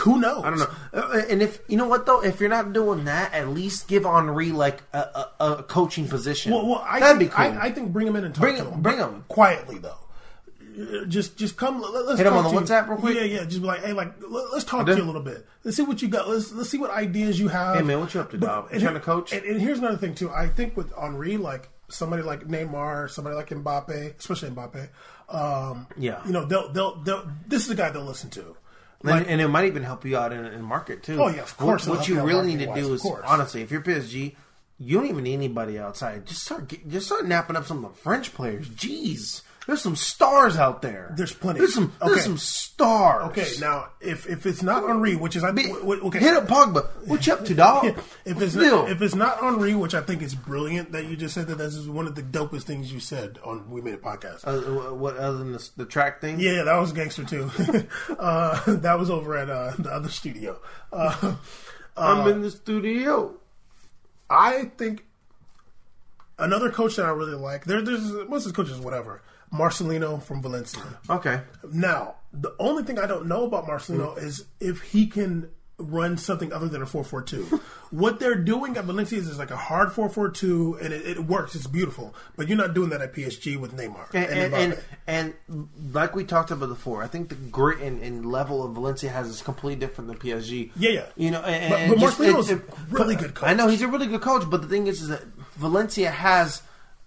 Speaker 1: Who knows?
Speaker 2: I don't know. Uh, And if you know what though, if you're not doing that, at least give Henry like a, a, a coaching position.
Speaker 1: Well, well I
Speaker 2: That'd
Speaker 1: think,
Speaker 2: be cool.
Speaker 1: I, I think bring him in and talk
Speaker 2: Bring
Speaker 1: to
Speaker 2: him-
Speaker 1: him.
Speaker 2: bring him.
Speaker 1: quietly though. Uh, Just just come. Let, us
Speaker 2: Hit him on the
Speaker 1: you.
Speaker 2: WhatsApp real quick?
Speaker 1: Yeah, yeah. Just be like, hey, like let, us talk to you a little bit. Let's see what you got. Let's let's see what ideas you have.
Speaker 2: Hey, man, what you up to, dog? You
Speaker 1: and
Speaker 2: trying to coach?
Speaker 1: And, and here's another thing too. I think with Henry, like somebody like Neymar, somebody like Mbappe, especially Mbappe. Um,
Speaker 2: Yeah.
Speaker 1: you know they'll they'll they'll. This is a guy they'll listen to.
Speaker 2: And, and it might even help you out in, in market too.
Speaker 1: Oh, yeah, of course
Speaker 2: What, what you
Speaker 1: you
Speaker 2: really need to do is honestly, if you're PSG, you don't even need anybody outside. Just start, get, just start napping up some of the French players. Jeez, there's some stars out there.
Speaker 1: There's plenty.
Speaker 2: There's some.
Speaker 1: Okay.
Speaker 2: There's some stars.
Speaker 1: Okay, now if if it's not Henry, which is I w- okay,
Speaker 2: hit up Pogba. What you up to, dog?
Speaker 1: if it's
Speaker 2: Still.
Speaker 1: not, if it's not Henry, which I think is brilliant that you just said that this is one of the dopest things you said on We Made It Podcast.
Speaker 2: Uh, what other than the, the track thing?
Speaker 1: yeah, that was gangster too. uh, that was over at uh, the other studio. Uh,
Speaker 2: I'm in the studio.
Speaker 1: I think another coach that I really like. There, there's most of his coaches, whatever. Marcelino from Valencia.
Speaker 2: Okay.
Speaker 1: Now, the only thing I don't know about Marcelino mm. is if he can run something other than a 4-4-2. what they're doing at Valencia is, is like a hard 4-4-2, and it, it works. It's beautiful. But you're not doing that at PSG with Neymar.
Speaker 2: And and, and,
Speaker 1: Mbappe.
Speaker 2: and like we talked about before, I think the grit and, and level of Valencia has is completely different than PSG.
Speaker 1: Yeah, yeah.
Speaker 2: You know, and,
Speaker 1: But- but Marcelino's a really good coach.
Speaker 2: I know he's a really good coach, but the thing is, is that Valencia has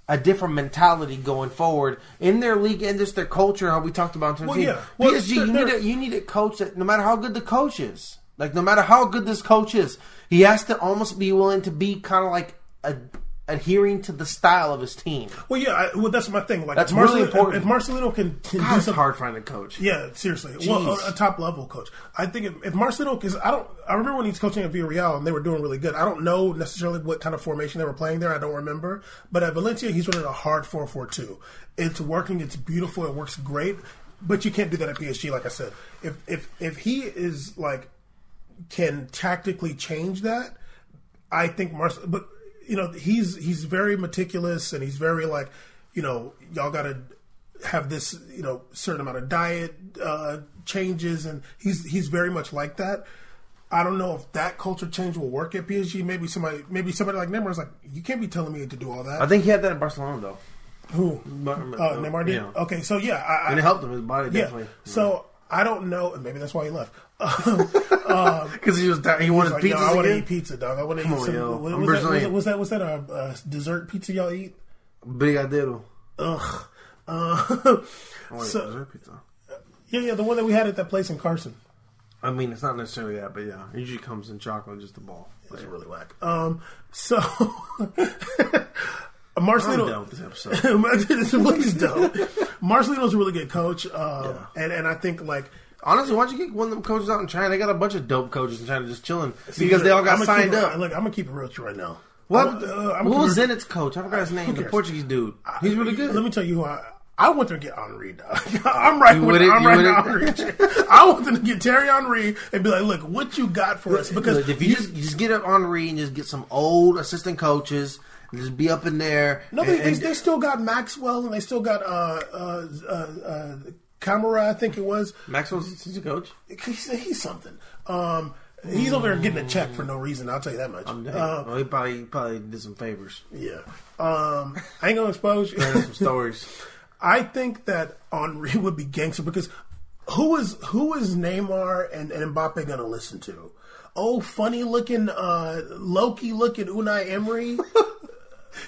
Speaker 2: a different mentality going forward in their league and just their culture. How we talked about in terms
Speaker 1: Well,
Speaker 2: of
Speaker 1: yeah. Well,
Speaker 2: PSG, you
Speaker 1: they're-
Speaker 2: need a you need a coach that no matter how good the coach is, like no matter how good this coach is, he has to almost be willing to be kind of like a adhering to the style of his team.
Speaker 1: Well, yeah, I, well, that's my thing. Like,
Speaker 2: That's
Speaker 1: if
Speaker 2: really important.
Speaker 1: If Marcelino can, can
Speaker 2: God,
Speaker 1: do something,
Speaker 2: hard finding coach.
Speaker 1: Yeah, seriously. Well, a, a top level coach. I think if, if Marcelo, because I don't, I remember when he was coaching at Villarreal and they were doing really good. I don't know necessarily what kind of formation they were playing there. I don't remember. But at Valencia, he's running a hard four four two. It's working. It's beautiful. It works great. But you can't do that at PSG. Like I said, if if if he is like can tactically change that, I think Marcel, but you know, he's he's very meticulous and he's very like, you know, y'all got to have this, you know, certain amount of diet uh, changes, and he's he's very much like that. I don't know if that culture change will work at PSG. Maybe somebody, maybe somebody like Neymar is like, you can't be telling me to do all that.
Speaker 2: I think he had that in Barcelona though.
Speaker 1: Who? Uh, Neymar did.
Speaker 2: Yeah.
Speaker 1: Okay, so yeah, I, I,
Speaker 2: And it helped him. His body
Speaker 1: yeah.
Speaker 2: definitely.
Speaker 1: So I don't know, and maybe that's why he left.
Speaker 2: Because he was down, he wanted
Speaker 1: Like,
Speaker 2: pizza
Speaker 1: I want to eat pizza, dog. I want to eat
Speaker 2: on,
Speaker 1: some.
Speaker 2: yo.
Speaker 1: what-
Speaker 2: I'm
Speaker 1: was, that, was, that, was that that a, uh dessert pizza y'all eat?
Speaker 2: Brigadeiro.
Speaker 1: Ugh. Uh,
Speaker 2: Oh, wait,
Speaker 1: So-
Speaker 2: dessert pizza.
Speaker 1: yeah, yeah, the one that we had at that place in Carson.
Speaker 2: I mean, it's not necessarily that, but yeah, it usually comes in chocolate, just a ball.
Speaker 1: It's really whack. Um, so
Speaker 2: I'm
Speaker 1: Marcelino,
Speaker 2: done with this episode.
Speaker 1: this is dope. Marcelino's a really good coach, um, and and I think like
Speaker 2: Honestly, why don't you get one of them coaches out in China? They got a bunch of dope coaches in China just chilling because they all got
Speaker 1: I'ma
Speaker 2: signed
Speaker 1: keep it-
Speaker 2: up.
Speaker 1: Look, I'm gonna keep it real you right now.
Speaker 2: What?
Speaker 1: I'm, uh, I'm
Speaker 2: Who
Speaker 1: gonna
Speaker 2: was Zenit's coach? I forgot his name. The
Speaker 1: cares?
Speaker 2: Portuguese dude. He's really good.
Speaker 1: Let me tell you who I. I want them to get Henry. Dog. I'm right
Speaker 2: You
Speaker 1: with
Speaker 2: with it?
Speaker 1: I'm
Speaker 2: You
Speaker 1: right
Speaker 2: with
Speaker 1: with Henry. I want them to get Thierry Henry and be like, "Look, what you got for us?" Because
Speaker 2: Look, if you just you just get up Henry and just get some old assistant coaches and just be up in there.
Speaker 1: No, they,
Speaker 2: and-
Speaker 1: they, they still got Maxwell and they still got uh, uh, uh, uh, Camera, I think it was.
Speaker 2: Maxwell's a coach.
Speaker 1: He's, he's something. Um, he's over there getting a check for no reason. I'll tell you that much.
Speaker 2: Dang.
Speaker 1: Uh,
Speaker 2: well, he probably he probably did some favors,
Speaker 1: yeah. Um, I ain't gonna expose you.
Speaker 2: some stories.
Speaker 1: I think that Henry would be gangster because who is who is Neymar and, and Mbappe gonna listen to? Oh, funny looking, uh, Loki looking Unai Emery.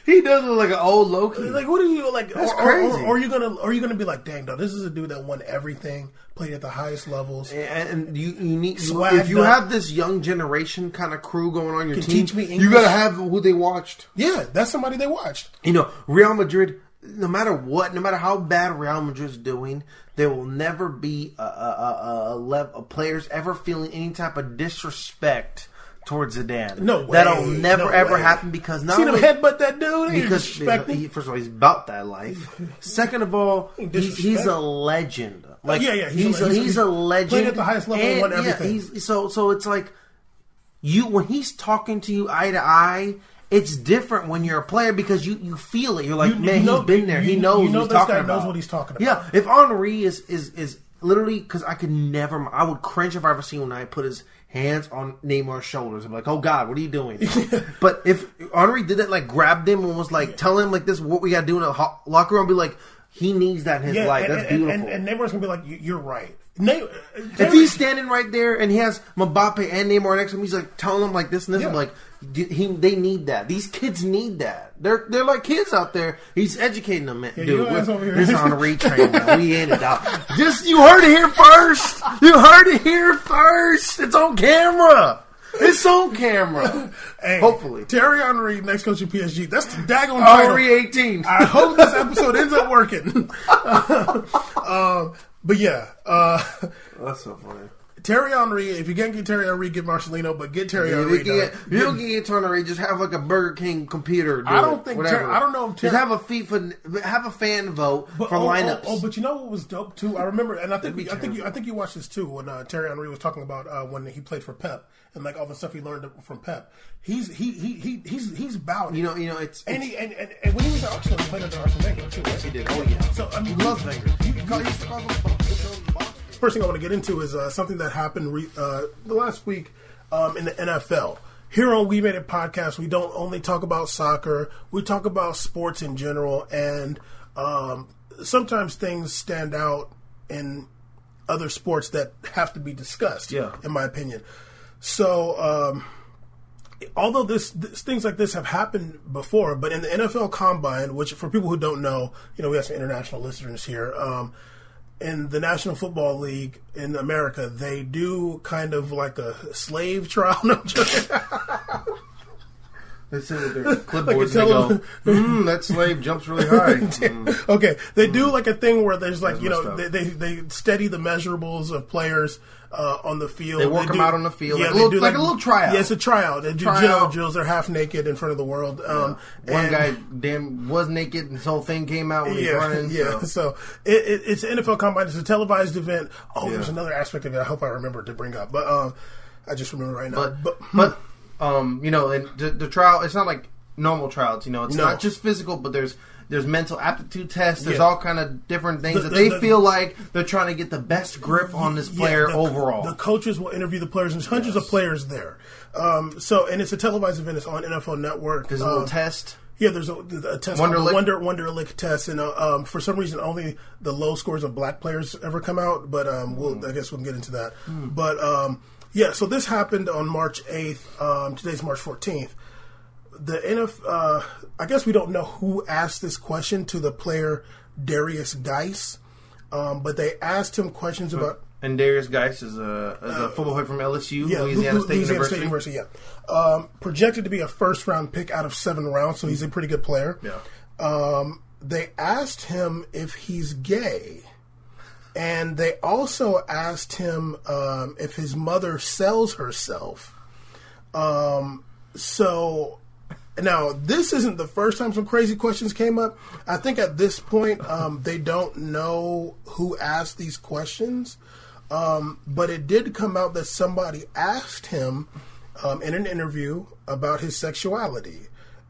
Speaker 2: He does look like an old Loki.
Speaker 1: Like, what are you like?
Speaker 2: That's
Speaker 1: or, or-
Speaker 2: crazy.
Speaker 1: Or, or are you gonna? Or are you gonna be like, dang, dog, this is a dude that won everything, played at the highest levels.
Speaker 2: And, and you, you need you,
Speaker 1: Swagged
Speaker 2: if you
Speaker 1: up.
Speaker 2: have this young generation kind of crew going on your
Speaker 1: Can
Speaker 2: team,
Speaker 1: teach me
Speaker 2: you got to have who they watched.
Speaker 1: Yeah, that's somebody they watched.
Speaker 2: You know, Real Madrid. No matter what, no matter how bad Real Madrid's doing, there will never be a, a, a, a, a players ever feeling any type of disrespect towards Zidane.
Speaker 1: No way.
Speaker 2: that'll never
Speaker 1: No
Speaker 2: ever
Speaker 1: way.
Speaker 2: happen because not
Speaker 1: Seen him
Speaker 2: only
Speaker 1: headbutt that dude?
Speaker 2: Because he, first of all, he's about that life. Second of all,
Speaker 1: He
Speaker 2: he, he's a legend. Like
Speaker 1: yeah, yeah, he's
Speaker 2: he's
Speaker 1: a- he's
Speaker 2: he's a legend.
Speaker 1: played at the highest level and won everything.
Speaker 2: he's, so so it's like you when he's talking to you eye to eye. It's different when you're a player because you, you feel it. You're like,
Speaker 1: You-
Speaker 2: man,
Speaker 1: you know-
Speaker 2: he's been there. he knows
Speaker 1: you know
Speaker 2: what he's talking about.
Speaker 1: knows what he's talking about.
Speaker 2: Yeah, if Henry is is is literally because I could never, I would cringe if I ever seen when I put his hands on Neymar's shoulders. I'm like, oh God, what are you doing? but if Henry did that, like grabbed him and was like tell him like this, what we got to do in a ho- locker room, be like, he needs that in his
Speaker 1: yeah,
Speaker 2: life.
Speaker 1: and,
Speaker 2: That's
Speaker 1: and,
Speaker 2: beautiful.
Speaker 1: and, and Neymar's gonna be like, "You- "You're right."
Speaker 2: If he's standing right there and he has Mbappe and Neymar next to him, he's like telling him like this and this. I'm like, he, they need that. These kids need that. They're they're like kids out there. He's educating them, man.
Speaker 1: Yeah,
Speaker 2: Dude, this is on a retrain. man. We in it out. Just you heard it here first. You heard it here first. It's on camera. It's on camera.
Speaker 1: Hey,
Speaker 2: Hopefully.
Speaker 1: Thierry Henry, next coach of PSG. That's the daggone title.
Speaker 2: Henry 18.
Speaker 1: I hope this episode ends up working. um, but yeah, uh,
Speaker 2: That's so funny.
Speaker 1: Thierry Henry. If you can't get Thierry Henry, get Marcelino, but get Terry
Speaker 2: If
Speaker 1: Henry.
Speaker 2: get, you don't get Turner, just have like a Burger King computer. Do
Speaker 1: I don't
Speaker 2: it,
Speaker 1: think. Ter- I don't know if Ter-
Speaker 2: just have a FIFA, have a fan vote
Speaker 1: But-
Speaker 2: for
Speaker 1: oh, oh,
Speaker 2: lineups.
Speaker 1: Oh, but you know what was dope too? I remember, and I think
Speaker 2: That'd
Speaker 1: I think you, I think you watched this too when uh, Thierry Henry was talking about uh, when he played for Pep and like all the stuff he learned from Pep. He's he he, he he's he's about
Speaker 2: you know, you know, it's,
Speaker 1: and,
Speaker 2: it's
Speaker 1: he, and, and, and when he was at Arsenal, he played under Arsene Wenger too. Right?
Speaker 2: he did. Oh yeah.
Speaker 1: So I mean,
Speaker 2: he loves Wenger. He he used to call them boxers.
Speaker 1: First thing I want to get into is uh, something that happened re- uh, the last week um, in the NFL. Here on We Made It podcast, we don't only talk about soccer; we talk about sports in general, and um, sometimes things stand out in other sports that have to be discussed.
Speaker 2: Yeah.
Speaker 1: in my opinion. So, um, although this, this things like this have happened before, but in the NFL Combine, which for people who don't know, you know, we have some international listeners here. In the National Football League in America, they do kind of like a slave trial. No.
Speaker 2: They sit with their clipboards and they go, mm, "That slave jumps really high." Mm.
Speaker 1: okay, they do like a thing where there's like
Speaker 2: That's
Speaker 1: you know they, they they study the measurables of players uh, on the field.
Speaker 2: They work 'em
Speaker 1: do-
Speaker 2: out on the field, like a
Speaker 1: they
Speaker 2: little-
Speaker 1: do
Speaker 2: like a little tryout.
Speaker 1: Yeah, it's a tryout. They do
Speaker 2: Tryout.
Speaker 1: Drills. They're half naked in front of the world. Um,
Speaker 2: One
Speaker 1: and-
Speaker 2: guy damn was naked, and his whole thing came out when he's
Speaker 1: yeah,
Speaker 2: running.
Speaker 1: yeah.
Speaker 2: so-
Speaker 1: So it, it, it's an NFL combine. It's a televised event. Oh, there's another aspect of it. I hope I remember to bring up, but um, I just remember right now.
Speaker 2: but
Speaker 1: but,
Speaker 2: but um, you know, and the, the trial it's not like normal trials. You know, it's
Speaker 1: No.
Speaker 2: not just physical, but there's there's mental aptitude tests. There's
Speaker 1: Yeah.
Speaker 2: all kind of different things
Speaker 1: The-
Speaker 2: that they
Speaker 1: the-
Speaker 2: feel like they're trying to get the best grip on this
Speaker 1: Yeah,
Speaker 2: player
Speaker 1: the-
Speaker 2: overall.
Speaker 1: The coaches will interview the players, and there's hundreds of players there. Um, so, and it's a televised event. It's on NFL Network.
Speaker 2: there's a little
Speaker 1: Um,
Speaker 2: test.
Speaker 1: Yeah, there's a, a test the Wonder Wonderlic test, and uh, um, for some reason, only the low scores of black players ever come out. But um, we'll,
Speaker 2: Hmm.
Speaker 1: I guess we'll get into that. But um, yeah, so this happened on March 8th. Um, today's March 14th. The NF, uh, I guess we don't know who asked this question to the player Derrius Guice, um, but they asked him questions about
Speaker 2: And Derrius Guice is a is a football player from LSU,
Speaker 1: Uh, yeah,
Speaker 2: Louisiana State
Speaker 1: Louisiana
Speaker 2: University.
Speaker 1: State University. Yeah, um, projected to be a first round pick out of seven rounds, so he's a pretty good player.
Speaker 2: Yeah.
Speaker 1: Um, they asked him if he's gay, and they also asked him um, if his mother sells herself. Um, so now this isn't the first time some crazy questions came up. I think at this point um, they don't know who asked these questions, um, but it did come out that somebody asked him um, in an interview about his sexuality,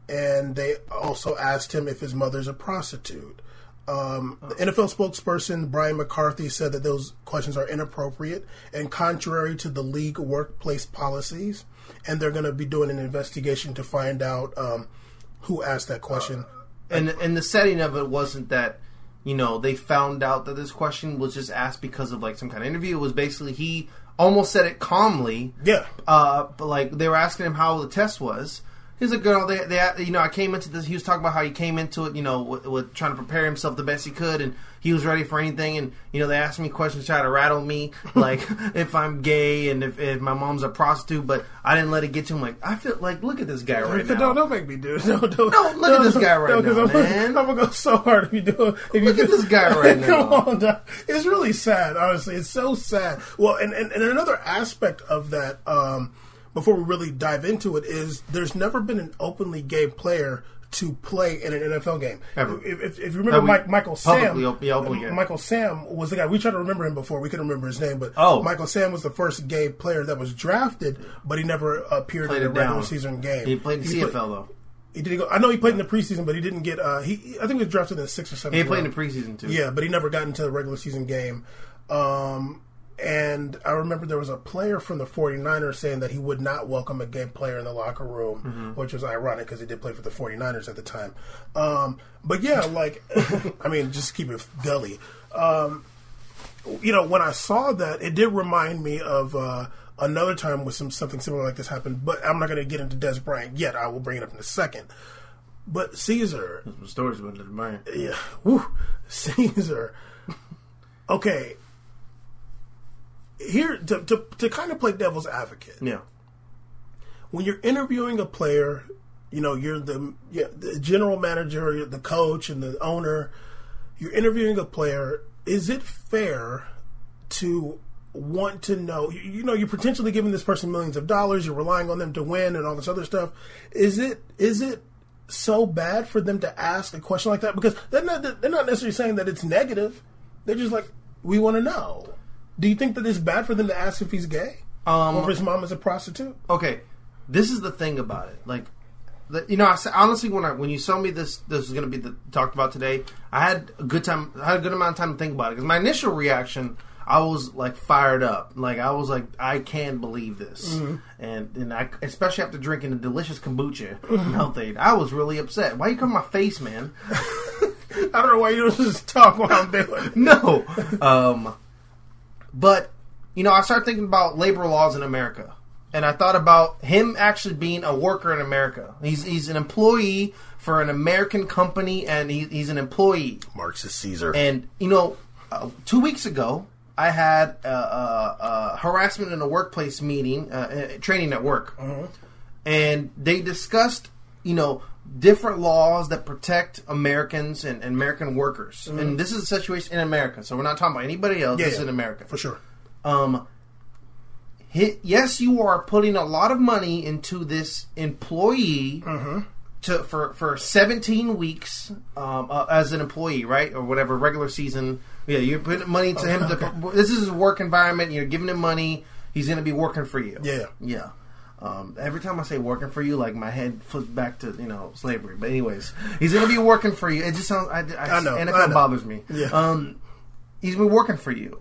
Speaker 1: and they also asked him if his mother's a prostitute. Um, the NFL spokesperson Brian McCarthy said that those questions are inappropriate and contrary to the league workplace policies, and they're going to be doing an investigation to find out um, who asked that question.
Speaker 2: and and the setting of it wasn't that you know they found out that this question was just asked because of like some kind of interview. It was basically he almost said it calmly.
Speaker 1: Yeah.
Speaker 2: Uh, but like they were asking him how the test was. He's a girl, they, they, you know, I came into this. He was talking about how he came into it, you know, with, with trying to prepare himself the best he could, and he was ready for anything. And you know, they asked me questions, try to rattle me, like if I'm gay and if, if my mom's a prostitute. But I didn't let it get to him. Like I feel like, look at this guy right now.
Speaker 1: Don't, don't make me do it. No, don't,
Speaker 2: No, look at this guy right
Speaker 1: no,
Speaker 2: now,
Speaker 1: I'm,
Speaker 2: man.
Speaker 1: I'm gonna go so hard if you do it. If you
Speaker 2: Look at this guy right
Speaker 1: Come
Speaker 2: now.
Speaker 1: on, Doc. it's really sad. Honestly, it's so sad. Well, and, and, and another aspect of that, um, before we really dive into it, is there's never been an openly gay player to play in an NFL game.
Speaker 2: Ever.
Speaker 1: If, if, if you remember Mike, Michael Sam,
Speaker 2: publicly openly gay.
Speaker 1: Michael Sam was the guy. We tried to remember him before. We couldn't remember his name, but
Speaker 2: Oh.
Speaker 1: Michael Sam was the first gay player that was drafted, but he never appeared
Speaker 2: Played
Speaker 1: in a regular season game.
Speaker 2: He played in
Speaker 1: He
Speaker 2: CFL
Speaker 1: play-
Speaker 2: though.
Speaker 1: he did go. I know he played in the preseason, but he didn't get. Uh, he I think he was drafted in the sixth or seventh.
Speaker 2: He played in the preseason too.
Speaker 1: Yeah, but he never got into the regular season game. Um, and I remember there was a player from the 49ers saying that he would not welcome a gay player in the locker room,
Speaker 2: Mm-hmm.
Speaker 1: which was ironic because he did play for the 49ers at the time. Um, but yeah, like, I mean, just keep it gully. Um, you know, when I saw that, it did remind me of uh, another time with some something similar like this happened. But I'm not going to get into Dez Bryant yet. I will bring it up in a second. But Caesar,
Speaker 2: Some stories about that man.
Speaker 1: yeah, woo, Caesar. Okay, here to, to to kind of play devil's advocate.
Speaker 2: Yeah.
Speaker 1: When you're interviewing a player, you know you're the yeah, the general manager, the coach, and the owner. You're interviewing a player. Is it fair to want to know? You, you know, you're potentially giving this person millions of dollars. You're relying on them to win and all this other stuff. Is it is it so bad for them to ask a question like that? Because they're not they're not necessarily saying that it's negative. They're just like, we want to know. Do you think that it's bad for them to ask if he's gay
Speaker 2: Um,
Speaker 1: or if his mom is a prostitute?
Speaker 2: okay, this is the thing about it. Like, the, you know, I, honestly, when I when you told me this, this was going to be the, talked about today, I had a good time. I had a good amount of time to think about it because my initial reaction, I was like fired up. Like I was like, I can't believe this, and and I especially after drinking a delicious kombucha melted, I was really upset. Why you come my face, man?
Speaker 1: I don't know why you don't just talk while I'm doing
Speaker 2: no. Um, but you know, I started thinking about labor laws in America, and I thought about him actually being a worker in America. He's he's an employee for an American company, and he, he's an employee.
Speaker 4: Marxist Caesar.
Speaker 2: And you know, uh, two weeks ago, I had uh, uh, uh, harassment in a workplace meeting, uh, uh, training at work, and they discussed you know different laws that protect Americans and, and American workers. And this is a situation in America, so we're not talking about anybody else.
Speaker 1: Mm-hmm. Yeah,
Speaker 2: this is
Speaker 1: yeah,
Speaker 2: in America
Speaker 1: for sure.
Speaker 2: um, yes, you are putting a lot of money into this employee
Speaker 1: Mm-hmm.
Speaker 2: to for for 17 weeks um, uh, as an employee, right, or whatever regular season. Yeah, you're putting money to him. To, this is his work environment. You're giving him money. He's going to be working for you.
Speaker 1: Yeah.
Speaker 2: yeah. Um, every time I say working for you, like my head flips back to you know slavery. But anyways, he's going to be working for you. It just sounds. I, I,
Speaker 1: I know,
Speaker 2: NFL
Speaker 1: I know.
Speaker 2: bothers me.
Speaker 1: Yeah.
Speaker 2: Um, he's been working for you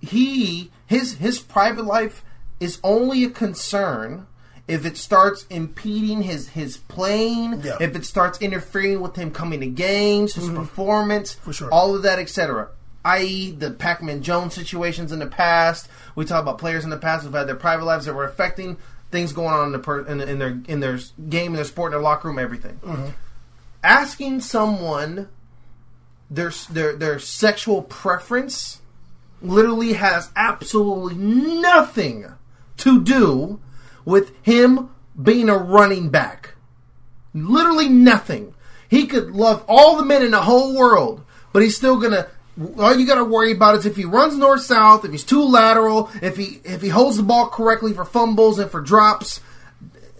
Speaker 2: he his his private life is only a concern if it starts impeding his his playing,
Speaker 1: Yeah.
Speaker 2: if it starts interfering with him coming to games, his performance,
Speaker 1: For sure.
Speaker 2: all of that, etc. I.e., the Pac-Man Jones situations in the past. We talk about players in the past who've had their private lives that were affecting things going on in, the per, in, in their in their game, in their sport, in their locker room, everything. Mm-hmm. Asking someone their their their sexual preference literally has absolutely nothing to do with him being a running back. Literally nothing. He could love all the men in the whole world, but he's still gonna. All you gotta worry about is if he runs north south, if he's too lateral, if he if he holds the ball correctly for fumbles and for drops.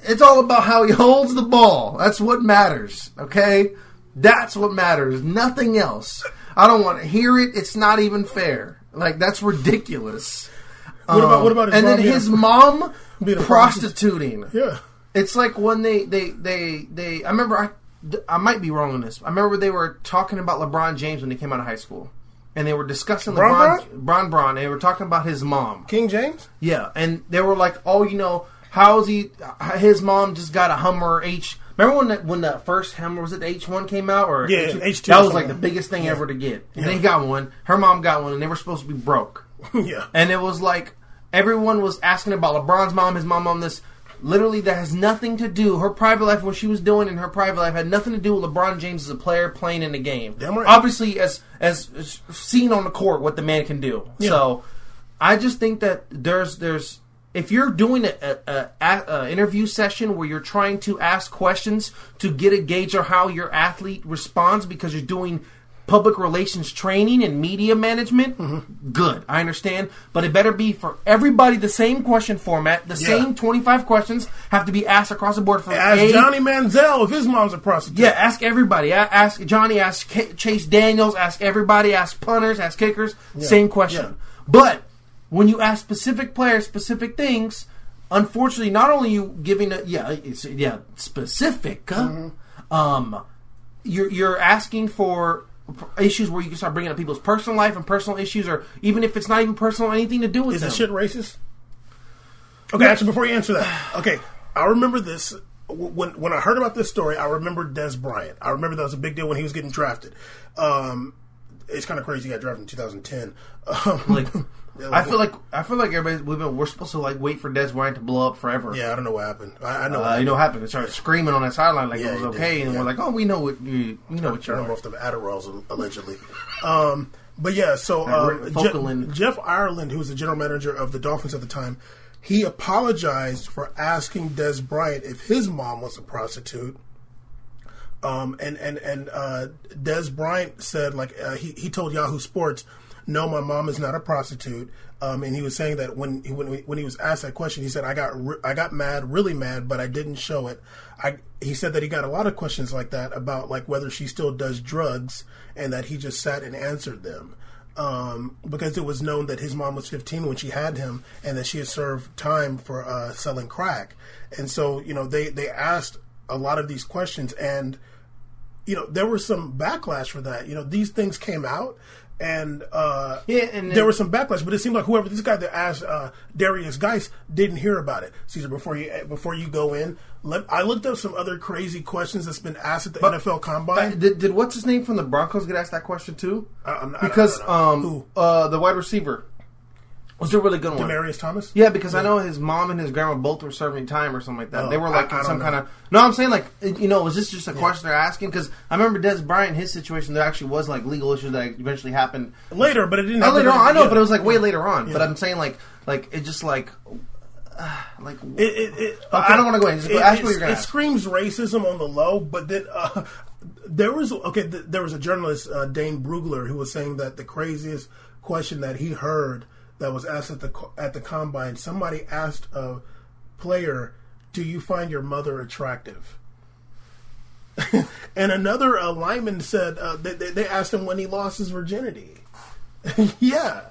Speaker 2: It's all about how he holds the ball. That's what matters. Okay, that's what matters. Nothing else. I don't want to hear it. It's not even fair. Like that's ridiculous.
Speaker 1: What about what about his um,
Speaker 2: and
Speaker 1: mom
Speaker 2: then his mom prostituting.
Speaker 1: Yeah.
Speaker 2: It's like when they they they they. I remember I I might be wrong on this. I remember they were talking about LeBron James when he came out of high school, and they were discussing
Speaker 1: Bron
Speaker 2: LeBron Bron Bron. They were talking about his mom.
Speaker 1: King James?
Speaker 2: Yeah, and they were like, "Oh, you know, how's he? His mom just got a Hummer H." Remember when that when the first Hummer was it the H one came out or
Speaker 1: Yeah,
Speaker 2: H2?
Speaker 1: H2
Speaker 2: That was like the biggest thing ever to get. And
Speaker 1: Yeah.
Speaker 2: they got one. Her mom got one, and they were supposed to be broke.
Speaker 1: yeah.
Speaker 2: And it was like everyone was asking about LeBron's mom, his mom on this. Literally, that has nothing to do. Her private life, what she was doing in her private life, had nothing to do with LeBron James as a player playing in the game.
Speaker 1: Right.
Speaker 2: Obviously, as, as seen on the court, what the man can do.
Speaker 1: Yeah.
Speaker 2: So, I just think that there's there's if you're doing a, a, a, a interview session where you're trying to ask questions to get a gauge of how your athlete responds because you're doing public relations training and media management,
Speaker 1: Mm-hmm.
Speaker 2: good. I understand, but it better be for everybody the same question format. The
Speaker 1: Yeah.
Speaker 2: same 25 questions have to be asked across the board for
Speaker 1: Ask
Speaker 2: A-
Speaker 1: Johnny Manziel if his mom's a prostitute.
Speaker 2: yeah, ask everybody. Ask Johnny. Ask K- Chase Daniels. Ask everybody. Ask punters. Ask kickers. Same question.
Speaker 1: yeah.
Speaker 2: But when you ask specific players specific things, unfortunately, not only you giving a yeah, it's yeah specific.
Speaker 1: Mm-hmm.
Speaker 2: Um, you're you're asking for issues where you can start bringing up people's personal life and personal issues, or even if it's not even personal, anything to do with
Speaker 1: Is
Speaker 2: them.
Speaker 1: the shit racist? Okay, actually, before you answer that, okay, I remember this when when I heard about this story. I remember Dez Bryant. I remember that was a big deal when he was getting drafted. Um, it's kind of crazy. He got drafted in 2010. Um,
Speaker 2: Like,
Speaker 1: yeah,
Speaker 2: I feel like I feel like everybody we've been we're supposed to like wait for Dez Bryant to blow up forever.
Speaker 1: yeah, I don't know what happened. I, I know.
Speaker 2: Uh, you know what happened? They started screaming on that sideline like
Speaker 1: Yeah,
Speaker 2: it was okay, and we're like, "Oh, we know what you, we know what you are."
Speaker 1: off the Adderalls allegedly. Um, but yeah, so um, Je- Jeff Ireland, who was the general manager of the Dolphins at the time, he apologized for asking Dez Bryant if his mom was a prostitute. Um, and and and uh, Dez Bryant said like uh, he he told Yahoo Sports, "No, my mom is not a prostitute." Um, and he was saying that when he, when when he was asked that question, he said, "I got re- I got mad, really mad, but I didn't show it." I he said that he got a lot of questions like that about like whether she still does drugs, and that he just sat and answered them. Um, because it was known that his mom was 15 when she had him, and that she had served time for uh, selling crack, and so you know they they asked a lot of these questions, and you know there was some backlash for that. You know these things came out, and uh,
Speaker 2: Yeah, and then-
Speaker 1: there was some backlash, but it seemed like whoever this guy that asked uh, Derrius Guice didn't hear about it. Caesar, before you before you go in, let, I looked up some other crazy questions that's been asked at the NFL
Speaker 2: Uh,
Speaker 1: Combine.
Speaker 2: did, did what's his name from the Broncos get asked that question too?
Speaker 1: I- I'm not- I
Speaker 2: because
Speaker 1: don't
Speaker 2: um,
Speaker 1: Who?
Speaker 2: uh, the wide receiver was a really good one.
Speaker 1: Demaryius Thomas.
Speaker 2: Yeah, because I know his mom and his grandma both were serving time or something like that.
Speaker 1: Oh,
Speaker 2: they were like
Speaker 1: I- I
Speaker 2: some kind of. No, I'm saying like you know, was this just a question they're asking? Because I remember Dez Bryant, his situation, there actually was like legal issues that eventually happened
Speaker 1: later, but it didn't. Happen
Speaker 2: later on, I know,
Speaker 1: yeah.
Speaker 2: but it was like way later on. But I'm saying like like it just like like
Speaker 1: It, it, it,
Speaker 2: I don't wanna go in. Just go- ask what you're gonna
Speaker 1: it
Speaker 2: ask.
Speaker 1: screams racism on the low, but then uh, there was okay. Th- there was a journalist, uh, Dane Brugler, who was saying that the craziest question that he heard that was asked at the at the combine. Somebody asked a player, "Do you find your mother attractive?" and another uh, lineman said uh, they, they, they asked him when he lost his virginity. yeah,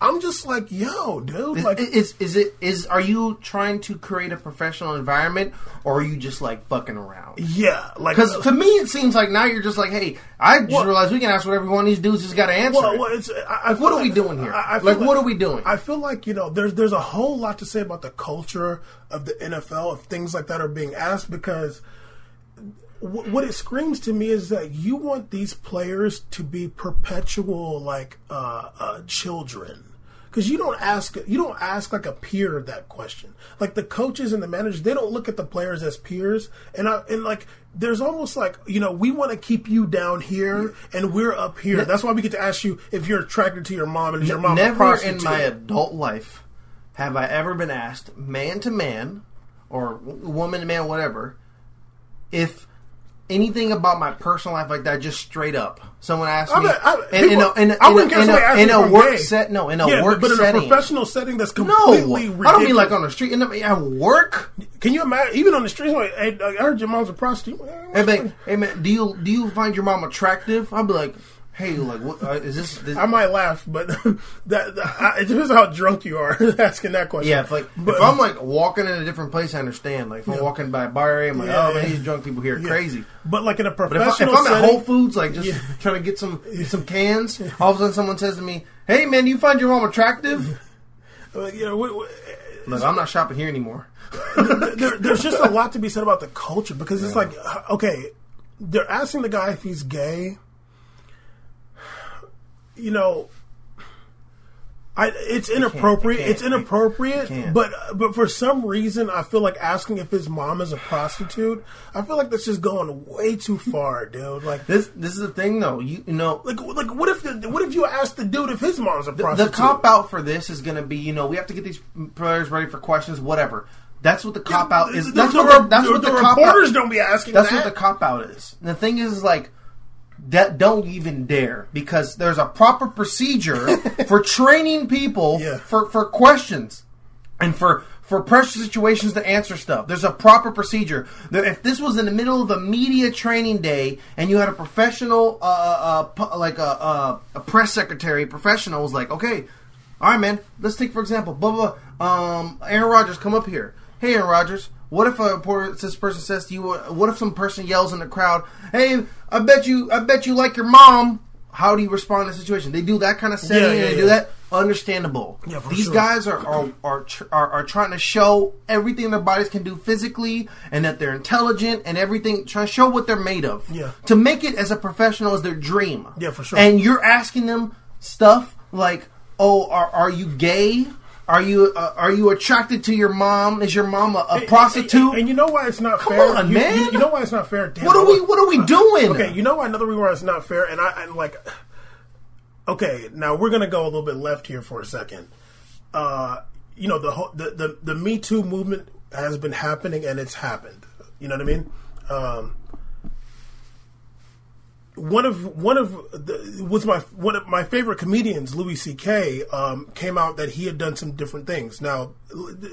Speaker 1: I'm just like, yo, dude, like.
Speaker 2: is is it is are you trying to create a professional environment or are you just like fucking around?
Speaker 1: yeah, like
Speaker 2: Because to me, it seems like now you're just like, hey, I just
Speaker 1: Well-
Speaker 2: realized we can ask whatever one of these dudes just got to answer.
Speaker 1: Well, well, it's, I, I
Speaker 2: What are
Speaker 1: like-
Speaker 2: we doing here?
Speaker 1: I, I feel
Speaker 2: Like, what are we doing?
Speaker 1: I feel like you know, there's there's a whole lot to say about the culture of the NFL if things like that are being asked because what it screams to me is that you want these players to be perpetual like uh, uh, children. Because you don't ask, you don't ask like a peer that question. Like the coaches and the managers, they don't look at the players as peers. And I, and like, there's almost like you know, we want to keep you down here, and we're up here. That's why we get to ask you if you're attracted to your mom and is your mom
Speaker 2: Never in my adult life have I ever been asked, man to man, or woman to man, whatever, if anything about my personal life like that, just straight up. Someone asked
Speaker 1: I
Speaker 2: me,
Speaker 1: mean, I-
Speaker 2: in,
Speaker 1: people-
Speaker 2: in a,
Speaker 1: I
Speaker 2: in
Speaker 1: wouldn't
Speaker 2: a, in a, in a work set, no, in a
Speaker 1: yeah,
Speaker 2: work
Speaker 1: but in
Speaker 2: setting.
Speaker 1: a professional setting that's
Speaker 2: no,
Speaker 1: completely ridiculous.
Speaker 2: I don't mean like on the street. In the, at work,
Speaker 1: Can you imagine? Even on the street, like, hey, I heard your mom's a prostitute.
Speaker 2: Hey man, hey man, do you do you find your mom attractive? I'd be like, hey, like, what uh, is this? this
Speaker 1: I might laugh, but that, that I, it depends how drunk you are asking that question.
Speaker 2: yeah, if like
Speaker 1: But-
Speaker 2: if I'm like walking in a different place, I understand. Like if I'm walking by a bar area, I'm like,
Speaker 1: Yeah,
Speaker 2: oh man, these drunk people here are crazy.
Speaker 1: But like in a
Speaker 2: But if, I, if
Speaker 1: professional
Speaker 2: I'm at Whole Foods, like just trying to get some some cans, all of a sudden someone says to me, "Hey man, do you find your mom attractive?"
Speaker 1: uh, you know,
Speaker 2: Look, I'm not shopping here anymore.
Speaker 1: there, there's just a lot to be said about the culture because it's like, uh, okay, they're asking the guy if he's gay. You know, I, it's inappropriate. it's inappropriate, but but for some reason, I feel like asking if his mom is a prostitute. I feel like that's just going way too far, dude. Like,
Speaker 2: This this is the thing though. You, you know,
Speaker 1: like, like, what if the, what if you asked the dude if his mom's a prostitute?
Speaker 2: the
Speaker 1: prostitute?
Speaker 2: cop out for this is going to be, you know, we have to get these players ready for questions, whatever. That's what the cop out is. That's what the, that's what the,
Speaker 1: the
Speaker 2: cop
Speaker 1: reporters
Speaker 2: out.
Speaker 1: don't be asking.
Speaker 2: That's
Speaker 1: that.
Speaker 2: what the cop out is. And the thing is, like, that don't even dare because there's a proper procedure for training people
Speaker 1: Yeah.
Speaker 2: for for questions and for for pressure situations to answer stuff. There's a proper procedure. That if this was in the middle of a media training day and you had a professional, uh, uh, pu- like a, a a press secretary, professional was like, okay, all right, man. Let's take for example, blah blah. Um, Aaron Rodgers, come up here. Hey, Aaron Rodgers. What if a this person says to you? uh, What if some person yells in the crowd? Hey, I bet you, I bet you like your mom. How do you respond to a situation? They do that kind of setting.
Speaker 1: Yeah,
Speaker 2: and they
Speaker 1: yeah.
Speaker 2: do that. Understandable.
Speaker 1: Yeah, for
Speaker 2: These
Speaker 1: sure.
Speaker 2: guys are are are, tr- are are trying to show everything their bodies can do physically, and that they're intelligent and everything. Trying to show what they're made of.
Speaker 1: Yeah.
Speaker 2: To make it as a professional is their dream.
Speaker 1: Yeah, for sure.
Speaker 2: And you're asking them stuff like, "Oh, are are you gay? Are you uh, are you attracted to your mom? Is your mom a, a prostitute?
Speaker 1: And, and you know why it's not
Speaker 2: Come
Speaker 1: fair?
Speaker 2: on,
Speaker 1: You-
Speaker 2: man.
Speaker 1: You, you know why it's not fair? Damn,
Speaker 2: what are we What are we doing?
Speaker 1: Okay, you know why another reason why it's not fair, and I and like, okay, now we're gonna go a little bit left here for a second. Uh, you know the whole the, the the Me Too movement has been happening, and it's happened. You know what I mean? Um, one of one of the, was my one of my favorite comedians, Louis C.K. Um, came out that he had done some different things. Now,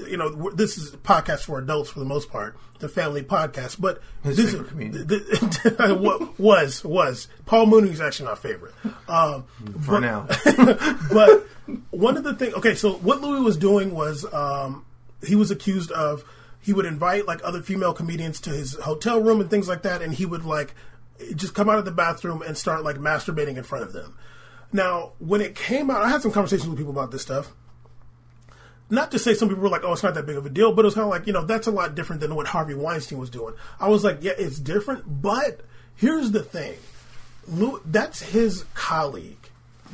Speaker 1: you know, this is a podcast for adults for the most part, the family podcast. But
Speaker 2: His
Speaker 1: this
Speaker 2: favorite comedian.
Speaker 1: what was was Paul Mooney's actually my favorite. Um,
Speaker 2: For
Speaker 1: but-
Speaker 2: now.
Speaker 1: but one of the things, okay, so what Louis was doing was um, he was accused of he would invite like other female comedians to his hotel room and things like that, and he would like just come out of the bathroom and start like masturbating in front of them. Now, when it came out, I had some conversations with people about this stuff. Not to say some people were like, "Oh, it's not that big of a deal," but it was kind of like, you know, that's a lot different than what Harvey Weinstein was doing. I was like, "Yeah, it's different," but here's the thing: Lou, that's his colleague.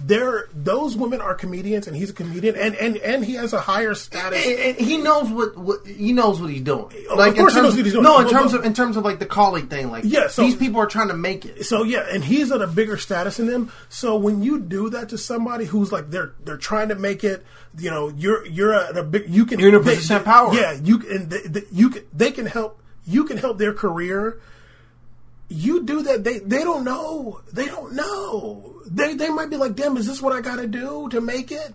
Speaker 1: They're those women are comedians, and he's a comedian, and and and he has a higher status.
Speaker 2: And, and he knows what, what he knows what he's doing.
Speaker 1: Of
Speaker 2: Like
Speaker 1: course he knows what he's doing.
Speaker 2: No, in
Speaker 1: Well,
Speaker 2: terms of in terms of like the colleague thing. Like
Speaker 1: Yeah, so-
Speaker 2: these people are trying to make it.
Speaker 1: So yeah, and he's at a bigger status than them. So when you do that to somebody who's like they're they're trying to make it, you know, you're you're at a big you can
Speaker 2: You're in a position of power.
Speaker 1: Yeah, you can they, they, you can they can help you can help their career. You do that, they they don't know. They don't know. They they might be like, "Damn, is this what I got to do to make it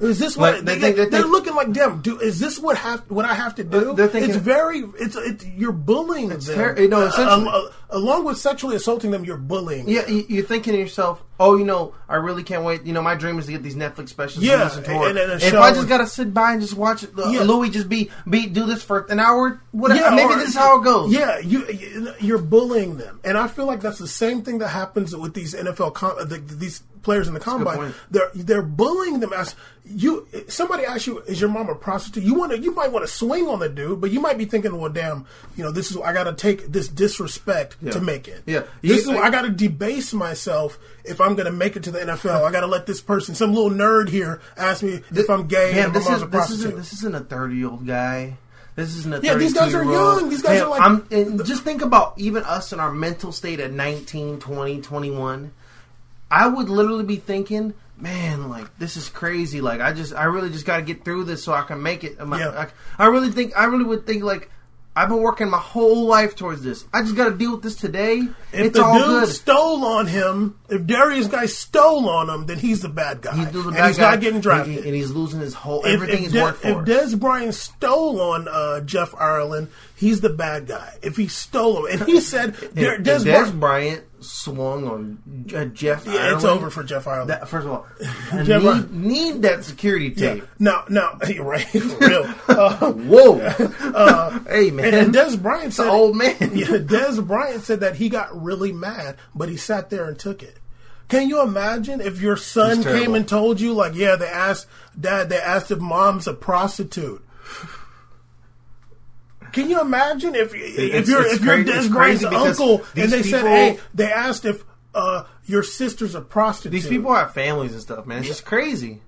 Speaker 1: is this what
Speaker 2: Like, they
Speaker 1: they,
Speaker 2: think- they
Speaker 1: are looking like? Damn, do is this what have what I have to do?
Speaker 2: Thinking-
Speaker 1: it's very it's it's you're bullying them.
Speaker 2: ter- you know,
Speaker 1: Uh, uh, along with sexually assaulting them, you're bullying.
Speaker 2: Yeah, you- you're thinking to yourself, "Oh, you know, I really can't wait. You know, my dream is to get these Netflix specials.
Speaker 1: Yeah,
Speaker 2: and it.
Speaker 1: and- and
Speaker 2: if I just gotta sit by and just watch uh,
Speaker 1: Yeah.
Speaker 2: Louis just be be do this for an hour, whatever.
Speaker 1: Yeah,
Speaker 2: maybe
Speaker 1: or-
Speaker 2: this is how it goes.
Speaker 1: Yeah, you you- you're bullying them, and I feel like that's the same thing that happens with these NFL com- the, these players in the combine. They're they're bullying them as you. Somebody asks you, "Is your mom a prostitute?" You want to you might want to swing on the dude, but you might be thinking, "Well, damn, you know, this is I got to take this disrespect to make it.
Speaker 2: Yeah.
Speaker 1: this
Speaker 2: You-
Speaker 1: is I got to debase myself." If I'm going to make it to the NFL, I got to let this person, some little nerd here, ask me if I'm gay
Speaker 2: Man,
Speaker 1: and
Speaker 2: this is
Speaker 1: a
Speaker 2: this isn't this isn't a thirty year old guy. This isn't a
Speaker 1: Yeah, these guys are
Speaker 2: 32-year-old.
Speaker 1: young. These guys
Speaker 2: Man,
Speaker 1: are like-
Speaker 2: I'm, and just think about even us in our mental state at 19, 20, 21. I would literally be thinking, man, like this is crazy. Like I just, I really just got to get through this so I can make it.
Speaker 1: Yeah.
Speaker 2: I, I really think, I really would think like. I've been working my whole life towards this. I just got to deal with this today.
Speaker 1: If
Speaker 2: it's
Speaker 1: the
Speaker 2: all
Speaker 1: dude
Speaker 2: good.
Speaker 1: stole on him, if Derrius Guice stole on him, then he's the bad guy.
Speaker 2: He's the
Speaker 1: and
Speaker 2: bad
Speaker 1: he's
Speaker 2: guy,
Speaker 1: not getting drafted.
Speaker 2: and, and he's losing his whole
Speaker 1: if,
Speaker 2: everything
Speaker 1: if,
Speaker 2: he's
Speaker 1: De-
Speaker 2: worked for.
Speaker 1: if Dez Bryant stole on uh, Jeff Ireland, he's the bad guy. If he stole him, and he said De-
Speaker 2: If- Dez Dez
Speaker 1: Bryant,
Speaker 2: swung on uh, Jeff.
Speaker 1: yeah, it's over for Jeff Ireland.
Speaker 2: That, first of all,
Speaker 1: Jeff
Speaker 2: need,
Speaker 1: Ireland-
Speaker 2: need that security
Speaker 1: yeah.
Speaker 2: tape.
Speaker 1: No, no, you're right, real. Uh,
Speaker 2: Whoa, hey man,
Speaker 1: and, Dez Bryant said,
Speaker 2: an old man.
Speaker 1: yeah, Dez Bryant said that he got really mad, but he sat there and took it. Can you imagine if your son came and told you, like, yeah, they asked dad, they asked if mom's a prostitute. Can you imagine if if you're if you're
Speaker 2: Dez
Speaker 1: Bryant's uncle and they said, hey, they asked if uh, your sister's a prostitute.
Speaker 2: These people have families and stuff, man. It's just crazy.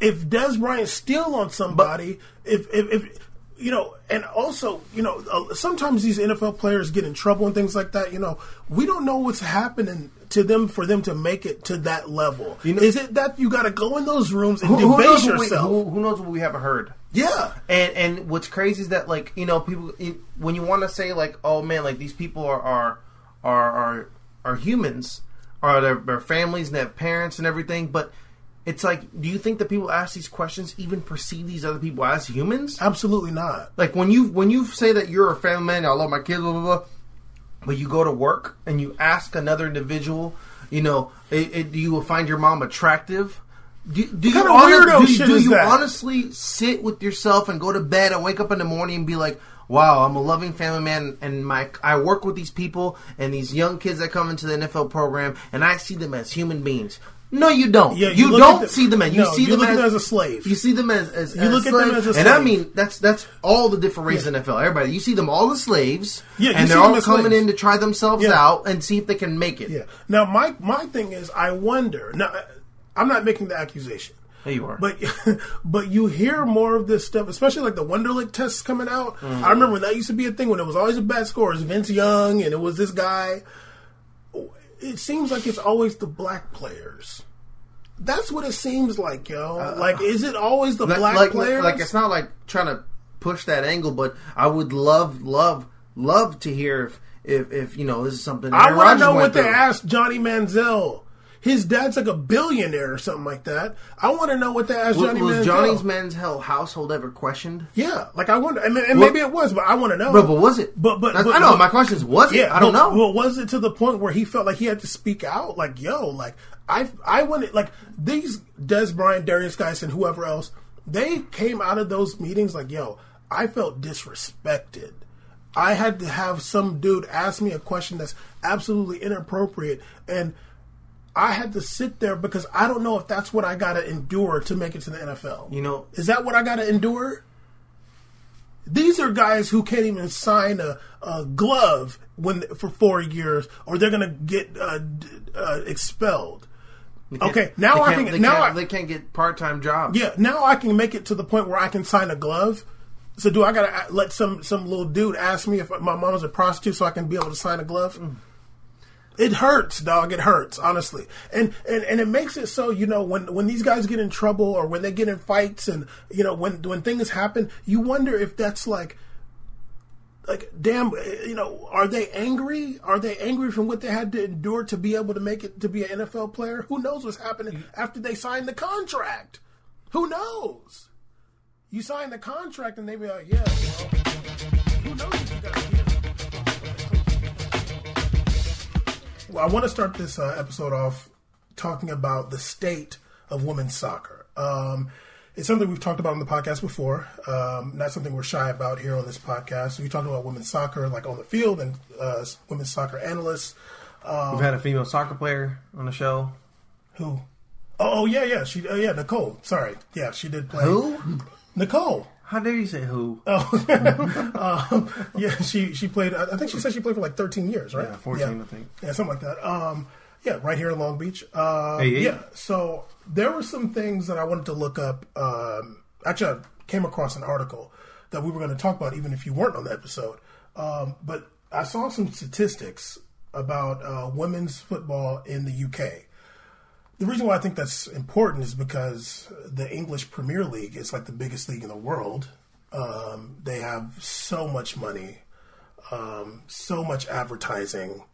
Speaker 1: if Dez Bryant steal on somebody, if, if if you know, and also you know, uh, sometimes these NFL players get in trouble and things like that. You know, we don't know what's happening to them for them to make it to that level.
Speaker 2: You know-
Speaker 1: Is it that you got to go in those rooms and
Speaker 2: Who, who
Speaker 1: debase
Speaker 2: knows what we,
Speaker 1: yourself?
Speaker 2: who, who knows what we haven't heard?
Speaker 1: yeah,
Speaker 2: And and what's crazy is that like you know people when you want to say like oh man like these people are are are are, are humans are their, their families and they have parents and everything but it's like do you think that people ask these questions even perceive these other people as humans
Speaker 1: absolutely not.
Speaker 2: like when you when you say that you're a family man I love my kids blah blah blah but you go to work and you ask another individual you know it, it, do you find your mom attractive. Do, do you,
Speaker 1: kind of
Speaker 2: honest-
Speaker 1: weirdo
Speaker 2: do, do you honestly sit with yourself and go to bed and wake up in the morning and be like wow i'm a loving family man and my i work with these people and these young kids that come into the nfl program and i see them as human beings no, you don't.
Speaker 1: Yeah, you
Speaker 2: you, don't
Speaker 1: them-
Speaker 2: see them as you
Speaker 1: no,
Speaker 2: see
Speaker 1: you
Speaker 2: them
Speaker 1: at
Speaker 2: as,
Speaker 1: them as a slave.
Speaker 2: You see them as, as
Speaker 1: You
Speaker 2: as
Speaker 1: look at them as a slave.
Speaker 2: and I mean that's that's all the different races in NFL. Everybody, you see them all as slaves,
Speaker 1: Yeah,
Speaker 2: and they're all coming
Speaker 1: slaves.
Speaker 2: in to try themselves
Speaker 1: Yeah.
Speaker 2: out and see if they can make it.
Speaker 1: Yeah. Now my my thing is, I wonder. Now, I'm not making the accusation.
Speaker 2: There you are.
Speaker 1: But but you hear more of this stuff, especially like the Wonderlic tests coming out.
Speaker 2: Mm-hmm.
Speaker 1: I remember when that used to be a thing when it was always a bad score. It was Vince Young and it was this guy. It seems like it's always the black players. That's what it seems like, yo. Uh, like, is it always the
Speaker 2: like,
Speaker 1: black
Speaker 2: like,
Speaker 1: players?
Speaker 2: like it's not like trying to push that angle, but I would love, love, love to hear if if, if you know this is something.
Speaker 1: I want to know what they asked Johnny Manziel. His dad's like a billionaire or something like that. I want to know what they asked
Speaker 2: Was,
Speaker 1: Johnny
Speaker 2: was
Speaker 1: Manziel.
Speaker 2: Johnny's Manziel household ever questioned?
Speaker 1: yeah, like I wonder, and, and maybe it was, but I want to know.
Speaker 2: But, but was it?
Speaker 1: But- but- but-
Speaker 2: I know.
Speaker 1: but-
Speaker 2: my question is, was it? I don't know.
Speaker 1: Well, was it to the point where he felt like he had to speak out? Like, yo, like I, I wanted like these Dez Bryant, Derrius Guice, and whoever else. They came out of those meetings like, yo, I felt disrespected. I had to have some dude ask me a question that's absolutely inappropriate, and I had to sit there because I don't know if that's what I got to endure to make it to the NFL.
Speaker 2: You know-
Speaker 1: is that what I got to endure? These are guys who can't even sign a, a glove when for four years, or they're going to get uh, uh, expelled. Okay, now I
Speaker 2: they
Speaker 1: now I,
Speaker 2: they can't get part time jobs.
Speaker 1: yeah now I can make it to the point where I can sign a glove. So do I gotta let some some little dude ask me if my mom is a prostitute so I can be able to sign a glove? It hurts, dog. It hurts, honestly, and, and and it makes it so you know when when these guys get in trouble or when they get in fights and you know when when things happen, you wonder if that's like like damn eh, you know are they angry? Are they angry from what they had to endure to be able to make it to be an nfl player? Who knows what's happening after they sign the contract? Who knows? You sign the contract and they be like yeah well, who knows well i want to start this uh, episode off talking about the state of women's soccer um, it's something we've talked about on the podcast before. Um, not something we're shy about here on this podcast. We talked about women's soccer, like on the field, and uh, women's soccer analysts.
Speaker 2: We've had a female soccer player on the show.
Speaker 1: Who? Oh, oh yeah, yeah. She, uh, yeah, Nicole. Sorry, yeah, she did play.
Speaker 2: Who?
Speaker 1: Nicole.
Speaker 2: How dare you say who?
Speaker 1: um, yeah, she she played. I think she said she played for like 13 years, right?
Speaker 2: Yeah, 14, I think.
Speaker 1: Yeah, something like that. Um, yeah, right here in Long Beach. Uh,
Speaker 2: Hey, hey.
Speaker 1: Yeah, so there were some things that I wanted to look up. Um, actually, I came across an article that we were going to talk about, even if you weren't on the episode. Um, but I saw some statistics about uh, women's football in the UK. The reason why I think that's important is because the English Premier League is like the biggest league in the world. Um, they have so much money, um, so much advertising.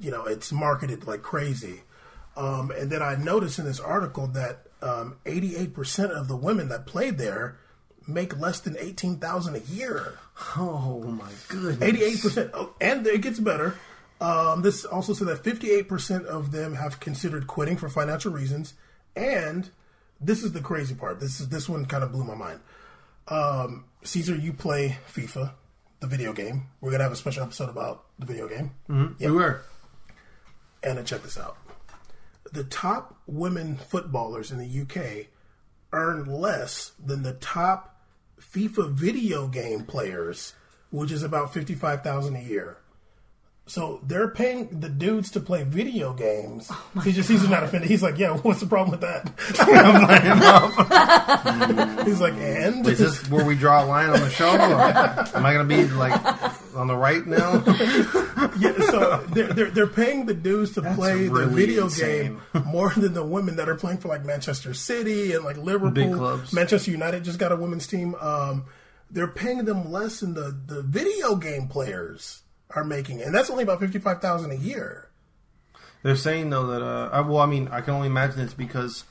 Speaker 1: You know, it's marketed like crazy. Um, and then I noticed in this article that um, 88% of the women that played there make less than 18000 a year.
Speaker 2: Oh my goodness.
Speaker 1: Eighty-eight percent, oh, and it gets better. Um, this also said that fifty-eight percent of them have considered quitting for financial reasons, and this is the crazy part. This is this one kind of blew my mind. Um, Caesar, you play FIFA, the video game. We're gonna have a special episode about the video game.
Speaker 2: We were.
Speaker 1: And check this out: the top women footballers in the UK earn less than the top FIFA video game players, which is about fifty-five thousand a year. So they're paying the dudes to play video games. he just he's not offended. He's like, yeah, what's the problem with that? he's like, and
Speaker 2: Is this where we draw a line on the show? Or am I going to be like on the right now?
Speaker 1: yeah, so they're, they're they're paying the dudes to play the
Speaker 2: really
Speaker 1: video
Speaker 2: insane.
Speaker 1: game more than the women that are playing for like Manchester City and like Liverpool.
Speaker 2: Big clubs.
Speaker 1: Manchester United just got a women's team. Um, they're paying them less than the the video game players are making, and that's only about fifty five thousand a year.
Speaker 2: They're saying though that uh, I, well, I mean, I can only imagine it's because,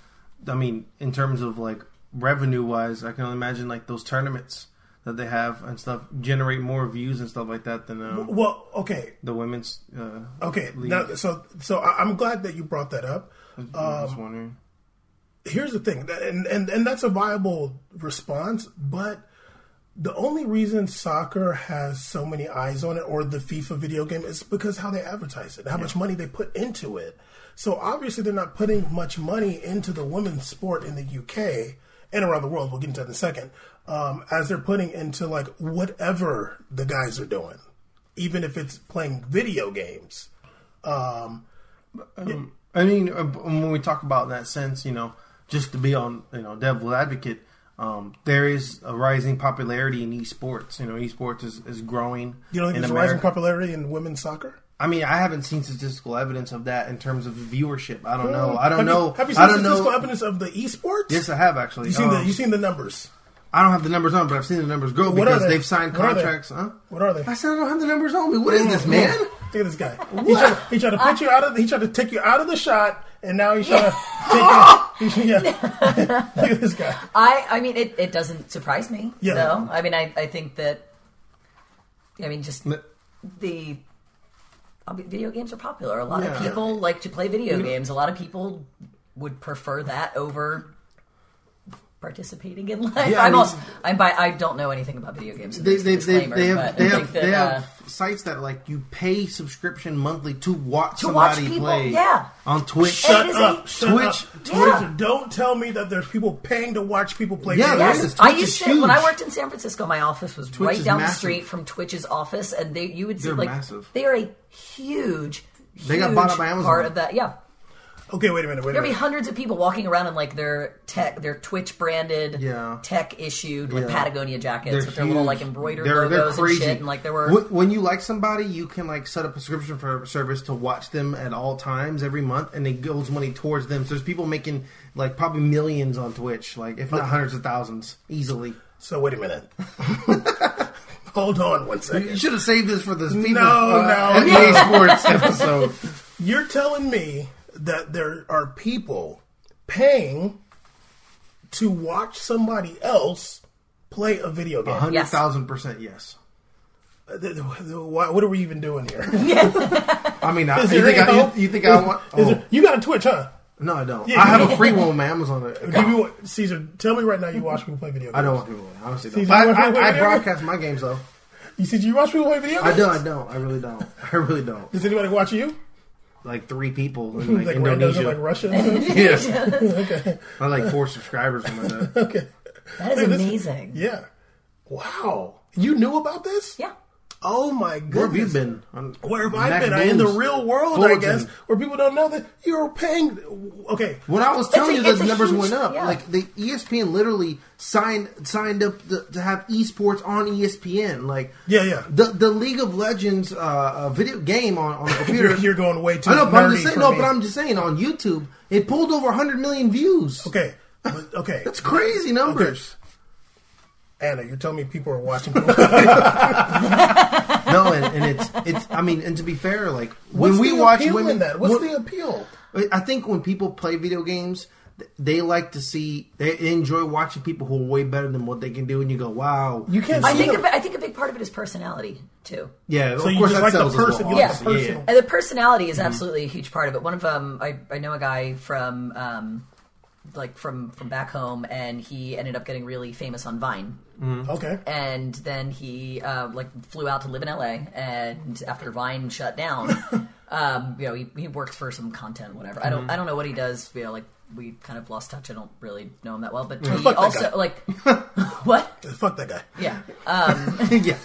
Speaker 2: I mean, in terms of like revenue wise, I can only imagine like those tournaments that they have and stuff generate more views and stuff like that than uh,
Speaker 1: Well, okay,
Speaker 2: the women's. Uh,
Speaker 1: okay. Now, so so I'm glad that you brought that up.
Speaker 2: I
Speaker 1: Um,
Speaker 2: was just wondering.
Speaker 1: here's the thing, and, and and that's a viable response, but the only reason soccer has so many eyes on it, or the FIFA video game, is because how they advertise it, how much money they put into it. So obviously, they're not putting much money into the women's sport in the UK and around the world. We'll get into that in a second. Um, as they're putting into like whatever the guys are doing, even if it's playing video games. Um,
Speaker 2: I mean, uh, when we talk about that sense, you know, just to be on, you know, devil advocate, um, there is a rising popularity in esports. You know, esports is, is growing.
Speaker 1: you don't think
Speaker 2: in
Speaker 1: there's a rising popularity in women's soccer?
Speaker 2: I mean, I haven't seen statistical evidence of that in terms of viewership. I don't know. I don't
Speaker 1: have
Speaker 2: know.
Speaker 1: You, have you seen statistical
Speaker 2: know.
Speaker 1: evidence of the esports?
Speaker 2: Yes, I have actually.
Speaker 1: You seen the
Speaker 2: Um,
Speaker 1: you seen the numbers?
Speaker 2: I don't have the numbers on, but I've seen the numbers go
Speaker 1: What
Speaker 2: because
Speaker 1: they?
Speaker 2: they've signed
Speaker 1: What are
Speaker 2: contracts. Huh?
Speaker 1: What are they?
Speaker 2: I said I don't have the numbers on me. What is this, man?
Speaker 1: Look at this guy. He tried, to, he tried to put you out of. He tried to take you out of the shot, and now he's trying to take you. Yeah. Look at this guy.
Speaker 6: I, I mean, it, it doesn't surprise me.
Speaker 1: Yeah.
Speaker 6: No, I mean, I, I think that, I mean, just the video games are popular. A lot
Speaker 2: Yeah.
Speaker 6: of people like to play video games. A lot of people would prefer that over participating in life.
Speaker 2: Yeah, I
Speaker 6: I'm
Speaker 2: mean-
Speaker 6: also, I'm by, I don't know anything about video games.
Speaker 2: They, they, they, they have they have
Speaker 6: that,
Speaker 2: they have
Speaker 6: uh,
Speaker 2: sites that like you pay subscription monthly to watch
Speaker 6: To watch
Speaker 2: somebody
Speaker 6: people,
Speaker 2: play.
Speaker 6: yeah.
Speaker 2: on Twitch.
Speaker 1: Shut up.
Speaker 6: a-
Speaker 1: Shut
Speaker 2: Twitch-
Speaker 1: up.
Speaker 6: Yeah.
Speaker 1: Don't tell me that there's people paying to watch people play.
Speaker 2: Yeah,
Speaker 1: video
Speaker 2: there
Speaker 1: games.
Speaker 2: is.
Speaker 6: I used
Speaker 2: is
Speaker 6: to when I worked in San Francisco. My office was
Speaker 2: Twitch
Speaker 6: right down
Speaker 2: massive.
Speaker 6: the street from Twitch's office, and they you would see
Speaker 2: They're
Speaker 6: like
Speaker 2: massive.
Speaker 6: they are a huge.
Speaker 2: They got bought up by Amazon.
Speaker 6: Part of that, yeah.
Speaker 1: Okay, wait a minute. Wait
Speaker 6: There'll be
Speaker 1: minute.
Speaker 6: hundreds of people walking around in like their tech, their Twitch branded,
Speaker 2: Yeah.
Speaker 6: tech issued like
Speaker 2: Yeah.
Speaker 6: Patagonia jackets
Speaker 2: They're
Speaker 6: with their little like embroidered
Speaker 2: They're- they're
Speaker 6: logos and
Speaker 2: crazy.
Speaker 6: shit. And like there were
Speaker 2: Wh- when you like somebody, you can like set up a subscription for service to watch them at all times every month, and it goes money towards them. So there's people making like probably millions on Twitch, like if not hundreds of thousands, easily.
Speaker 1: So wait a minute. Hold on one
Speaker 2: You should have saved this for this people.
Speaker 1: No,
Speaker 2: uh,
Speaker 1: no,
Speaker 2: NBA
Speaker 1: no.
Speaker 2: Sports episode.
Speaker 1: You're telling me that there are people paying to watch somebody else play a video game.
Speaker 2: Hundred thousand percent yes.
Speaker 1: Uh, th- th- What what are we even doing here?
Speaker 2: I mean, I,
Speaker 1: Is
Speaker 2: you
Speaker 1: there
Speaker 2: think,
Speaker 1: any
Speaker 2: I,
Speaker 1: hope?
Speaker 2: you, you think I want?
Speaker 1: Is
Speaker 2: Oh,
Speaker 1: there- you got a Twitch, huh?
Speaker 2: no, I don't.
Speaker 1: Yeah.
Speaker 2: I have a free one on Amazon.
Speaker 1: Give me what, Caesar. Tell me right now. You watch people play video games.
Speaker 2: I don't want people. to- Honestly, don't. But
Speaker 1: you
Speaker 2: I,
Speaker 1: want
Speaker 2: I,
Speaker 1: people to
Speaker 2: I
Speaker 1: play
Speaker 2: broadcast my games though.
Speaker 1: You see, you watch people play video games.
Speaker 2: I don't. I don't. I really don't. I really don't.
Speaker 1: Does anybody watch you?
Speaker 2: Like three people in like,
Speaker 1: Like
Speaker 2: Indonesia.
Speaker 1: like Russia. and stuff?
Speaker 2: Yeah. I like four subscribers on that.
Speaker 1: okay.
Speaker 6: that is
Speaker 1: Hey, this-
Speaker 6: amazing.
Speaker 1: Yeah. Wow. You knew about this?
Speaker 6: Yeah.
Speaker 1: Oh my goodness.
Speaker 2: Where have you been? On
Speaker 1: Where have I
Speaker 2: Mac
Speaker 1: been? I, in the real world, I guess, where people don't know that you're paying. Okay,
Speaker 2: When I was telling
Speaker 6: a-
Speaker 2: you that the numbers
Speaker 6: huge-
Speaker 2: went up,
Speaker 6: yeah.
Speaker 2: like the ESPN literally signed signed up the, to have esports on ESPN. Like
Speaker 1: Yeah, yeah.
Speaker 2: the the League of Legends uh, uh, video game on, on the computer.
Speaker 1: you're, you're going way too.
Speaker 2: I know, but I'm just saying. No,
Speaker 1: me.
Speaker 2: but I'm just saying on YouTube it pulled over 100 million views.
Speaker 1: okay. But, okay,
Speaker 2: That's crazy numbers.
Speaker 1: Anna, you're telling me people are watching.
Speaker 2: no, and, and it's it's. I mean, and to be fair, like
Speaker 1: What's
Speaker 2: when we
Speaker 1: the
Speaker 2: watch women,
Speaker 1: in that? What's
Speaker 2: when-
Speaker 1: the appeal?
Speaker 2: I think when people play video games, they like to see they enjoy watching people who are way better than what they can do, and you go, "Wow,
Speaker 1: You can't
Speaker 6: I think
Speaker 1: them.
Speaker 6: a, I think a big part of it is personality too.
Speaker 2: yeah."
Speaker 1: So
Speaker 2: of
Speaker 1: you
Speaker 2: course,
Speaker 1: just
Speaker 2: that
Speaker 1: like the
Speaker 2: sells as
Speaker 1: person-
Speaker 2: well.
Speaker 1: you
Speaker 6: like
Speaker 1: the
Speaker 6: Yeah. And the personality
Speaker 2: Mm-hmm.
Speaker 6: is absolutely a huge part of it. One of um, I, I know a guy from um, like from from back home, and he ended up getting really famous on Vine.
Speaker 1: Okay.
Speaker 6: and then he uh, like flew out to live in LA. And after Vine shut down, um, you know, he, he worked for some content, whatever. I don't I don't know what he does. You know, like we kind of lost touch. I don't really know him that well, but he
Speaker 1: Fuck that
Speaker 6: also
Speaker 1: guy.
Speaker 6: like what?
Speaker 1: Fuck that guy.
Speaker 6: Yeah. Um,
Speaker 2: yeah,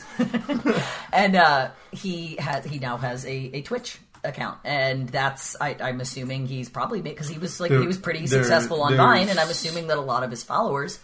Speaker 6: and uh, he has he now has a, a Twitch account, and that's I, I'm assuming he's probably because he was like
Speaker 2: There-
Speaker 6: he was pretty
Speaker 2: there-
Speaker 6: successful on Vine, and I'm assuming that a lot of his followers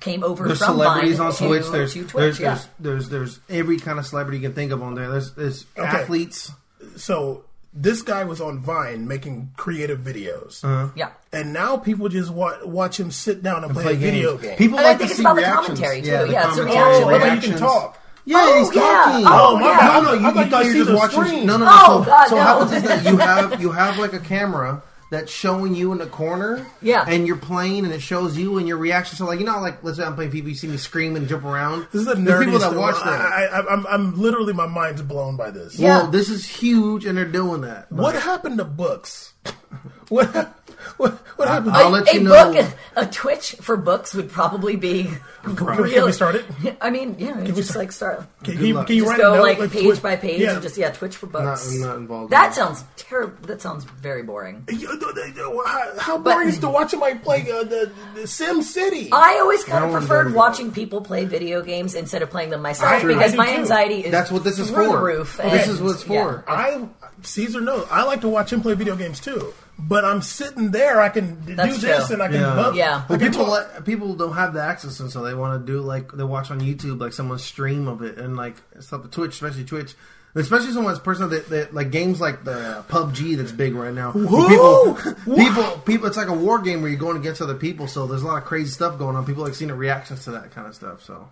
Speaker 6: came over
Speaker 2: there's
Speaker 6: from
Speaker 2: celebrities
Speaker 6: Vine
Speaker 2: on
Speaker 6: to,
Speaker 2: Twitch. There's
Speaker 6: to Twitch.
Speaker 2: there's,
Speaker 6: yeah.
Speaker 2: there's there's there's every kind of celebrity you can think of on there. There's there's
Speaker 1: Okay.
Speaker 2: athletes.
Speaker 1: So this guy was on Vine making creative videos,
Speaker 2: Uh-huh.
Speaker 6: yeah.
Speaker 1: and now people just wa- watch him sit down and, play,
Speaker 2: Play
Speaker 1: a video
Speaker 2: games.
Speaker 1: game.
Speaker 2: People
Speaker 6: And I
Speaker 2: like
Speaker 6: think
Speaker 2: to
Speaker 6: it's
Speaker 2: see
Speaker 6: about the commentary, too.
Speaker 2: the
Speaker 6: Yeah, it's a
Speaker 2: commentary,
Speaker 6: reaction.
Speaker 1: oh, but you can talk.
Speaker 2: Yeah,
Speaker 6: Oh,
Speaker 2: he's
Speaker 6: yeah.
Speaker 2: talking.
Speaker 6: Oh, oh
Speaker 1: my
Speaker 6: yeah.
Speaker 1: bad.
Speaker 2: No, no, you, you
Speaker 1: thought
Speaker 2: thought
Speaker 1: you
Speaker 2: you were just watching.
Speaker 1: screen.
Speaker 2: No, no, no.
Speaker 6: Oh,
Speaker 2: so,
Speaker 6: God,
Speaker 2: so
Speaker 6: no.
Speaker 2: what happens is that you have you have like a camera that's showing you in the corner.
Speaker 6: Yeah.
Speaker 2: And you're playing, and it shows you and your reaction. So, like you know, like let's say I'm playing FIFA, you see me scream and jump around.
Speaker 1: This is the
Speaker 2: There's
Speaker 1: nerdiest
Speaker 2: people that
Speaker 1: thing.
Speaker 2: watch
Speaker 1: I,
Speaker 2: that.
Speaker 1: I, I, I'm, I'm literally my mind's blown by this.
Speaker 6: Yeah.
Speaker 2: Well, this is huge, and they're doing that.
Speaker 1: What
Speaker 2: But
Speaker 1: happened to books? What what, what happened?
Speaker 2: I'll
Speaker 6: a,
Speaker 2: let you
Speaker 6: a
Speaker 2: know.
Speaker 6: book, a Twitch for books would probably be.
Speaker 1: Can, can we start it?
Speaker 6: I mean, yeah,
Speaker 1: we
Speaker 6: just like start.
Speaker 1: Can,
Speaker 2: Good
Speaker 1: you,
Speaker 2: luck.
Speaker 1: can you
Speaker 6: Just
Speaker 1: write a
Speaker 6: go
Speaker 1: note,
Speaker 6: like,
Speaker 1: like
Speaker 6: page
Speaker 1: Twitch-
Speaker 6: by page
Speaker 1: Yeah.
Speaker 6: and just yeah, Twitch for
Speaker 2: Not,
Speaker 6: books.
Speaker 2: I'm not involved.
Speaker 6: that
Speaker 2: that.
Speaker 6: sounds terrible. That sounds very boring.
Speaker 1: You- How, how boring is to watch somebody play uh, the, the Sim City?
Speaker 6: I always kind of
Speaker 2: wanna
Speaker 6: preferred
Speaker 2: go to
Speaker 6: watching people play video games instead of playing them myself
Speaker 1: I-
Speaker 6: because
Speaker 1: I do
Speaker 6: my
Speaker 1: too.
Speaker 6: anxiety is
Speaker 2: That's what this is
Speaker 6: through
Speaker 2: for.
Speaker 6: the roof.
Speaker 2: This
Speaker 6: and-
Speaker 2: is what it's
Speaker 6: yeah.
Speaker 2: for.
Speaker 1: I Caesar knows. I like to watch him play video games too. But I'm sitting there. I can
Speaker 6: That's
Speaker 1: do this
Speaker 6: true.
Speaker 1: and I can.
Speaker 2: Yeah.
Speaker 1: bump.
Speaker 6: Yeah.
Speaker 1: I
Speaker 2: Well, people
Speaker 1: talk.
Speaker 2: let, people don't have the access, and so they want to do like they watch on YouTube, like someone's stream of it, and like stuff. The Twitch, especially Twitch, especially someone's person that, that like games like the uh, PUBG that's big right now. where People, people, people. It's like a war game where you're going against other people. So there's a lot of crazy stuff going on. People like seeing the reactions to that kind of stuff. So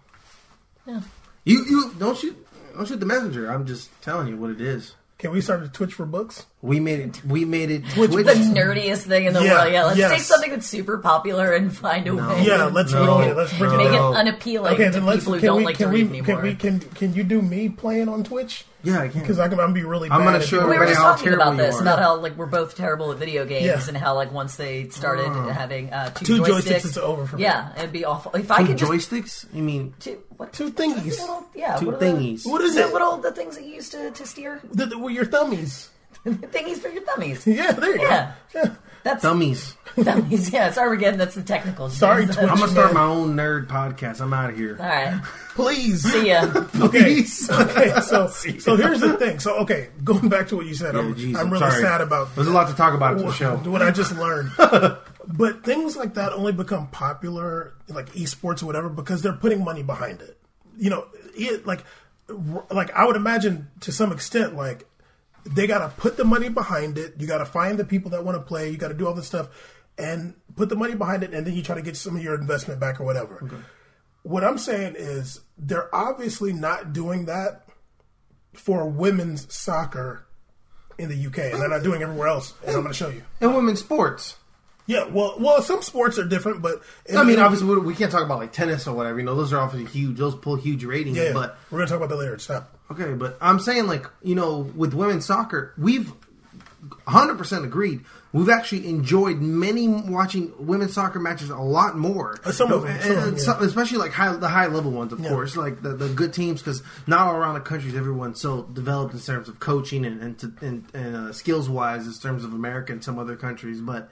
Speaker 6: Yeah.
Speaker 2: you you don't shoot don't shoot the messenger. I'm just telling you what it is.
Speaker 1: Can we start a Twitch for books?
Speaker 2: We made it. We made it. Twitch.
Speaker 6: The nerdiest thing in the
Speaker 1: Yeah,
Speaker 6: world. Yeah, let's
Speaker 1: yes.
Speaker 6: take something that's super popular and find a way.
Speaker 1: Yeah, let's
Speaker 2: No.
Speaker 1: ruin it. Let's bring
Speaker 6: Make
Speaker 1: it
Speaker 6: it unappealing
Speaker 1: Okay,
Speaker 6: to
Speaker 1: let's.
Speaker 6: people who
Speaker 1: Can
Speaker 6: don't
Speaker 1: we?
Speaker 6: like
Speaker 1: Can
Speaker 6: to
Speaker 1: we?
Speaker 6: read anymore.
Speaker 1: Can we? Can Can you do me playing on Twitch?
Speaker 2: Yeah, I can.
Speaker 1: Because I'm gonna be really.
Speaker 2: I'm gonna show
Speaker 1: video
Speaker 6: we were
Speaker 2: everybody
Speaker 6: just
Speaker 2: how
Speaker 6: talking
Speaker 2: terrible
Speaker 6: about
Speaker 2: you
Speaker 6: this
Speaker 2: are.
Speaker 6: about how like we're both terrible at video games
Speaker 1: Yeah.
Speaker 6: and how like once they started having uh, two,
Speaker 1: Two joysticks,
Speaker 6: joysticks,
Speaker 1: it's over for me.
Speaker 6: yeah, it'd be awful. If I
Speaker 2: Two
Speaker 6: could just
Speaker 2: joysticks? You mean
Speaker 6: two, what,
Speaker 1: Two thingies.
Speaker 6: little, yeah,
Speaker 2: two
Speaker 6: what are the-
Speaker 2: thingies?
Speaker 1: What is
Speaker 6: the
Speaker 1: it?
Speaker 6: little the things that you use to, to steer
Speaker 1: The, the, with your thummies.
Speaker 6: thingies for your thummies.
Speaker 1: Yeah, there you
Speaker 6: Yeah.
Speaker 1: go. Yeah.
Speaker 6: That's
Speaker 2: Dummies.
Speaker 6: that means yeah. It's Armageddon. That's the technical.
Speaker 1: Sorry. Twitch.
Speaker 2: I'm gonna start my own nerd podcast. I'm out of here.
Speaker 6: All right.
Speaker 1: Please.
Speaker 6: See ya.
Speaker 1: Okay. okay. So, so here's the thing. So, okay, going back to what you said, I'm,
Speaker 2: Jeez,
Speaker 1: I'm really
Speaker 2: sorry.
Speaker 1: sad about
Speaker 2: There's a lot to talk about at the
Speaker 1: what,
Speaker 2: show.
Speaker 1: what I just learned. but things like that only become popular, like esports or whatever, because they're putting money behind it. You know, it, like, r- like I would imagine to some extent, like they got to put the money behind it. You got to find the people that want to play. You got to do all this stuff and put the money behind it, and then you try to get some of your investment back or whatever. What I'm saying is they're obviously not doing that for women's soccer in the UK, and they're not doing everywhere else. And I'm going to show you.
Speaker 2: And women's sports.
Speaker 1: Yeah, well, well, some sports are different, but
Speaker 2: I mean, obviously, we, we can't talk about like tennis or whatever. You know, those are obviously huge. Those pull huge ratings.
Speaker 1: yeah.
Speaker 2: But
Speaker 1: we're gonna talk about that later. Stop.
Speaker 2: Okay, but I'm saying like you know, with women's soccer, we've 100 percent agreed. We've actually enjoyed many watching women's soccer matches a lot more.
Speaker 1: Uh, some of them,
Speaker 2: And-
Speaker 1: some
Speaker 2: and
Speaker 1: them,
Speaker 2: some-
Speaker 1: yeah.
Speaker 2: especially like high, the high level ones, of
Speaker 1: Yeah.
Speaker 2: course, like the, the good teams, because not all around the country is everyone so developed in terms of coaching and and, to, and, and uh, skills wise in terms of America and some other countries. But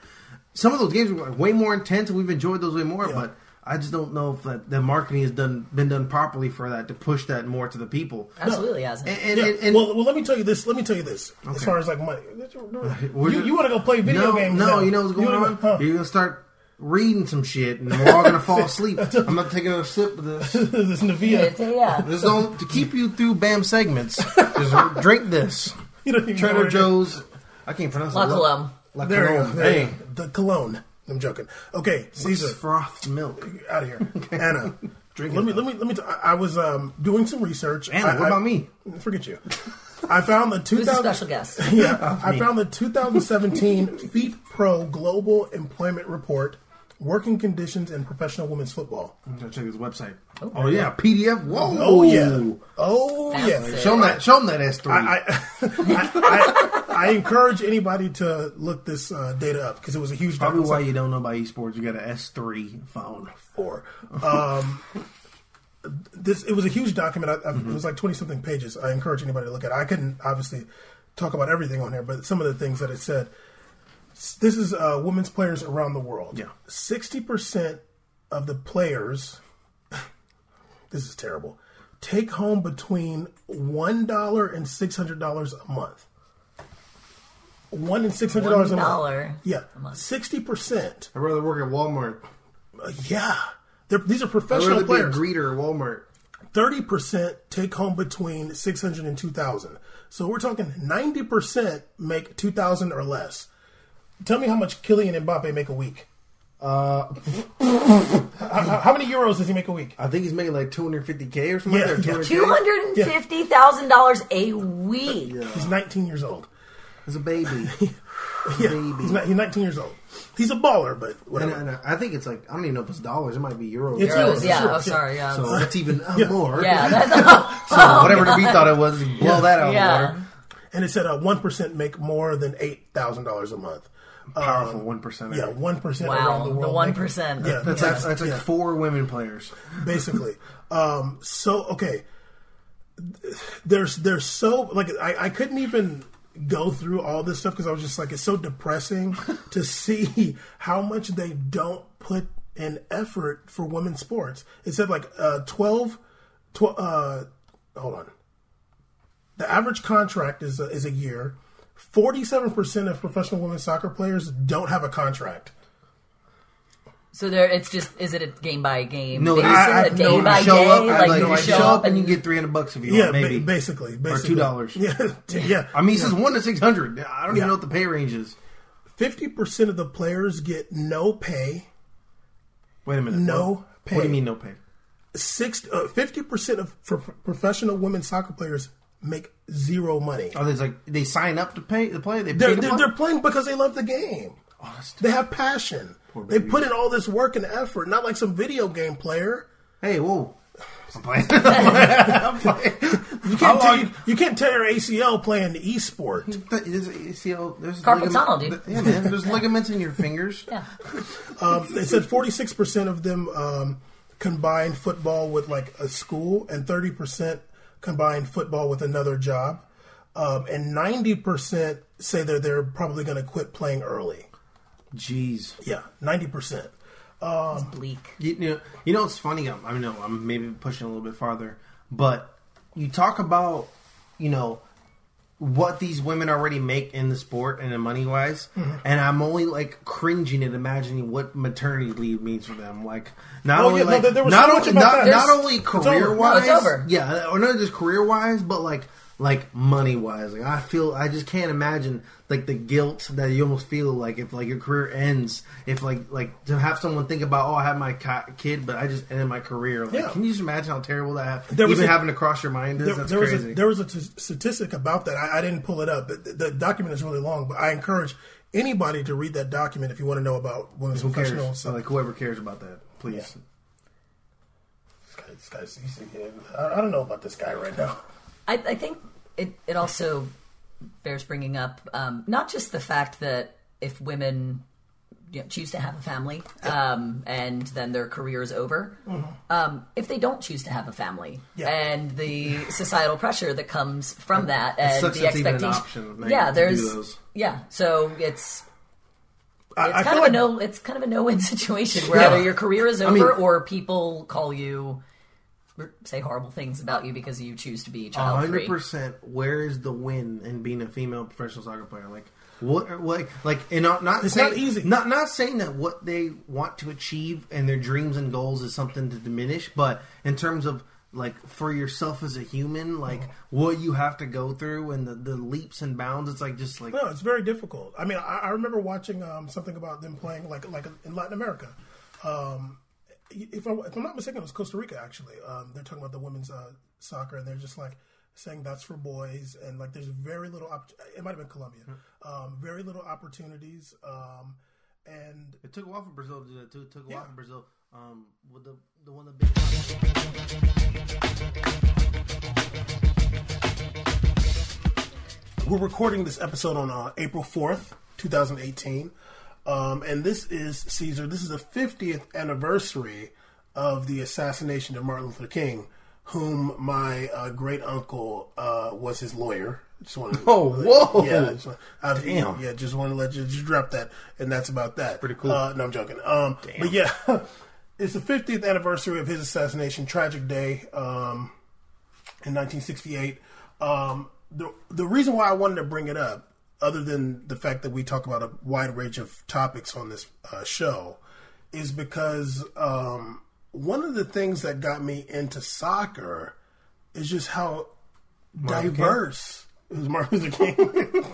Speaker 2: some of those games were like, way more intense, and we've enjoyed those way more.
Speaker 1: Yeah.
Speaker 2: But I just don't know if that the marketing has done been done properly for that to push that more to the people.
Speaker 6: Absolutely hasn't.
Speaker 2: And, and,
Speaker 1: Yeah.
Speaker 2: and- and-
Speaker 1: well, well, let me tell you this. Let me tell you this. As far as like money,
Speaker 2: We're
Speaker 1: you, you want to go play video
Speaker 2: no,
Speaker 1: games?
Speaker 2: no,
Speaker 1: now.
Speaker 2: you know what's going
Speaker 1: wanna
Speaker 2: on?
Speaker 1: go- huh.
Speaker 2: You're gonna start reading some shit, and we're all gonna fall asleep. I'm not taking a sip of this.
Speaker 1: this
Speaker 6: yeah.
Speaker 1: Nvidia.
Speaker 6: Uh, yeah.
Speaker 2: This don't to keep you through BAM segments. Just drink this.
Speaker 1: You don't even
Speaker 2: Trader
Speaker 1: what it is.
Speaker 2: Joe's. I can't pronounce
Speaker 6: La
Speaker 2: it.
Speaker 6: Colombe.
Speaker 2: La
Speaker 1: There you go.
Speaker 2: Colombe.
Speaker 1: There
Speaker 2: Hey.
Speaker 1: The cologne. I'm joking. Okay, Caesar,
Speaker 2: frothed milk.
Speaker 1: out of here. Anna,
Speaker 2: Drink
Speaker 1: let
Speaker 2: it.
Speaker 1: me let me let me. T- I I was um, doing some research.
Speaker 2: Anna,
Speaker 1: I-
Speaker 2: what
Speaker 1: I-
Speaker 2: about me?
Speaker 1: Forget you. I found the
Speaker 6: Who's a
Speaker 1: 2000.
Speaker 6: special guest?
Speaker 1: Yeah, I found the 2017 Feet Pro Global Employment Report: Working Conditions in Professional Women's Football.
Speaker 2: I'm gonna check his website. Oh, yeah, PDF. Whoa.
Speaker 1: Oh yeah, oh
Speaker 6: Fancy.
Speaker 1: yeah.
Speaker 2: Show him that. Show them that S3.
Speaker 1: I, I, I, I, I encourage anybody to look this uh, data up because it was a huge
Speaker 2: Probably
Speaker 1: document.
Speaker 2: why you don't know about esports. You got an S3 phone.
Speaker 1: for. Um, this it was a huge document. I, I, It was like twenty something pages. I encourage anybody to look at. it. I couldn't obviously talk about everything on here, but some of the things that it said. S- This is uh, women's players around the world.
Speaker 2: Yeah.
Speaker 1: sixty percent of the players. this is terrible. Take home between one dollar and six hundred dollars a month. One and six hundred dollars a month. Yeah, sixty percent.
Speaker 2: I'd rather work at Walmart.
Speaker 1: Uh, yeah, They're, these are
Speaker 2: I'd
Speaker 1: professional
Speaker 2: rather be a
Speaker 1: players.
Speaker 2: greeter at Walmart.
Speaker 1: Thirty percent take home between six hundred and two thousand. So we're talking ninety percent make two thousand or less. Tell me how much Kylian Mbappe make a week.
Speaker 2: Uh,
Speaker 1: How, how many euros does he make a week?
Speaker 2: I think he's making like 250k or something.
Speaker 1: Yeah,
Speaker 2: like that,
Speaker 1: yeah.
Speaker 6: Two hundred and fifty thousand dollars a week.
Speaker 1: He's nineteen years old.
Speaker 2: He's a baby.
Speaker 1: Yeah,
Speaker 2: Baby.
Speaker 1: he's, not, he's nineteen years old. He's a baller, but whatever.
Speaker 2: and I think it's like I don't even know if it's dollars. It might be euros.
Speaker 1: It's
Speaker 6: Euros,
Speaker 1: euros,
Speaker 6: yeah.
Speaker 1: sure,
Speaker 6: Oh, sorry. Yeah.
Speaker 2: So that's even uh, more.
Speaker 6: yeah. That's,
Speaker 2: So whatever the we thought it was, blow that out
Speaker 6: yeah.
Speaker 2: of the water.
Speaker 1: and it said uh, one percent make more than eight thousand dollars a month.
Speaker 2: Powerful one percent.
Speaker 1: Yeah, one percent around
Speaker 6: Wow.
Speaker 1: the
Speaker 6: The
Speaker 1: world.
Speaker 6: one.
Speaker 1: Yeah,
Speaker 2: That's,
Speaker 1: yeah.
Speaker 2: that's, that's like
Speaker 1: Yeah.
Speaker 2: four women players.
Speaker 1: basically. Um, so okay, there's there's so like I, I couldn't even go through all this stuff because I was just like it's so depressing to see how much they don't put in effort for women's sports. It said like uh, 12, 12 uh, hold on. The average contract is a, is a year. Forty seven percent of professional women's soccer players don't have a contract.
Speaker 6: So there, it's just is it a game by game?
Speaker 2: No,
Speaker 6: basis,
Speaker 2: I, I,
Speaker 6: a day
Speaker 2: no,
Speaker 6: by
Speaker 2: you show
Speaker 6: day?
Speaker 2: up,
Speaker 6: like,
Speaker 2: like,
Speaker 6: you
Speaker 2: like,
Speaker 6: show up and
Speaker 2: you get three hundred bucks if you
Speaker 1: Yeah,
Speaker 2: want, maybe.
Speaker 1: ba- basically, basically,
Speaker 2: $2.
Speaker 1: Yeah, t- yeah.
Speaker 2: I mean, he says one to six hundred. I don't
Speaker 1: Yeah.
Speaker 2: even know what the pay range is.
Speaker 1: Fifty percent of the players get no pay.
Speaker 2: Wait a minute.
Speaker 1: No
Speaker 2: what,
Speaker 1: pay.
Speaker 2: What do you mean no pay?
Speaker 1: Six uh, fifty percent of for professional women's soccer players make zero money.
Speaker 2: Oh, there's like they sign up to pay to play. They pay
Speaker 1: They're, they're, they're playing because they love the game. They have passion. They put in all this work and effort, not like some video game player.
Speaker 2: Hey, whoa! I'm playing.
Speaker 1: You
Speaker 2: How
Speaker 1: can't, tear, you, you can't tear your ACL playing the esport.
Speaker 2: There's, you see, oh, there's
Speaker 6: Carpal
Speaker 2: ligament-
Speaker 6: tunnel, dude.
Speaker 2: Yeah, man. There's ligaments in your fingers.
Speaker 6: yeah.
Speaker 1: Um, they said forty six percent of them um, combine football with like a school, and thirty percent combine football with another job, um, and ninety percent say that they're probably going to quit playing early.
Speaker 2: Jeez.
Speaker 1: Yeah, ninety percent.
Speaker 6: Bleak.
Speaker 2: You, you know, you know what's funny? I'm, I know I'm maybe pushing a little bit farther, but you talk about, you know, what these women already make in the sport and in money wise,
Speaker 1: Mm-hmm.
Speaker 2: and I'm only like cringing and imagining what maternity leave means for them. Like not
Speaker 1: Oh,
Speaker 2: only
Speaker 1: yeah,
Speaker 2: like
Speaker 1: was
Speaker 2: not
Speaker 1: so much
Speaker 2: only
Speaker 1: about
Speaker 2: not, not only career wise,
Speaker 6: over.
Speaker 2: yeah, or not just career wise, but like like money wise. Like I feel, I just can't imagine like the guilt that you almost feel like if like your career ends, if like like to have someone think about, oh, I have my ca- kid, but I just ended my career. Like,
Speaker 1: Yeah.
Speaker 2: can you just imagine how terrible that
Speaker 1: There was
Speaker 2: even
Speaker 1: a-
Speaker 2: having to cross your mind is?
Speaker 1: There,
Speaker 2: That's
Speaker 1: there was
Speaker 2: crazy.
Speaker 1: a, there was a t- statistic about that. I, I didn't pull it up, but the, the document is really long. But I encourage anybody to read that document if you want to know about women's
Speaker 2: Who cares?
Speaker 1: professional.
Speaker 2: So, like whoever cares about that, please.
Speaker 1: This guy, this guy's, he's, I, I don't know about this guy right now.
Speaker 6: I, I think it, it also bears bringing up um, not just the fact that if women you know, choose to have a family um, and then their career is over, um, if they don't choose to have a family
Speaker 1: Yeah.
Speaker 6: and the societal pressure that comes from that and the expectation,
Speaker 2: option,
Speaker 6: yeah, there's yeah, so it's.
Speaker 1: I,
Speaker 6: It's
Speaker 1: I
Speaker 6: kind of
Speaker 1: like
Speaker 6: a no. It's kind of a no-win situation where
Speaker 2: Yeah.
Speaker 6: either your career is over
Speaker 2: mean-
Speaker 6: or people call you, say horrible things about you because you choose to be child
Speaker 2: 100%. Where is the win in being a female professional soccer player? Like what? Like like and not not
Speaker 1: It's
Speaker 2: saying,
Speaker 1: not easy.
Speaker 2: Not not saying that what they want to achieve and their dreams and goals is something to diminish, but in terms of like for yourself as a human, like what you have to go through and the, the leaps and bounds. It's like just like
Speaker 1: No, it's very difficult. I mean, I, I remember watching um, something about them playing like like in Latin America. Um, if, I, if I'm not mistaken, it was Costa Rica actually. Um, they're talking about the women's uh, soccer, and they're just like saying that's for boys, and like there's very little. It might have been Colombia. Um, very little opportunities, um, and
Speaker 2: It took a while for Brazil to do that too. It took a while for Brazil. Um, with the the one the big.
Speaker 1: We're recording this episode on uh, April 4th, 2018. Um, and this is Caesar. This is the 50th anniversary of the assassination of Martin Luther King, whom my uh, great uncle uh, was his lawyer. Just wanted to,
Speaker 2: Oh, whoa.
Speaker 1: Yeah, just, want- I've,
Speaker 2: Damn.
Speaker 1: Yeah, just want to let you just drop that, and that's about that.
Speaker 2: Pretty cool.
Speaker 1: Uh, no, I'm joking. Um, but yeah, it's the 50th anniversary of his assassination. Tragic day. Um, in 1968. Um, the the reason why I wanted to bring it up, other than the fact that we talk about a wide range of topics on this uh, show, is because um, one of the things that got me into soccer is just how diverse it was Martin Luther King.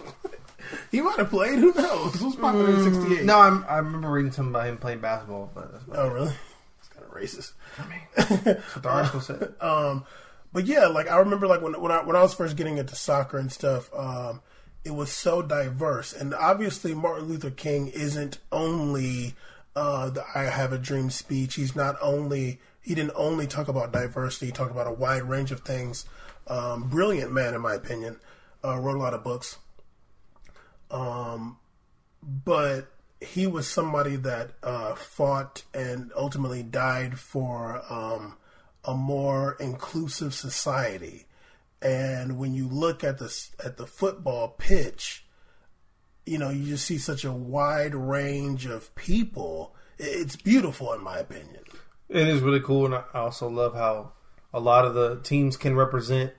Speaker 1: he might have played. Who knows? Was popular in '68.
Speaker 2: No, I'm, I remember reading something about him playing basketball, but
Speaker 1: Oh, really? It's kind of racist.
Speaker 2: I mean, that's what the article said.
Speaker 1: Um, but yeah, like I remember, like when when I when I was first getting into soccer and stuff, um, it was so diverse, and obviously Martin Luther King isn't only uh, the "I Have a Dream" speech. He's not only he didn't only talk about diversity. He talked about a wide range of things. Um, brilliant man, in my opinion. Uh, wrote a lot of books. Um, but he was somebody that uh, fought and ultimately died for um, a more inclusive society. And when you look at the at the football pitch, you know you just see such a wide range of people. It's beautiful, in my opinion.
Speaker 2: It is really cool, and I also love how a lot of the teams can represent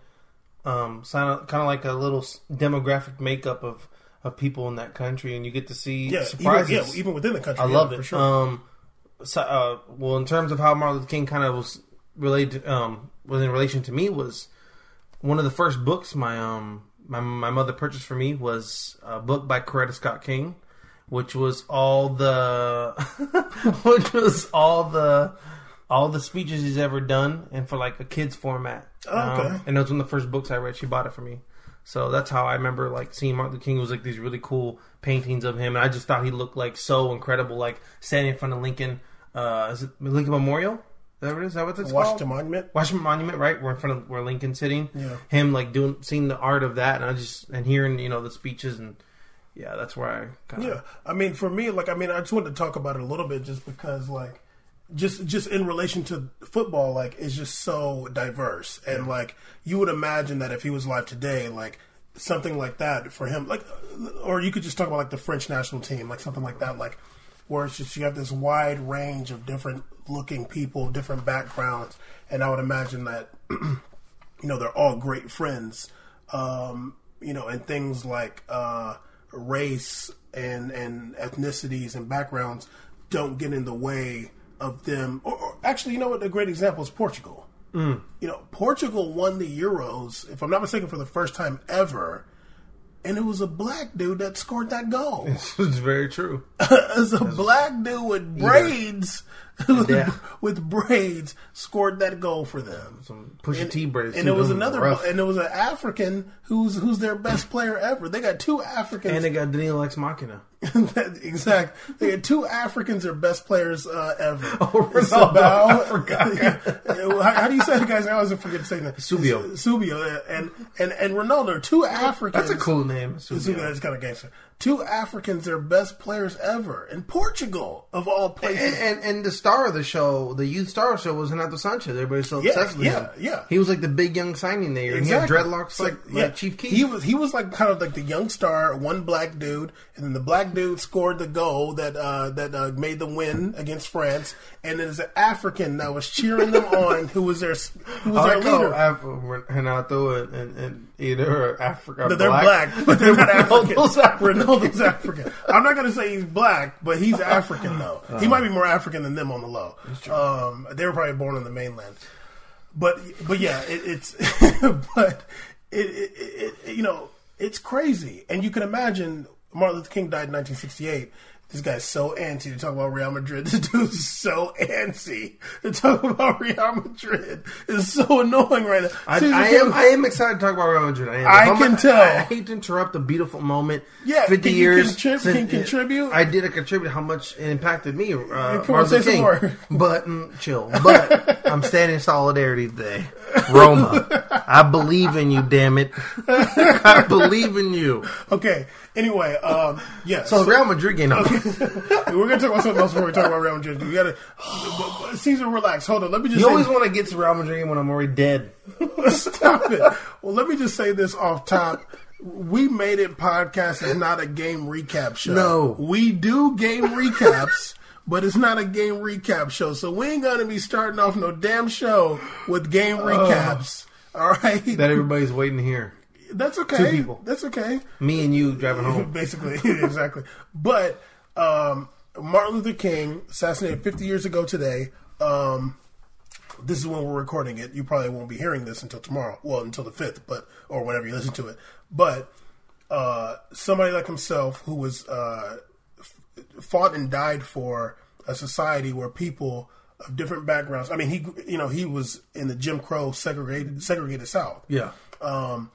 Speaker 2: um, kind of like a little demographic makeup of, of people in that country, and you get to see
Speaker 1: Yeah,
Speaker 2: surprises.
Speaker 1: even, yeah, even within the country.
Speaker 2: I
Speaker 1: yeah,
Speaker 2: love
Speaker 1: for
Speaker 2: it.
Speaker 1: sure.
Speaker 2: Um, so, uh, well, in terms of how Martin Luther King kind of was related, um, was in relation to me was one of the first books my um my my mother purchased for me was a book by Coretta Scott King, which was all the which was all the all the speeches he's ever done, and for like a kids format.
Speaker 1: Oh, okay.
Speaker 2: Um, and that was one of the first books I read. She bought it for me. So that's how I remember like seeing Martin Luther King was like these really cool paintings of him, and I just thought he looked like so incredible, like standing in front of Lincoln. Uh, is it Lincoln Memorial? That what it is? Is that what it's
Speaker 1: Washington
Speaker 2: called?
Speaker 1: Monument.
Speaker 2: Washington Monument, right? We're in front of where Lincoln's sitting.
Speaker 1: Yeah.
Speaker 2: Him like doing, seeing the art of that, and I just and hearing you know the speeches, and yeah, that's where I kind of
Speaker 1: Yeah, I mean, for me, like, I mean, I just wanted to talk about it a little bit, just because, like, just just in relation to football, like, it's just so diverse, and like, you would imagine that if he was alive today, like, something like that for him, like, or you could just talk about like the French national team, like something like that, like where it's just you have this wide range of different looking people, different backgrounds, and I would imagine that you know they're all great friends, um, you know, and things like uh, race and and ethnicities and backgrounds don't get in the way of them. Or, or actually, you know what? A great example is Portugal. You know, Portugal won the Euros, if I'm not mistaken, for the first time ever, and it was a black dude that scored that goal.
Speaker 2: it's very true.
Speaker 1: it's a black dude with braids,
Speaker 2: Yeah.
Speaker 1: with braids, scored that goal for them.
Speaker 2: Some Pusha
Speaker 1: And,
Speaker 2: T braids.
Speaker 1: and it was another,
Speaker 2: rough.
Speaker 1: and it was an African who's who's their best player ever. They got two Africans.
Speaker 2: and they got Daniel Ex Machina.
Speaker 1: exact. They had two Africans are best players uh, ever.
Speaker 2: Oh, Ronaldo.
Speaker 1: Sabao-
Speaker 2: I forgot.
Speaker 1: how, how do you say it, guys? I always forget to say that.
Speaker 2: Subio.
Speaker 1: Subio, and and and Ronaldo, two Africans.
Speaker 2: That's a cool name.
Speaker 1: Subio,
Speaker 2: Subio.
Speaker 1: that's kind of gangster. Two Africans are best players ever in Portugal, of all places.
Speaker 2: And, and and the star of the show, the youth star of the show, was Renato Sanches. Everybody's so
Speaker 1: Yeah,
Speaker 2: obsessed with
Speaker 1: yeah,
Speaker 2: him.
Speaker 1: yeah.
Speaker 2: He was like the big young signing there. And he had dreadlocks like, like Chief Keef.
Speaker 1: He was he was like kind of like the young star, one black dude, and then the black dude scored the goal that uh, that uh, made them win against France, and then there's an African that was cheering them on, who was their who was
Speaker 2: I
Speaker 1: their leader.
Speaker 2: Renato and, and, and either Africa,
Speaker 1: But they're black, but they're not African.
Speaker 2: Ronaldo's African.
Speaker 1: Ronaldo's African. I'm not going to say he's black, but he's African though. He might be more African than them on the low. Um, they were probably born on the mainland, but but yeah, it, it's but it, it, it, it you know it's crazy, and you can imagine Martin Luther King died in 1968. This guy's so antsy to talk about Real Madrid. This dude's so antsy to talk about Real Madrid. It's so annoying right now.
Speaker 2: I, I am. I am excited to talk about Real Madrid. I, am.
Speaker 1: I can
Speaker 2: not-
Speaker 1: tell.
Speaker 2: I hate to interrupt a beautiful moment.
Speaker 1: Yeah,
Speaker 2: fifty
Speaker 1: can you
Speaker 2: years.
Speaker 1: contrib-
Speaker 2: since-
Speaker 1: can contribute?
Speaker 2: I did a contribute how much it impacted me. Uh, Martin
Speaker 1: say
Speaker 2: Luther
Speaker 1: some
Speaker 2: King.
Speaker 1: more.
Speaker 2: But mm, chill. But I'm standing in solidarity today. Roma, I believe in you. Damn it, I believe in you.
Speaker 1: Okay. Anyway, um, yeah.
Speaker 2: So Real Madrid game.
Speaker 1: we're gonna talk about something else before we talk about Real Madrid. We gotta, Caesar, relax. Hold on. Let me just
Speaker 2: You always want to get to Real Madrid when I'm already dead.
Speaker 1: stop it. Well, let me just say this off top. We made it podcast is not a game recap show.
Speaker 2: No.
Speaker 1: we do game recaps. But it's not a game recap show, so we ain't gonna be starting off no damn show with game recaps. All right,
Speaker 2: That everybody's waiting hear.
Speaker 1: That's okay.
Speaker 2: Two people.
Speaker 1: That's okay.
Speaker 2: Me and you driving home.
Speaker 1: basically exactly but um, martin luther king assassinated 50 years ago today um, this is when we're recording it you probably won't be hearing this until tomorrow well until the 5th but or whenever you listen to it but uh, somebody like himself who was uh, fought and died for a society where people of different backgrounds i mean he you know he was in the jim crow segregated segregated south
Speaker 2: Yeah.
Speaker 1: um,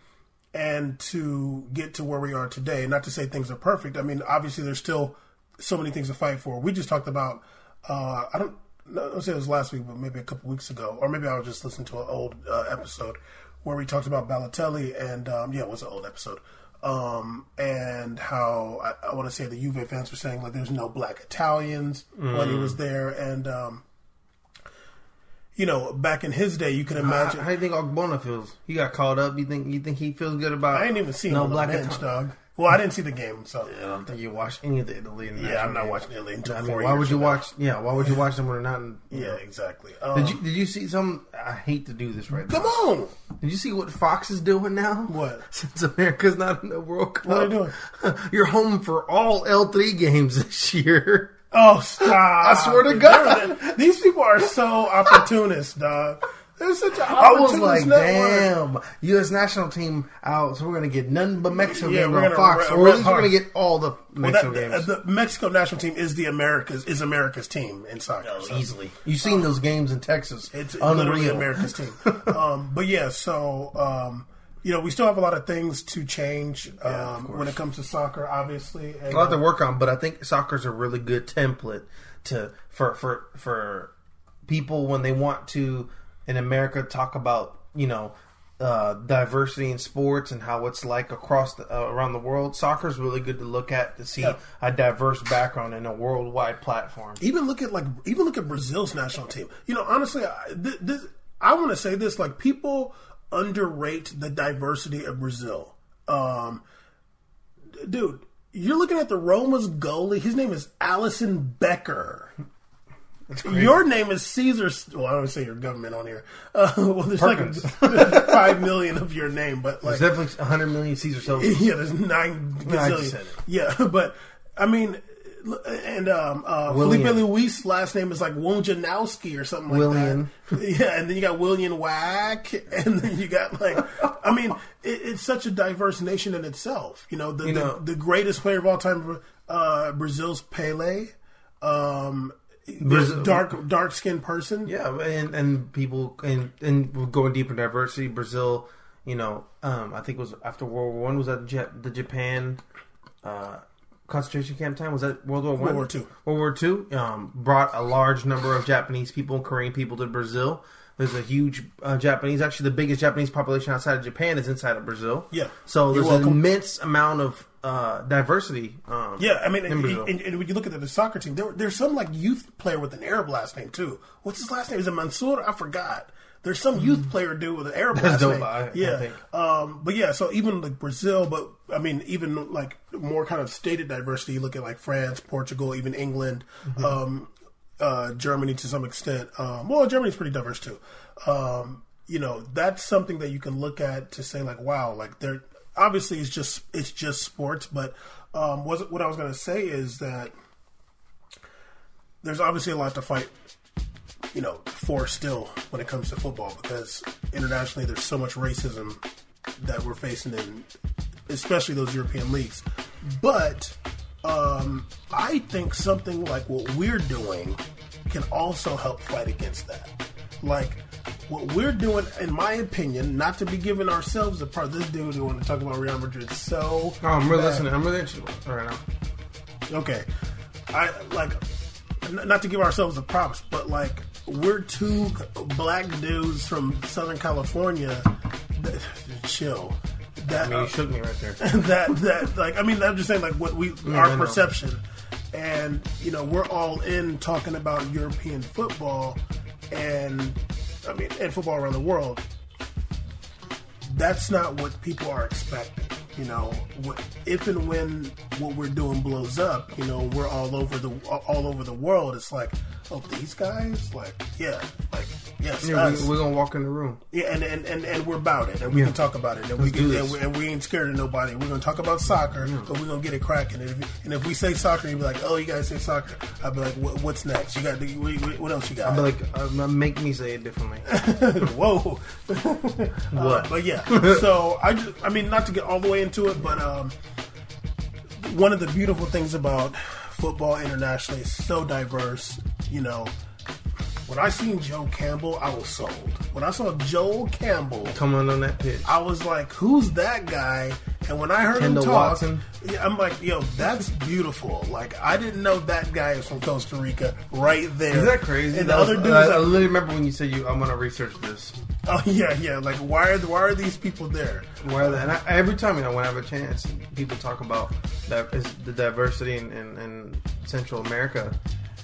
Speaker 1: and to get to where we are today. Not to say things are perfect. I mean, obviously, there's still so many things to fight for. We just talked about. Uh, I don't. No, I'll say it was last week, but maybe a couple weeks ago, or maybe I was just listening to an old uh, episode where we talked about Balotelli, and um, yeah, it was an old episode. Um, and how I, I want to say the Juve fans were saying like there's no black Italians when he was there, and um, you know, back in his day, you can imagine.
Speaker 2: how do you think Ogbonna feels? He got caught up. You think you think he feels good about?
Speaker 1: I ain't even seen
Speaker 2: no
Speaker 1: him on
Speaker 2: black
Speaker 1: bench, dog. Well, I didn't see the game, so yeah,
Speaker 2: I don't think you watched any of the Italy.
Speaker 1: yeah, I'm not watching Italy until
Speaker 2: I mean, why would you
Speaker 1: now.
Speaker 2: watch? Yeah, why would you watch them when they're not? In,
Speaker 1: Yeah, exactly. Um,
Speaker 2: Did you did you see some? I hate to do this right now?
Speaker 1: come
Speaker 2: now.
Speaker 1: on?
Speaker 2: Did you see what Fox is doing now?
Speaker 1: What?
Speaker 2: Since America's not in the World Cup,
Speaker 1: What are they doing?
Speaker 2: You're home for all L three games this year.
Speaker 1: Oh, stop! I
Speaker 2: swear to God.
Speaker 1: these people are so opportunist, dog. They're such an
Speaker 2: I was like,
Speaker 1: network.
Speaker 2: damn, U.S. national team out, so we're gonna get none but Mexico
Speaker 1: Yeah,
Speaker 2: games
Speaker 1: we're
Speaker 2: on Fox,
Speaker 1: re-
Speaker 2: or at least we're gonna get all the
Speaker 1: Well,
Speaker 2: Mexico
Speaker 1: that,
Speaker 2: games.
Speaker 1: the Mexico national team is the America's is America's team in soccer.
Speaker 2: Oh,
Speaker 1: so
Speaker 2: easily. You've seen those games in Texas.
Speaker 1: It's literally
Speaker 2: unreal.
Speaker 1: America's team. um, but yeah, so um, you know, we still have a lot of things to change um, when it comes to soccer, obviously. And,
Speaker 2: a lot to work on, but I think soccer's a really good template to for for for people when they want to in America talk about you know uh, diversity in sports and how it's like across the, uh, around the world. Soccer's really good to look at to see
Speaker 1: Yeah.
Speaker 2: a diverse background in a worldwide platform.
Speaker 1: even look at like even look at Brazil's national team. You know, honestly, I, th- this I want to say this: like people underrate the diversity of Brazil. Um, dude, you're looking at the Roma's goalie. His name is Alisson Becker. Your name is Caesar. Well, I don't say your government on here. Uh, well, there's
Speaker 2: Perkins.
Speaker 1: like five million of your name, but like
Speaker 2: There's definitely 100 million Caesar Silva.
Speaker 1: yeah, there's nine
Speaker 2: No, I just said it.
Speaker 1: Yeah, but I mean, and um, uh, Filipe Luís' last name is like Wojnarowski or something like
Speaker 2: William.
Speaker 1: that. Yeah, and then you got William Wack, and then you got like, I mean, it, it's such a diverse nation in itself. You know, the
Speaker 2: You know-
Speaker 1: the, the greatest player of all time, uh, Brazil's Pele. Um,
Speaker 2: Brazil-
Speaker 1: dark dark skinned person.
Speaker 2: Yeah, and and people and and going deeper in diversity, Brazil. You know, um, I think it was after World War One. Was that the Japan uh, concentration camp time? Was that World War One?
Speaker 1: World War Two.
Speaker 2: World War Two um, brought a large number of Japanese people and Korean people to Brazil. There's a huge uh, Japanese, actually the biggest Japanese population outside of Japan is inside of Brazil.
Speaker 1: Yeah.
Speaker 2: So there's an immense amount of uh, diversity. Um,
Speaker 1: Yeah, I mean, and, and, and when you look at the soccer team, there, there's some like youth player with an Arab last name too. What's his last name? Is it Mansour? I forgot. There's some youth player dude with an Arab. Last name.
Speaker 2: I- I
Speaker 1: yeah,
Speaker 2: think.
Speaker 1: um, but yeah, so even like Brazil, but I mean, even like more kind of stated diversity. You look at like France, Portugal, even England,
Speaker 2: Mm-hmm.
Speaker 1: um, uh, Germany to some extent. Um, well, Germany's pretty diverse too. Um, you know, that's something that you can look at to say like, wow, like they're obviously it's just it's just sports, but um, was what I was going to say is that there's obviously a lot to fight, you know, for still when it comes to football because internationally there's so much racism that we're facing in, especially those European leagues. But um, I think something like what we're doing can also help fight against that. Like what we're doing, in my opinion, not to be giving ourselves a part. This dude we want to talk about Real Madrid so.
Speaker 2: Oh, I'm really
Speaker 1: bad.
Speaker 2: listening. I'm really interested right now.
Speaker 1: Okay, I like not to give ourselves the props, but like we're two black dudes from Southern California. That, chill. That
Speaker 2: I mean, you shook me right there.
Speaker 1: that that like I mean I'm just saying like what we mm,
Speaker 2: I
Speaker 1: our perception, and you know we're all in talking about European football, and I mean and football around the world. That's not what people are expecting. You know, if and when what we're doing blows up, you know, we're all over the all over the world. It's like, oh, these guys, like, yeah, like, yes,
Speaker 2: Yeah,
Speaker 1: us.
Speaker 2: we, we're gonna walk in the room.
Speaker 1: Yeah, and, and, and, and we're about it, and we
Speaker 2: Yeah.
Speaker 1: can talk about it, and we
Speaker 2: Let's
Speaker 1: can, and we, and we ain't scared of nobody. We're gonna talk about soccer, but we're gonna get it cracking. And if, and if we say soccer, you'll be like, "Oh, you guys say soccer." I'll be like, what, "What's next? You got what, what else you got?"
Speaker 2: But like, uh, make me say it differently.
Speaker 1: Whoa.
Speaker 2: What?
Speaker 1: Uh, but yeah, so I, just, I mean, not to get all the way into it, but um, one of the beautiful things about football internationally is so diverse. You know, when I seen Joel Campbell, I was sold. When I saw Joel Campbell,
Speaker 2: Coming on that pitch.
Speaker 1: I was like, "Who's that guy?" And when I heard
Speaker 2: Kendall
Speaker 1: him talk,
Speaker 2: Watson.
Speaker 1: I'm like, "Yo, that's beautiful!" Like I didn't know that guy is from Costa Rica, right there.
Speaker 2: Is that crazy?
Speaker 1: And
Speaker 2: That
Speaker 1: the
Speaker 2: was-
Speaker 1: other dudes,
Speaker 2: I, I literally remember when you said you. I'm gonna research this.
Speaker 1: oh yeah, yeah. Like why are why are these people there?
Speaker 2: Where the, and I, every time you know when I have a chance, people talk about that is the diversity in, in, in Central America,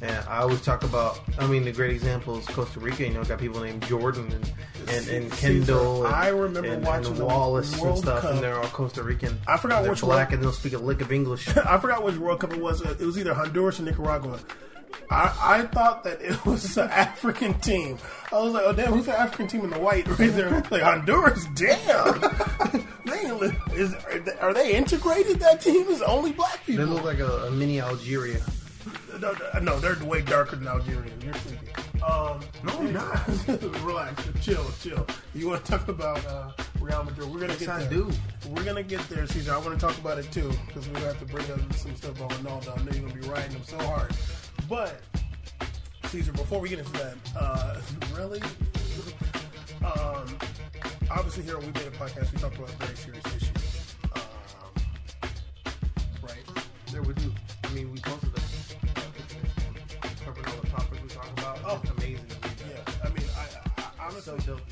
Speaker 2: and I always talk about. I mean, the great example is Costa Rica. You know, got people named Jordan and and, and Kendall. And,
Speaker 1: I remember
Speaker 2: and,
Speaker 1: watching
Speaker 2: and
Speaker 1: the
Speaker 2: Wallace and
Speaker 1: World
Speaker 2: stuff,
Speaker 1: Cup.
Speaker 2: and they're all Costa Rican.
Speaker 1: I forgot
Speaker 2: And they're
Speaker 1: which
Speaker 2: black,
Speaker 1: one.
Speaker 2: and they don't speak a lick of English.
Speaker 1: I forgot which World Cup it was. It was either Honduras or Nicaragua. I, I thought that it was an African team. I was like, oh damn, who's the African team in the white right there? Like Honduras, damn. they is are they, are they integrated? That team is only black people.
Speaker 2: they look like a, a mini Algeria.
Speaker 1: No, they're way darker than Algerian. You're thinking. Um,
Speaker 2: No, I'm not.
Speaker 1: Relax, chill, chill. You want to talk about uh, Real Madrid? We're gonna
Speaker 2: Yes,
Speaker 1: get
Speaker 2: I
Speaker 1: there.
Speaker 2: do.
Speaker 1: We're gonna get there, Caesar. I want to talk about it too because we're gonna have to bring up some stuff on Ronaldo. I know you're gonna be riding him so hard, but Caesar, before we get into that, uh, really, um, obviously here We Made It Podcast, we talk about very serious issues, um, right?
Speaker 2: There we do. I mean, we posted
Speaker 1: I,